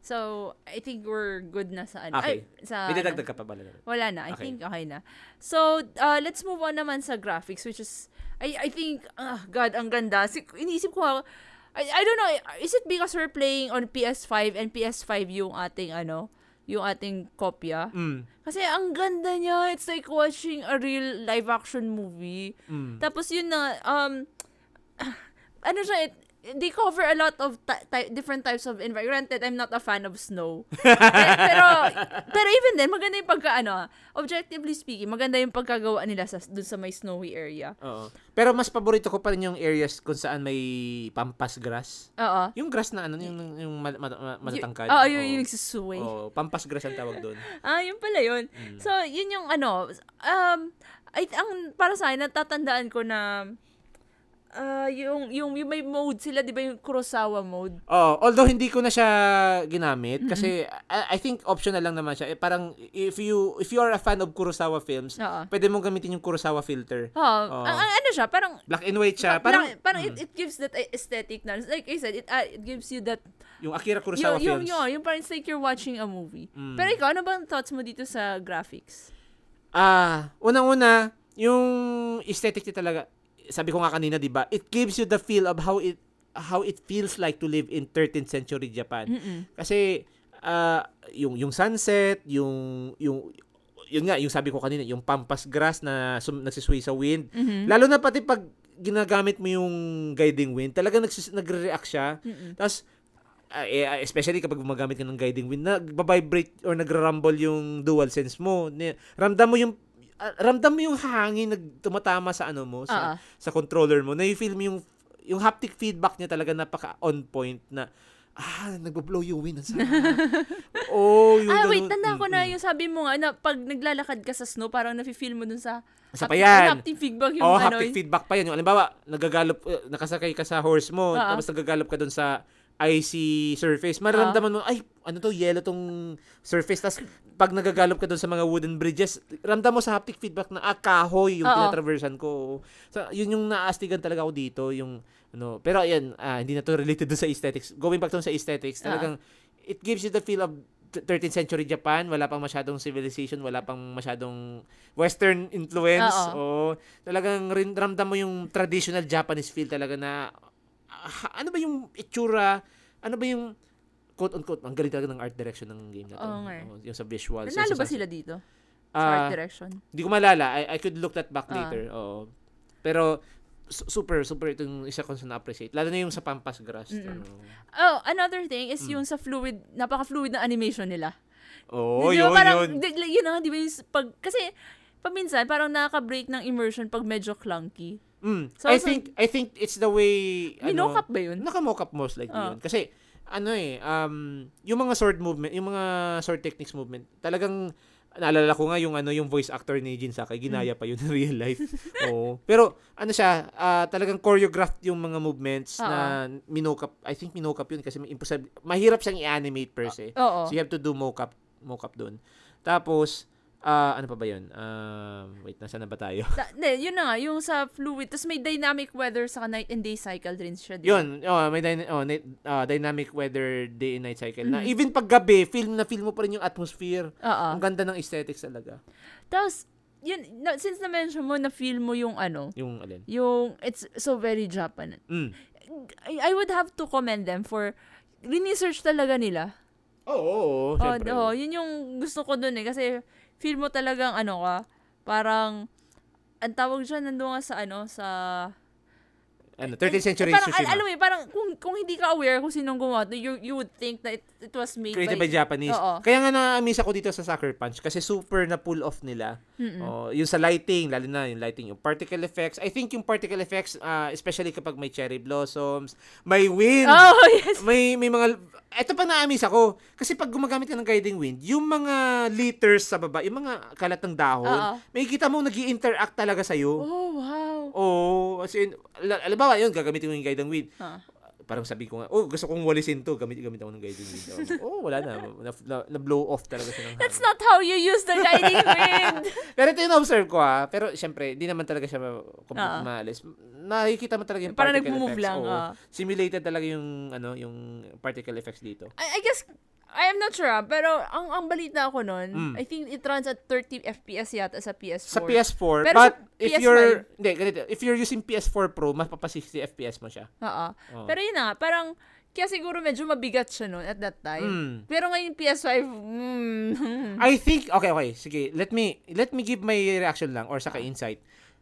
So, I think we're good na sa ano. Okay. Ay, sa, may dadagdag ka pa ba Wala na. I Okay. think okay na. So, uh, let's move on naman sa graphics which is I I think ah god ang ganda. Si, iniisip ko I, I don't know, is it because we're playing on PS5 and PS5 yung ating ano, yung ating kopya? mm, Kasi ang ganda niya. It's like watching a real live action movie. mm. Tapos yun na, um, ano siya, it, they cover a lot of ty- ty- different types of environment. Granted, I'm not a fan of snow. pero, pero, pero even then, maganda yung pagka, ano, objectively speaking, maganda yung pagkagawa nila sa, dun sa may snowy area. Oo. Pero mas paborito ko pa rin yung areas kung saan may pampas grass. Oo. Yung grass na ano, yung, yung ma- ma- ma- matatangkad. Oo, yun Oo. yung nagsusway. Oo, pampas grass ang tawag doon. Ah, yun pala yun. Mm. So, yun yung ano, um, ay, ang, para sa akin, natatandaan ko na, ah, yung, yung, yung may mode sila, di ba yung Kurosawa mode? Oh, although hindi ko na siya ginamit kasi I, I think optional lang naman siya. Eh, parang if you if you are a fan of Kurosawa films, Oo. pwede mong gamitin yung Kurosawa filter. Oo. Oo. Ang, ang ano siya, parang, Black and white siya. parang, Parang, parang mm, it, it gives that aesthetic na. Like I said, it, uh, it gives you that, yung Akira yung, Kurosawa yung, films. yung, yung parang it's like you're watching a movie. Mm. Pero ikaw, ano bang thoughts mo dito sa graphics? Ah, unang-una, yung aesthetic niya talaga, sabi ko nga kanina, 'di ba? It gives you the feel of how it how it feels like to live in 13th century Japan. Mm-mm. Kasi ah, yung yung sunset, yung yung yun nga, yung sabi ko kanina, yung pampas grass na sum, nagsisway sa wind. Mhm. Lalo na pati pag ginagamit mo yung guiding wind, talaga nagsis, nagre-react siya. Mm-mm. Tapos, ah, eh, ah, especially kapag gumagamit ka ng guiding wind, nagbabibrate or nagra-rumble yung dual sense mo. Ramdam mo yung ah, ramdam mo yung hangin nag tumatama sa ano mo, sa, ah. sa controller mo. Na-feel mo yung yung haptic feedback niya talaga napaka on point na ah, nagbo-blow yung wind. Oh, yung Ah, ganun. wait, tanda ko na yung sabi mo nga na pag naglalakad ka sa snow, parang nafe-feel mo dun sa Isa pa yan. haptic feedback yung oh, ano. haptic feedback pa yan. Yung alimbawa, nagagalop, eh, nakasakay ka sa horse mo, Oo. tapos nagagalop ka dun sa icy surface, mararamdaman mo, ay, ano to, yellow tong surface. Tapos, pag nagagalop ka dun sa mga wooden bridges, ramdam mo sa haptic feedback na, ah, kahoy yung Oo. tinatraversan ko. So, yun yung naastigan talaga ako dito, yung, ano, pero ayan, ah, hindi na to related dun sa aesthetics. Going back to sa aesthetics, talagang, it gives you the feel of 13th century Japan, wala pang masyadong civilization, wala pang masyadong western influence. Oo. O talagang rin, ramdam mo yung traditional Japanese feel talaga na ah, ano ba yung itsura, ano ba yung quote unquote, ang galing talaga ng art direction ng game na to. Oo nga eh. Oo, yung sa visuals. Nanalo sa ba sila dito? Sa Ah, art direction? Hindi ko malala. I, I could look that back Ah. later. Oo. Pero su- super, super itong isa ko sa na-appreciate. Lalo na yung sa Pampas Grass. Ano. Oh, another thing is Mm. yung sa fluid, napaka-fluid na animation nila. Oo, ba yun, parang, yun. di- like, yun na di ba yung pag, kasi, paminsan, parang nakaka-break ng immersion pag medyo clunky. Mm. So, I so- think I think it's the way ano, Minokap ba yun? Naka-mock up most likely Ah. yun. Kasi, ano eh, um, yung mga sword movement, yung mga sword techniques movement, talagang, naalala ko nga yung ano yung voice actor ni Jin Sakai, ginaya pa yun in real life. Oo. Pero, ano siya, ah, talagang choreographed yung mga movements na minokap, I think minokap yun kasi may impossible, mahirap siyang i-animate per se. Oo. So, you have to do mocap, mocap doon. Tapos, ah, ano pa ba yun? Um, wait, nasa na ba tayo? Ta- Hindi, yun na nga, yung sa fluid. Tapos may dynamic weather sa night and day cycle din siya. di ba? Yun, oh, may dyna- oh, night- ah, dynamic weather day and night cycle na Mhm. even pag gabi, film na film mo pa rin yung atmosphere. Oo. Ang ganda ng aesthetics talaga. Tapos, yun, na, since na-mention mo, na-feel mo yung ano, Yung alin. yung, it's so very Japan. Mm. I, I would have to commend them for, research talaga nila. Oo, oo, oo, Oh, syempre. oh, yun yung gusto ko dun eh. Kasi, feel mo talagang ano ka, parang, ang tawag dyan, nandun nga sa ano, sa... Ano, 13th century parang, al- Tsushima. alam mo parang kung, kung hindi ka aware kung sinong gumawa, you, you would think that it, it was made Created by... by Japanese. Oo. Kaya nga na-miss ako dito sa Sucker Punch kasi super na pull off nila. Mm-mm. Oh, yung sa lighting, lalo na yung lighting, yung particle effects. I think yung particle effects, ah, especially kapag may cherry blossoms, may wind, Oh, yes. may may mga ito pa na-miss ako kasi pag gumagamit ka ng guiding wind yung mga liters sa baba yung mga kalat ng dahon Oo. may kita mo nag interact talaga sa iyo Oh, wow. Oh as in al- alam ba yun gagamitin mo yung guiding wind Ah. parang sabi ko nga oh gusto kong walisin to gamit gamit ako ng guiding wind oh, wala na na, na, na blow off talaga siya ng That's hangin. not how you use the guiding wind. pero ito yung observe ko ha pero syempre hindi naman talaga siya ma- complete Oo. maalis nakikita mo talaga yung Parang particle nag-move effects lang, oo. ah. simulated talaga yung ano yung particle effects dito I, I guess, I am not sure ah, pero ang, ang balita ko nun, Mm. I think it runs at 30 FPS yata sa PS4. Sa PS4, Pero but sa if PS5 you're hindi ganito, if you're using PS4 Pro, mas papa 60 FPS mo siya. Oo. Oo. Pero yun na parang, kaya siguro medyo mabigat siya nun at that time. Mm. Pero ngayon PS5, mm, I think okay, okay, sige. Let me let me give my reaction lang or saka insight.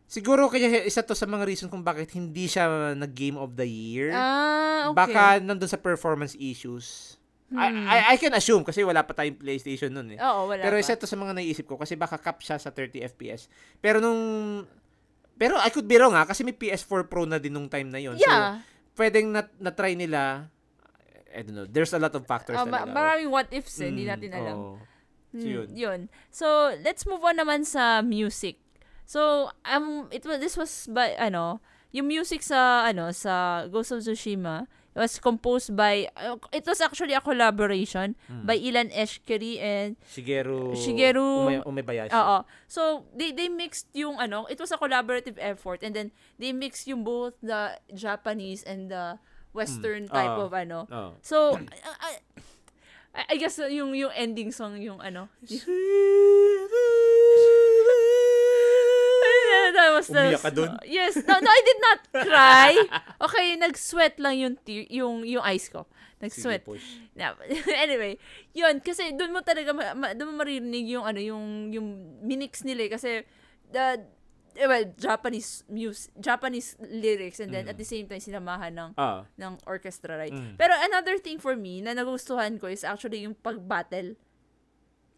Siguro kaya isa to sa mga reason kung bakit hindi siya nag Game of the Year. ah, okay. Baka nandun sa performance issues. I, Hmm. I I can assume kasi wala pa tayong PlayStation nun eh. Oo, wala Pero pa. isa to sa mga naisip ko kasi baka cap siya sa 30 FPS. Pero nung pero I could be wrong ha kasi may PS4 Pro na din nung time na yon. So Yeah. pwedeng na, na-try nila I don't know. There's a lot of factors Ah, ma- talaga. maraming what ifs eh, hindi Mm, natin alam. oo. So, Hmm, yun. yun. So, let's move on naman sa music. So, um, it was, this was by, ano, yung music sa, ano, sa Ghost of Tsushima, it was composed by, uh, it was actually a collaboration Mm. by Ilan Eshkeri and, Shigeru Shigeru- Ume, Umebayashi. oo. So, they, they mixed yung, ano, it was a collaborative effort and then they mixed yung both the Japanese and the Western Mm, type oo. of, ano. Oh. So, uh, I, I guess uh, yung, yung ending song, yung, ano, that was the, Umiyak ka dun? Yes. No, no, I did not cry. Okay, nag-sweat lang yung tear, yung yung eyes ko. Nag-sweat. Sige, push. Yeah. anyway, yun kasi doon mo talaga ma, ma, doon mo maririnig yung ano yung yung minix nila eh. kasi the eh, well, Japanese music, Japanese lyrics and then Mm. at the same time sinamahan ng Ah. ng orchestra, right? Mm. Pero another thing for me na nagustuhan ko is actually yung pag-battle.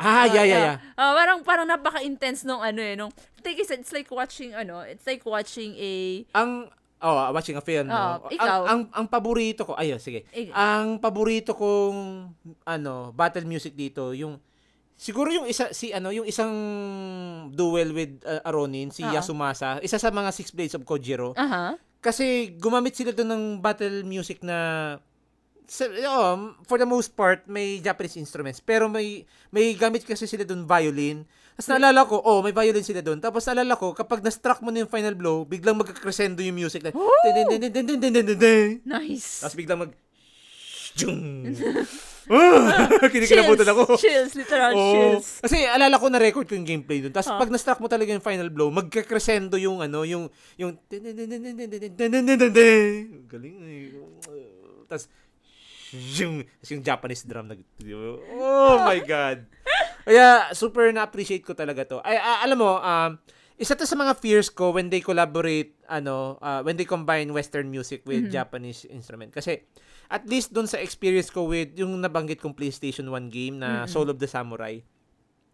Ah, yeah, yeah, yeah. Ah, parang parang napaka-intense nung ano eh, nung like I said, it's like watching ano, it's like watching a Ang Oh, watching a film, no? Oo, Ang, ikaw. ang, ang paborito ko, ayun, sige. Ik- Ang paborito kong, ano, battle music dito, yung, siguro yung isa, si, ano, yung isang duel with uh, Aronin, si Oo. Yasumasa, isa sa mga Six Blades of Kojiro. Aha. Kasi gumamit sila doon ng battle music na sa, um, for the most part, may Japanese instruments. Pero may, may gamit kasi sila doon violin. Tapos naalala ko, oh, may violin sila doon. Tapos naalala ko, kapag na-struck mo na yung final blow, biglang magkakresendo yung music. Nice. Tapos biglang mag... Jung! Kinikilabutan ako. Chills, literal oh, chills. Kasi alala ko na record ko yung gameplay doon. Tapos huh? pag na-struck mo talaga yung final blow, magkakresendo yung ano, yung yung galing. Tapos tapos yung Japanese drum nag Oh my god. Kaya super na-appreciate ko talaga to. Ay ah, alam mo, um isa to sa mga fears ko when they collaborate ano, uh, when they combine western music with Japanese instrument kasi at least doon sa experience ko with yung nabanggit kong PlayStation 1 game na Soul of the Samurai.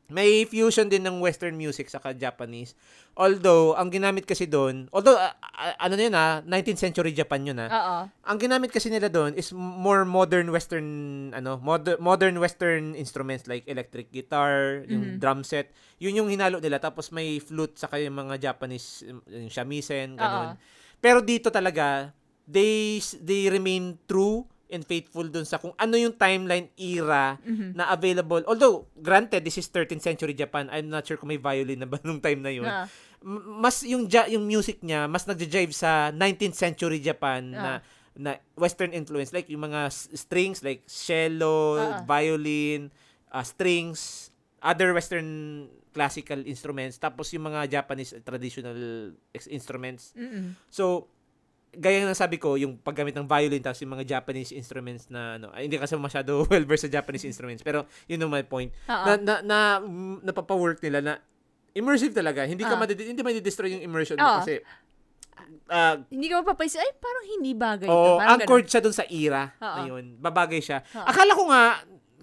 May fusion din ng western music saka Japanese. Although, ang ginamit kasi doon, although, ah, ano yun ah, 19th century Japan yun ah. Oo. Ang ginamit kasi nila doon is more modern western, ano, mod- modern western instruments like electric guitar, yung drum set. Yun yung hinalo nila. Tapos may flute saka yung mga Japanese, yung shamisen, ganun. Oo. Pero dito talaga, they they remain true and faithful dun sa kung ano yung timeline era Mhm. na available. Although, granted, this is 13th century Japan. I'm not sure kung may violin na ba nung time na yun. M- mas yung ja- yung music niya, mas nagja-jive sa 19th century Japan na Ah. na western influence like yung mga strings like cello, Ah. violin, uh, strings, other western classical instruments tapos yung mga Japanese traditional instruments. Mm-mm. So, gaya ng sabi ko, yung paggamit ng violin tapos yung mga Japanese instruments na ano, ay, hindi kasi masyado well versed sa Japanese instruments, pero yun ang my point. Oo. Na na, na napapa-work nila na immersive talaga. Hindi ka Ah. madidi- hindi madidestroy yung immersion mo Ah. kasi ah, Hindi ka mapapaisip, ay, parang hindi bagay ito. Oo, Parang anchored siya dun sa era Oo. na yun. Babagay siya. Oo. Akala ko nga,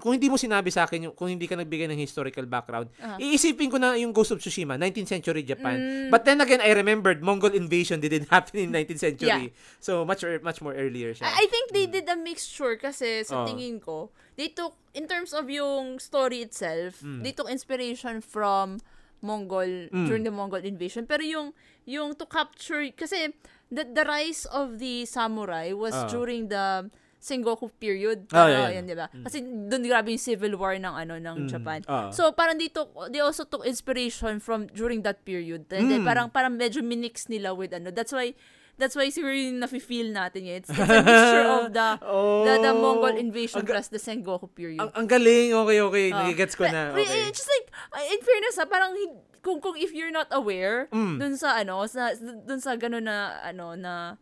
kung hindi mo sinabi sa akin, yung, kung hindi ka nagbigay ng historical background, Oo. iisipin ko na yung Ghost of Tsushima, 19th century Japan. Mm. But then again, I remembered Mongol invasion didn't happen in 19th century. So, much much more earlier siya. I I think they did a mixture kasi sa Oo. tingin ko, they took, in terms of yung story itself, Mm. they took inspiration from Mongol, Mm. during the Mongol invasion. Pero yung, yung to capture, kasi the, the rise of the samurai was Ah. during the Sengoku period. Parang, yeah, yeah. yan, di ba? Kasi doon grabe yung civil war ng ano Mm. ng Japan. Ah. So parang dito they also took inspiration from during that period. And then Mm. parang parang medyo minix nila with ano. That's why that's why siguro yung nafe-feel natin yun. It's, it's a mixture of the oh, the, the Mongol invasion Ang, plus the Sengoku period. ang, ang galing. Okay, okay. Ah. Nagigets ko na. But, Okay. It's just like, uh, in fairness ha, parang kung kung if you're not aware Mm. dun sa ano, sa dun sa gano'n na ano na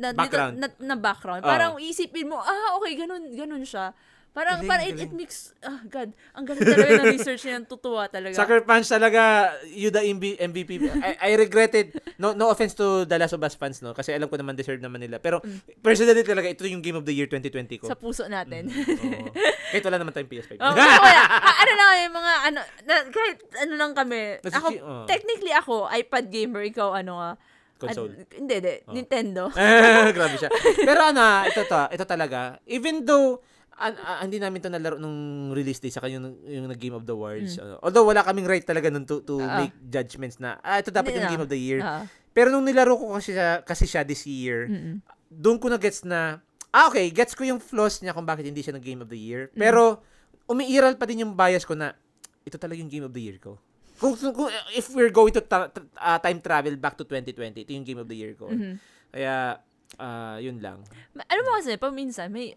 na Background. Dito, na, na background. Ah. Parang isipin mo, ah, okay, ganun, ganun siya. Parang, Galing, parang it, galing. it makes, ah, God, ang galing talaga ng research niya, tutuwa talaga. Sucker Punch talaga, you the MB, MVP. I, I regretted, no no offense to the Last of Us fans, no? Kasi alam ko naman deserve naman nila. Pero, personally talaga, ito yung Game of the Year 2020 ko. Mm. sa puso natin. Oo. Kahit wala naman tayong PS5. Oh, wala. Ah, ano lang yung mga ano, na, kahit ano lang kami. Ako, oh. technically ako, iPad gamer, ikaw ano nga. Console. Ad- hindi, hindi. Oh. Nintendo. Grabe siya. Pero ano, ah, ito to, ito talaga. Even though an, ah, hindi namin to nalaro nung release day saka yung yung Game of the Awards. ano. although wala kaming right talaga nun to, to Mm. Ah. make judgments na ah ito dapat yung na. Game of the Year. Ah. Pero nung nilaro ko kasi siya, kasi siya this year, Mm-mm. doon ko na gets na ah okay, gets ko yung flaws niya kung bakit hindi siya nag Game of the Year. Mm. Pero umiiral pa din yung bias ko na ito talaga yung Game of the Year ko. Kung, kung if we're going to tra- tra- ah, time travel back to 2020, ito yung Game of the Year ko. Mhm. Kaya, ah, yun lang. Ma- Alam mo kasi, paminsan, may,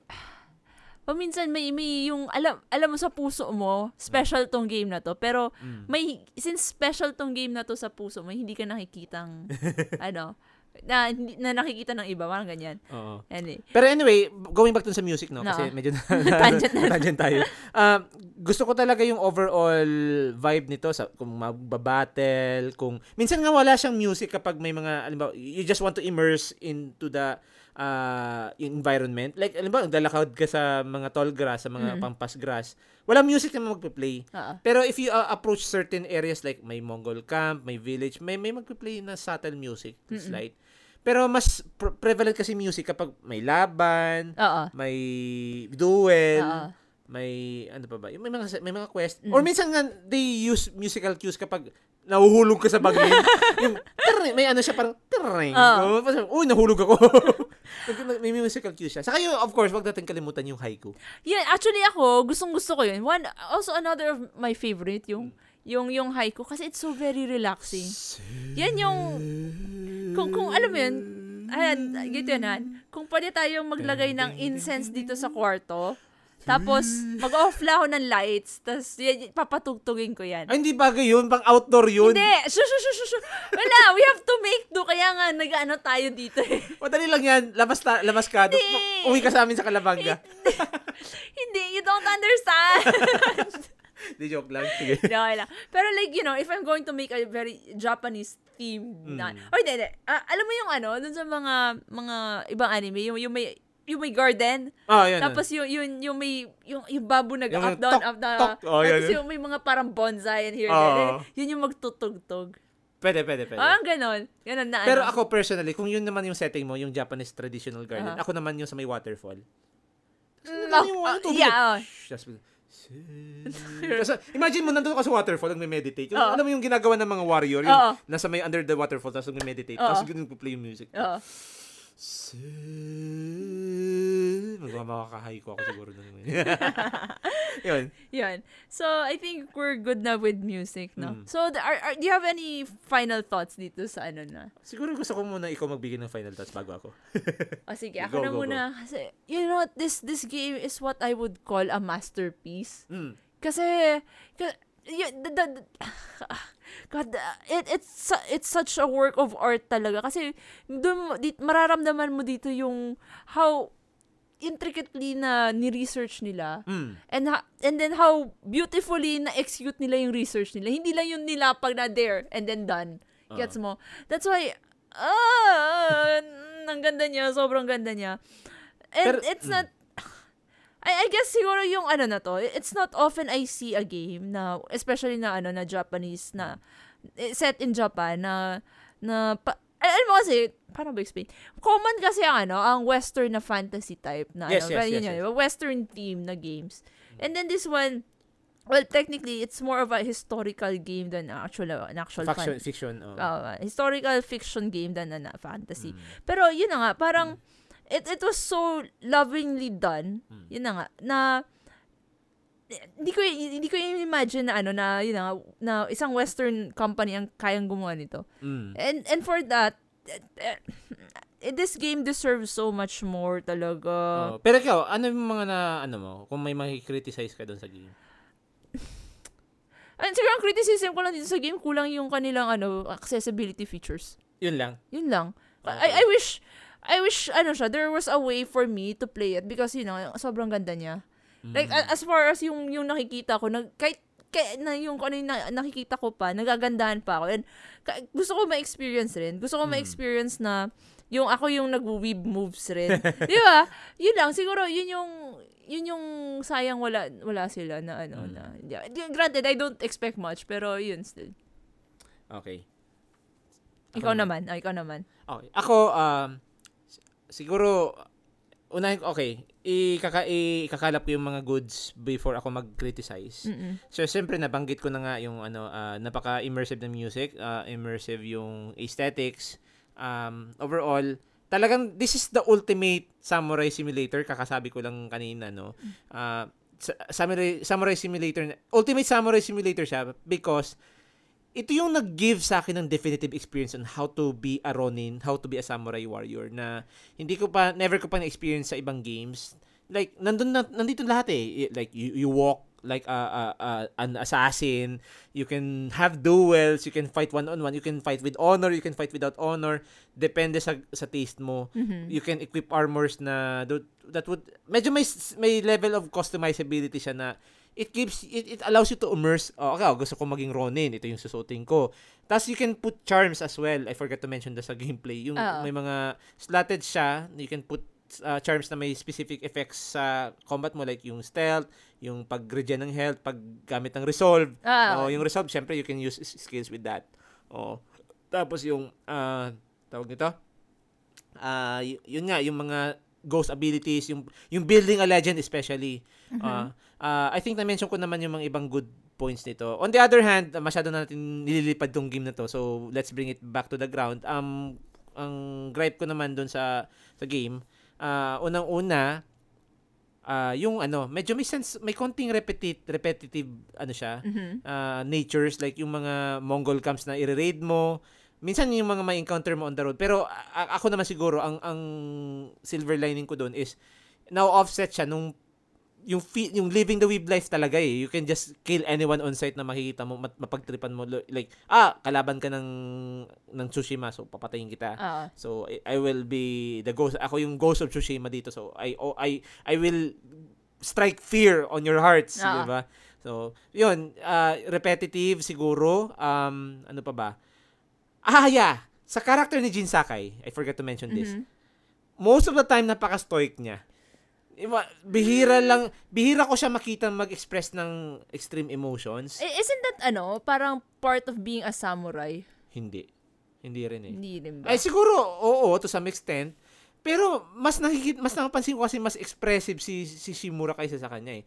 paminsan may may yung alam alam mo sa puso mo, special tong game na to. Pero Mm. may since special tong game na to sa puso mo, hindi ka nakikitang ano, na, na nakikita ng iba, parang ganyan. Oo. Anyway. Pero anyway, going back dun sa music, no? Kasi medyo na, Tangent na. tangent tayo. Um, gusto ko talaga yung overall vibe nito sa kung magbabattle, kung minsan nga wala siyang music kapag may mga alam you just want to immerse into the uh, environment. Like alam ba, naglalakad ka sa mga tall grass, sa mga Mm. pampas grass. Wala music na magpe-play. Oo. Pero if you uh, approach certain areas like may Mongol camp, may village, may may magpe-play na subtle music, slight. Pero mas pre- prevalent kasi music kapag may laban, Oo. may duel, Oo. may ano pa ba? Yung May mga may mga quest. Mm. Or minsan nga they use musical cues kapag nahuhulog ka sa bagin. yung tring, may ano siya parang tring. Oo. Oh. Uy, nahulog ako. may musical cues siya. Saka yung, of course, wag natin kalimutan yung haiku. Yeah, actually ako, gustong gusto ko yun. One, also another of my favorite, yung, yung, yung haiku, kasi it's so very relaxing. Yan yung, kung, kung alam mo yun, ayan, gito yun, Han. Kung pwede tayong maglagay ng incense dito sa kwarto, tapos mag-off lang ako ng lights, tapos yan, papatugtugin ko yan. Ay, hindi bagay yun. Pang outdoor yun. Hindi, shoo, shoo, shoo, shoo, shoo. Wala, we have to make do, kaya nga nag-ano tayo dito eh. Madali lang yan. Labas, ta, labas ka. Hindi. Uwi ka sa amin sa Kalabanga. Hindi, you don't understand. Di joke lang. Sige. Okay lang. Pero like, you know, if I'm going to make a very Japanese theme na, Mm. or hindi. Ah, alam mo yung ano, dun sa mga, mga ibang anime, yung, yung may, yung may garden, Oh, yan. tapos yung, yung, yung may, yung, yung babo nag Yung up, down, tok, up, down, tok. Oh, tapos yan. yung may mga parang bonsai and here, Oo. there, yun yung magtutugtog. Pwede, pwede, pwede. Ah, ganon. Ganon na Pero ano. ako personally, kung yun naman yung setting mo, yung Japanese traditional garden, Aha. ako naman yung sa may waterfall. Mm, Tapos, oh, yung oh, ano, yeah, oh. Shh, Tapos, imagine mo, nandun ka sa waterfall, nagme-meditate. Yung, Oo. alam mo yung ginagawa ng mga warrior, yung Oo. nasa may under the waterfall, tapos nagme-meditate, Oo. tapos ganun play yung music. Oo. Magmamakahay ko ako siguro nun. yun. Yun. So, I think we're good na with music, no? Mm. So, the, are, are, do you have any final thoughts dito sa ano na? Siguro gusto ko muna ikaw magbigay ng final thoughts bago ako. O sige, Go, ako na go, muna. Kasi, you know what? This, this game is what I would call a masterpiece. Mm. Kasi, ka- y- the, the, the- God, uh, it, it's, it's such a work of art talaga. Kasi, dun, dit, mararamdaman mo dito yung how intricately na ni-research nila Mm. and ha- and then how beautifully na-execute nila yung research nila. Hindi lang yung nilapag na there and then done. Oo. Gets mo? That's why, ah, ang ganda niya, sobrang ganda niya. And Pero- it's not, I, I guess siguro yung ano na to, it's not often I see a game na, especially na ano, na Japanese na, eh, set in Japan na, na, pa, al- alam mo kasi, paano ba explain? Common kasi ang ano, ang western na fantasy type na Yes, ano, yes, yun yes, yun, yes. western theme na games. And then this one, well, technically, it's more of a historical game than actual, an actual Faction, fan- fiction. oh. uh, historical fiction game than na fantasy. Mm. Pero yun na nga, parang it it was so lovingly done. Mm. Yun na nga na hindi ko hindi ko imagine na ano na yun na, nga, na isang western company ang kayang gumawa nito. Mm. And and for that eh, eh, this game deserves so much more talaga. Oh, pero ikaw, ano yung mga na, ano mo, kung may makikriticize ka doon sa game? And siguro ang criticism ko lang dito sa game, kulang yung kanilang ano accessibility features. Yun lang. Yun lang. Okay. I, I wish, I wish, ano siya, there was a way for me to play it because, you know, sobrang ganda niya. Like, Mm. a- as far as yung, yung nakikita ko, nag, kahit, kahit na yung ano yung na, nakikita ko pa, nagagandahan pa ako. And ka- gusto ko ma-experience rin. Gusto ko Mm. ma-experience na yung ako yung nag-weave moves rin. Di ba? Yun lang. Siguro, yun yung, yun yung sayang wala wala sila na ano Mm. na yeah. granted I don't expect much pero yun still Okay. ikaw Ako naman ah, ikaw naman Okay. Ako, um, siguro, ko, okay, ikaka, ikakalap ko yung mga goods before ako mag-criticize. Mm-mm. So, siyempre, nabanggit ko na nga yung, ano, ah, napaka-immersive na music, ah, immersive yung aesthetics, um, overall, talagang, this is the ultimate samurai simulator, kakasabi ko lang kanina, no? Sa- samurai, samurai simulator, ultimate samurai simulator siya because ito yung nag-give sa akin ng definitive experience on how to be a Ronin, how to be a samurai warrior na hindi ko pa, never ko pa na-experience sa ibang games. like nandun na, nandito lahat eh. Like you, you walk like a, a, a an assassin. You can have duels, you can fight one on one, you can fight with honor, you can fight without honor. Depende sa sa taste mo. Mhm. You can equip armors na that would medyo may may level of customizability siya na it gives it, it allows you to immerse oh, okay, oh, gusto ko maging Ronin ito yung susuotin ko. Tapos you can put charms as well. I forgot to mention that sa gameplay. Yung Oo. may mga slotted siya you can put uh, charms na may specific effects sa combat mo like yung stealth yung pag-regen ng health paggamit ng resolve. Ah, oh, yung resolve syempre you can use skills with that. Oh. Tapos yung ah tawag nito? Ah y- yun nga yung mga ghost abilities yung yung building a legend especially Ah, ah, I think na-mention ko naman yung mga ibang good points nito. On the other hand, masyado na natin nililipad tong game na to. So, let's bring it back to the ground. Um, ang gripe ko naman doon sa sa game, ah, unang-una, ah, yung ano, medyo may sense, may konting repetit, repetitive, ano siya, Mhm. ah, natures, like yung mga Mongol camps na i-raid mo, minsan yung mga may encounter mo on the road. Pero a- ako naman siguro, ang, ang silver lining ko doon is, now offset siya nung yung fe- yung living the weeb life talaga eh. You can just kill anyone on site na makikita mo, mat- mapagtripan mo. Like, ah, kalaban ka ng, ng Tsushima, so papatayin kita. Ah. So I, I will be the ghost. Ako yung ghost of Tsushima dito. So I oh, I I will strike fear on your hearts, Ah. di ba? So, 'yun, ah, repetitive siguro. Um ano pa ba? Ah, yeah. Sa character ni Jin Sakai, I forgot to mention this. Mhm. Most of the time napaka-stoic niya. Bihira lang, bihira ko siya makita mag-express ng extreme emotions. Eh, Isn't that ano, parang part of being a samurai? Hindi. Hindi rin eh. Hindi din ba? Ay siguro oo to some extent. Pero mas nakikita mas napansin ko kasi mas expressive si si Shimura kaysa sa kanya eh.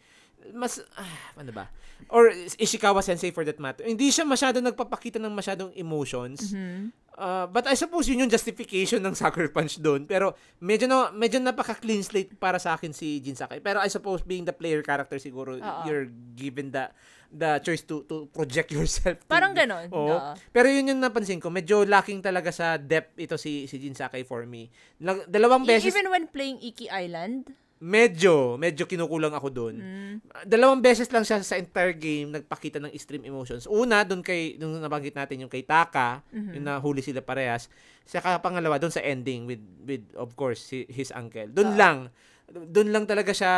Mas ah, ano ba? Or Ishikawa Sensei for that matter. Hindi siya masyado nagpapakita ng masyadong emotions. Mhm. Uh, but I suppose yun yung justification ng Sucker Punch doon. Pero medyo na medyo napaka clean slate para sa akin si Jin Sakai. Pero I suppose being the player character siguro Oo. you're given the the choice to to project yourself. to- Parang ganon. Oo. Oo. Pero yun yung napansin ko, medyo lacking talaga sa depth ito si si Jin Sakai for me. Dalawang E- beses Even when playing Iki Island? Medyo medyo kinukulang ako doon. Mm. Dalawang beses lang siya sa entire game nagpakita ng extreme emotions. Una doon kay nung nabanggit natin yung kay Taka, Mhm. yung nahuli sila parehas. Saka pangalawa doon sa ending with with of course si, his uncle. Doon Ah. lang doon lang talaga siya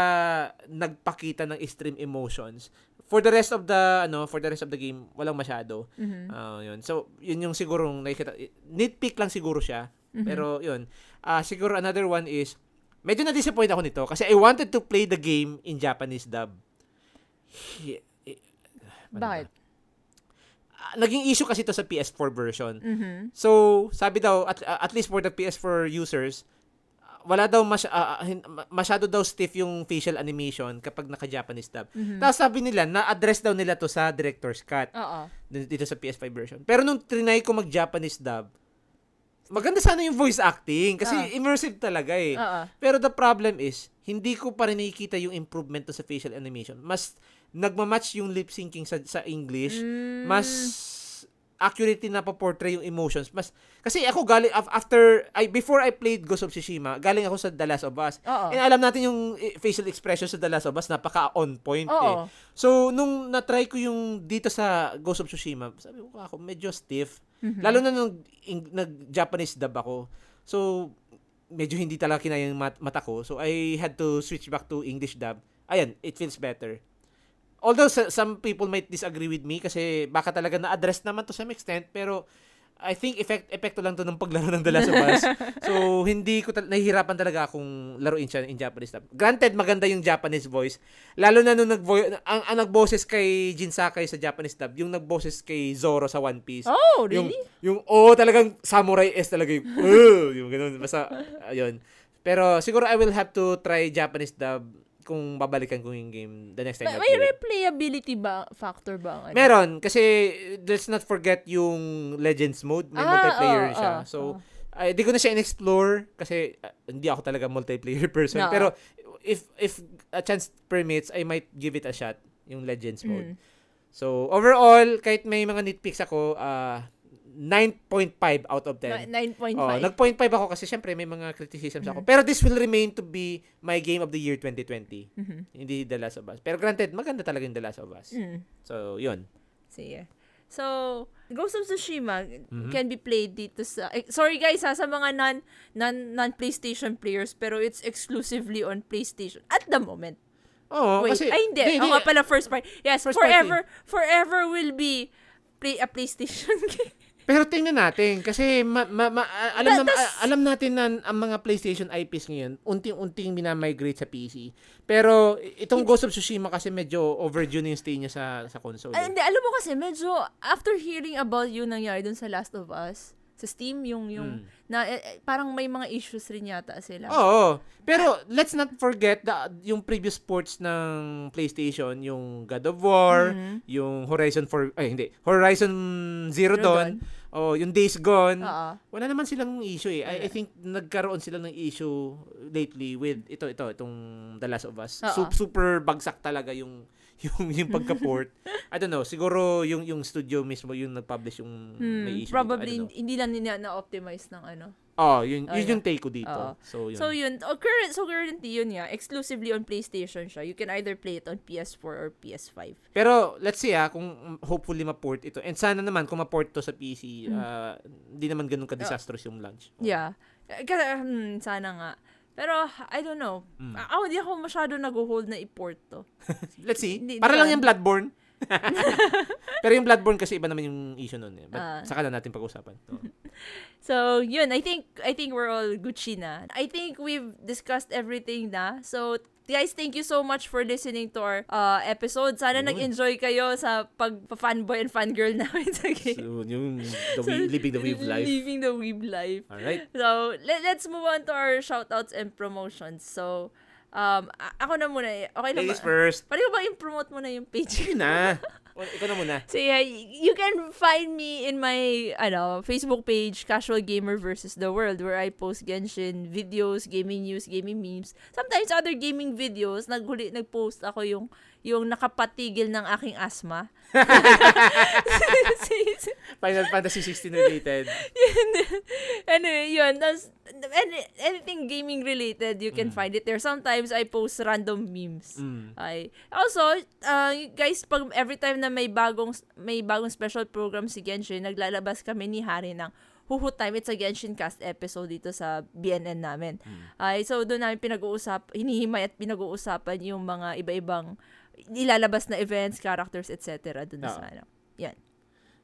nagpakita ng extreme emotions. For the rest of the ano, for the rest of the game, walang masyado. Mhm. Ah, yun. So, yun yung sigurong nakikita. Nitpick lang siguro siya. Mhm. Pero, yun. Ah, siguro another one is, medyo na-disappoint ako nito kasi I wanted to play the game in Japanese dub. Eh, ano ba? Bakit? Ah, naging issue kasi ito sa PS4 version. Mhm. So, sabi daw, at, at least for the PS4 users, ah, wala daw mas, ah, ah, ma- masyado daw stiff yung facial animation kapag naka-Japanese dub. Mhm. Tapos sabi nila, na-address daw nila to sa director's cut Oo. dito sa PS5 version. Pero nung trinay ko mag-Japanese dub, maganda sana yung voice acting kasi Ah. immersive talaga eh. Oo. Pero the problem is, hindi ko pa rin nakikita yung improvement to sa facial animation. Mas nagmamatch yung lip syncing sa, sa English. Mm. Mas accurately na portray yung emotions. Mas kasi ako galing af- after I before I played Ghost of Tsushima, galing ako sa The Last of Us. Oo. And alam natin yung eh, facial expression sa The Last of Us napaka on point eh. Oo. So, nung na-try ko yung dito sa Ghost of Tsushima, sabi ko ako, medyo stiff. Mhm. Lalo na nung ing- nag-Japanese dub ako. So, medyo hindi talaga kinaya yung mat- mata ko. So, I had to switch back to English dub. Ayan, it feels better. Although, some people might disagree with me kasi baka talaga na-address naman to some extent, pero I think effect epekto lang to ng paglaro ng The Last of Us. so, hindi ko tal- nahihirapan talaga akong laruin siya in Japanese dub. Granted, maganda yung Japanese voice. Lalo na nung nag ang, ang nagboses kay Jin Sakai sa Japanese dub, yung nagboses kay Zoro sa One Piece. Oh, Yung, really? yung, oh, talagang samurai S talaga yung, "Uh," yung ganun. Basta, ayun. Pero, siguro I will have to try Japanese dub kung babalikan ko yung game the next time. May, may play it. replayability ba factor ba? ano? Meron, kasi let's not forget yung Legends mode. May Ah, multiplayer oo, siya. oo, so, oo. ay, di ko na siya in-explore kasi ah, hindi ako talaga multiplayer person. Oo. Pero, if if a chance permits, I might give it a shot, yung Legends mode. Mm. So, overall, kahit may mga nitpicks ako, ah, 9.5 out of 10. Na- 9.5. Oh, nag-point 5 ako kasi syempre may mga criticisms ako. Pero this will remain to be my game of the year 2020. Mhm. Hindi The Last of Us. Pero granted, maganda talaga yung The Last of Us. Mm. So, yun. Sige. So, Ghost of Tsushima Mhm. can be played dito sa eh, Sorry guys ha sa mga non non non PlayStation players pero it's exclusively on PlayStation at the moment. Oo, Wait, kasi... ay hindi. di- Oo di- nga pala first part. Yes, First forever forever will be play a PlayStation game. Pero tingnan natin kasi ma, ma, ma- alam na, alam natin na ang mga PlayStation IPs ngayon unting-unting minamigrate sa PC. Pero itong Ghost of Tsushima kasi medyo overdue na yung stay niya sa sa console. Hindi, alam mo kasi medyo after hearing about yung nangyari dun sa Last of Us sa Steam yung yung Mm. na eh, eh, parang may mga issues rin yata sila. Oo. Pero let's not forget the, yung previous ports ng PlayStation, yung God of War, Mhm. yung Horizon for ay hindi, Horizon Zero Zero Dawn, oh, yung Days Gone. Oo. Wala naman silang issue eh. I, I think nagkaroon sila ng issue lately with ito ito itong The Last of Us. Sup- super bagsak talaga yung yung yung pagka-port. I don't know, siguro yung yung studio mismo yung nag-publish yung Hmm, may issue. probably dito. Hindi lang nila na-optimize ng ano. Oh, yun, Oh, yun yeah. yung take ko dito. Oo. So, yun. So yun, oh, current so currently yun nga, exclusively on PlayStation siya. You can either play it on PS4 or PS5. Pero let's see ah, kung hopefully ma-port ito. And sana naman kung ma-port to sa PC, ah, hindi naman ganun ka-disastrous yung launch. Oh. Hmm. Yeah. Eh, Kasi, hmm, sana nga. Pero, I don't know. Mm. Ako, hindi ako masyado nag-hold na i-port to. Let's see. Hindi- Para lang yung Bloodborne. Pero yung Bloodborne kasi iba naman yung issue nun eh. But Ah. saka na natin pag-usapan. Oh. So, yun, I think, I think we're all Gucci na. I think we've discussed everything na. So, guys, thank you so much for listening to our uh, episode. Sana Yun. nag-enjoy kayo sa pag-fanboy and fangirl namin sa game. So, yung the So, we- living the weave life. Living the weeb life. Alright. So, let, let's move on to our shoutouts and promotions. So, um, a- ako na muna. eh. Okay lang Ladies ba? first. Pwede ko ba i-promote muna yung page? Yun na. Ikaw na muna. So yeah, you can find me in my ano, Facebook page, Casual Gamer versus the World, where I post Genshin videos, gaming news, gaming memes. Sometimes other gaming videos, naghuli, nag-post ako yung yung nakapatigil ng aking asthma. Final Fantasy 16 related. anyway, yun. Any, anything gaming related, you can Mm. find it there. Sometimes I post random memes. Mm. Ay. Also, uh, guys, pag every time na may bagong may bagong special program si Genshin, naglalabas kami ni Hari ng Huhu Time. It's a Genshin Cast episode dito sa BNN namin. Ay, so doon namin pinag-uusap, hinihimay at pinag-uusapan yung mga iba-ibang nilalabas na events, characters, etc. doon Oo. sa ano. Yan.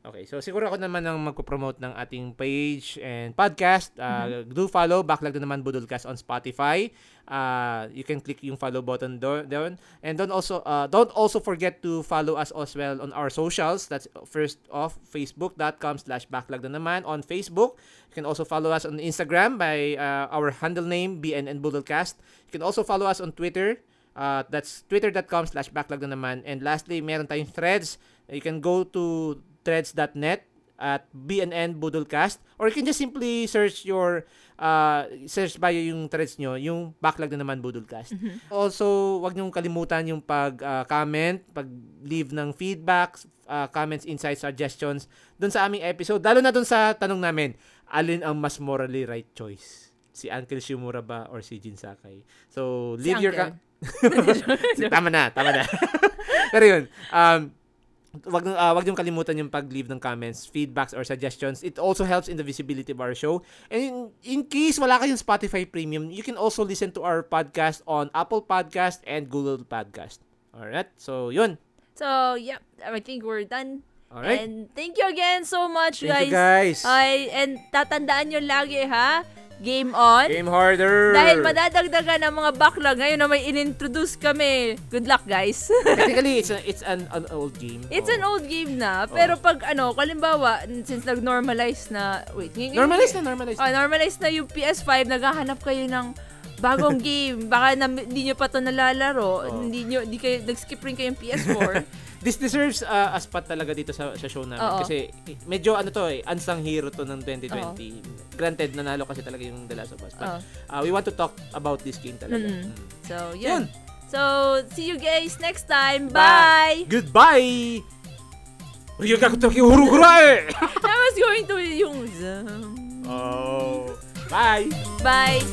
Okay, so siguro ako naman ang magpo-promote ng ating page and podcast. Uh, Do follow Backlog na naman Budolcast on Spotify. Uh, you can click yung follow button do- doon. And don't also uh, don't also forget to follow us as well on our socials. That's first off facebook.com slash backlog na naman on Facebook. You can also follow us on Instagram by uh, our handle name BNN Budolcast. You can also follow us on Twitter. Uh, that's twitter.com slash backlog na naman. And lastly, meron tayong threads. You can go to threads.net at BNN Budolcast or you can just simply search your uh, search bio yung threads nyo, yung backlog na naman Budolcast. Also, wag niyong kalimutan yung pag-comment, pag-leave ng feedbacks, uh, comments, insights, suggestions dun sa aming episode. Lalo na dun sa tanong namin, alin ang mas morally right choice? Si Uncle Shimura ba or si Jin Sakai? So, Si leave your... Uncle. Ka- tama na, tama na. Pero yun, um, wag uh, wag yung kalimutan yung pag-leave ng comments, feedbacks or suggestions. It also helps in the visibility of our show. And in, in case wala kayong Spotify Premium, you can also listen to our podcast on Apple Podcast and Google Podcast. Alright? So, yun. So, yeah, I think we're done. Alright? And thank you again so much, Thank guys. you, guys. Ay, and tatandaan nyo lagi, ha? Game on. Game harder! Dahil madadagdagan ng mga backlog ngayon na may inintroduce kami. Good luck, guys. Technically, it's, a, it's an, an old game. It's Oh. an old game na, pero pag ano, kalimbawa, since nag-normalize na, wait, Normalize na, normalize Oh, na. normalize na yung PS5, naghahanap kayo ng bagong game. Baka na, hindi nyo pa to nalalaro. Oh. Hindi nyo, di kayo, nag-skip rin kayong PS4. This deserves uh, a spot talaga dito sa, sa show namin. Oo. Kasi eh, medyo ano to eh, unsung hero to ng 2020. Granted, nanalo kasi talaga yung The Last of Us. But uh, we want to talk about this game talaga. Mm-mm. Mm. So, Yun. yun. So, see you guys next time. Bye. Bye! Goodbye! Eh! I was going to yung... Oh. Bye! Bye!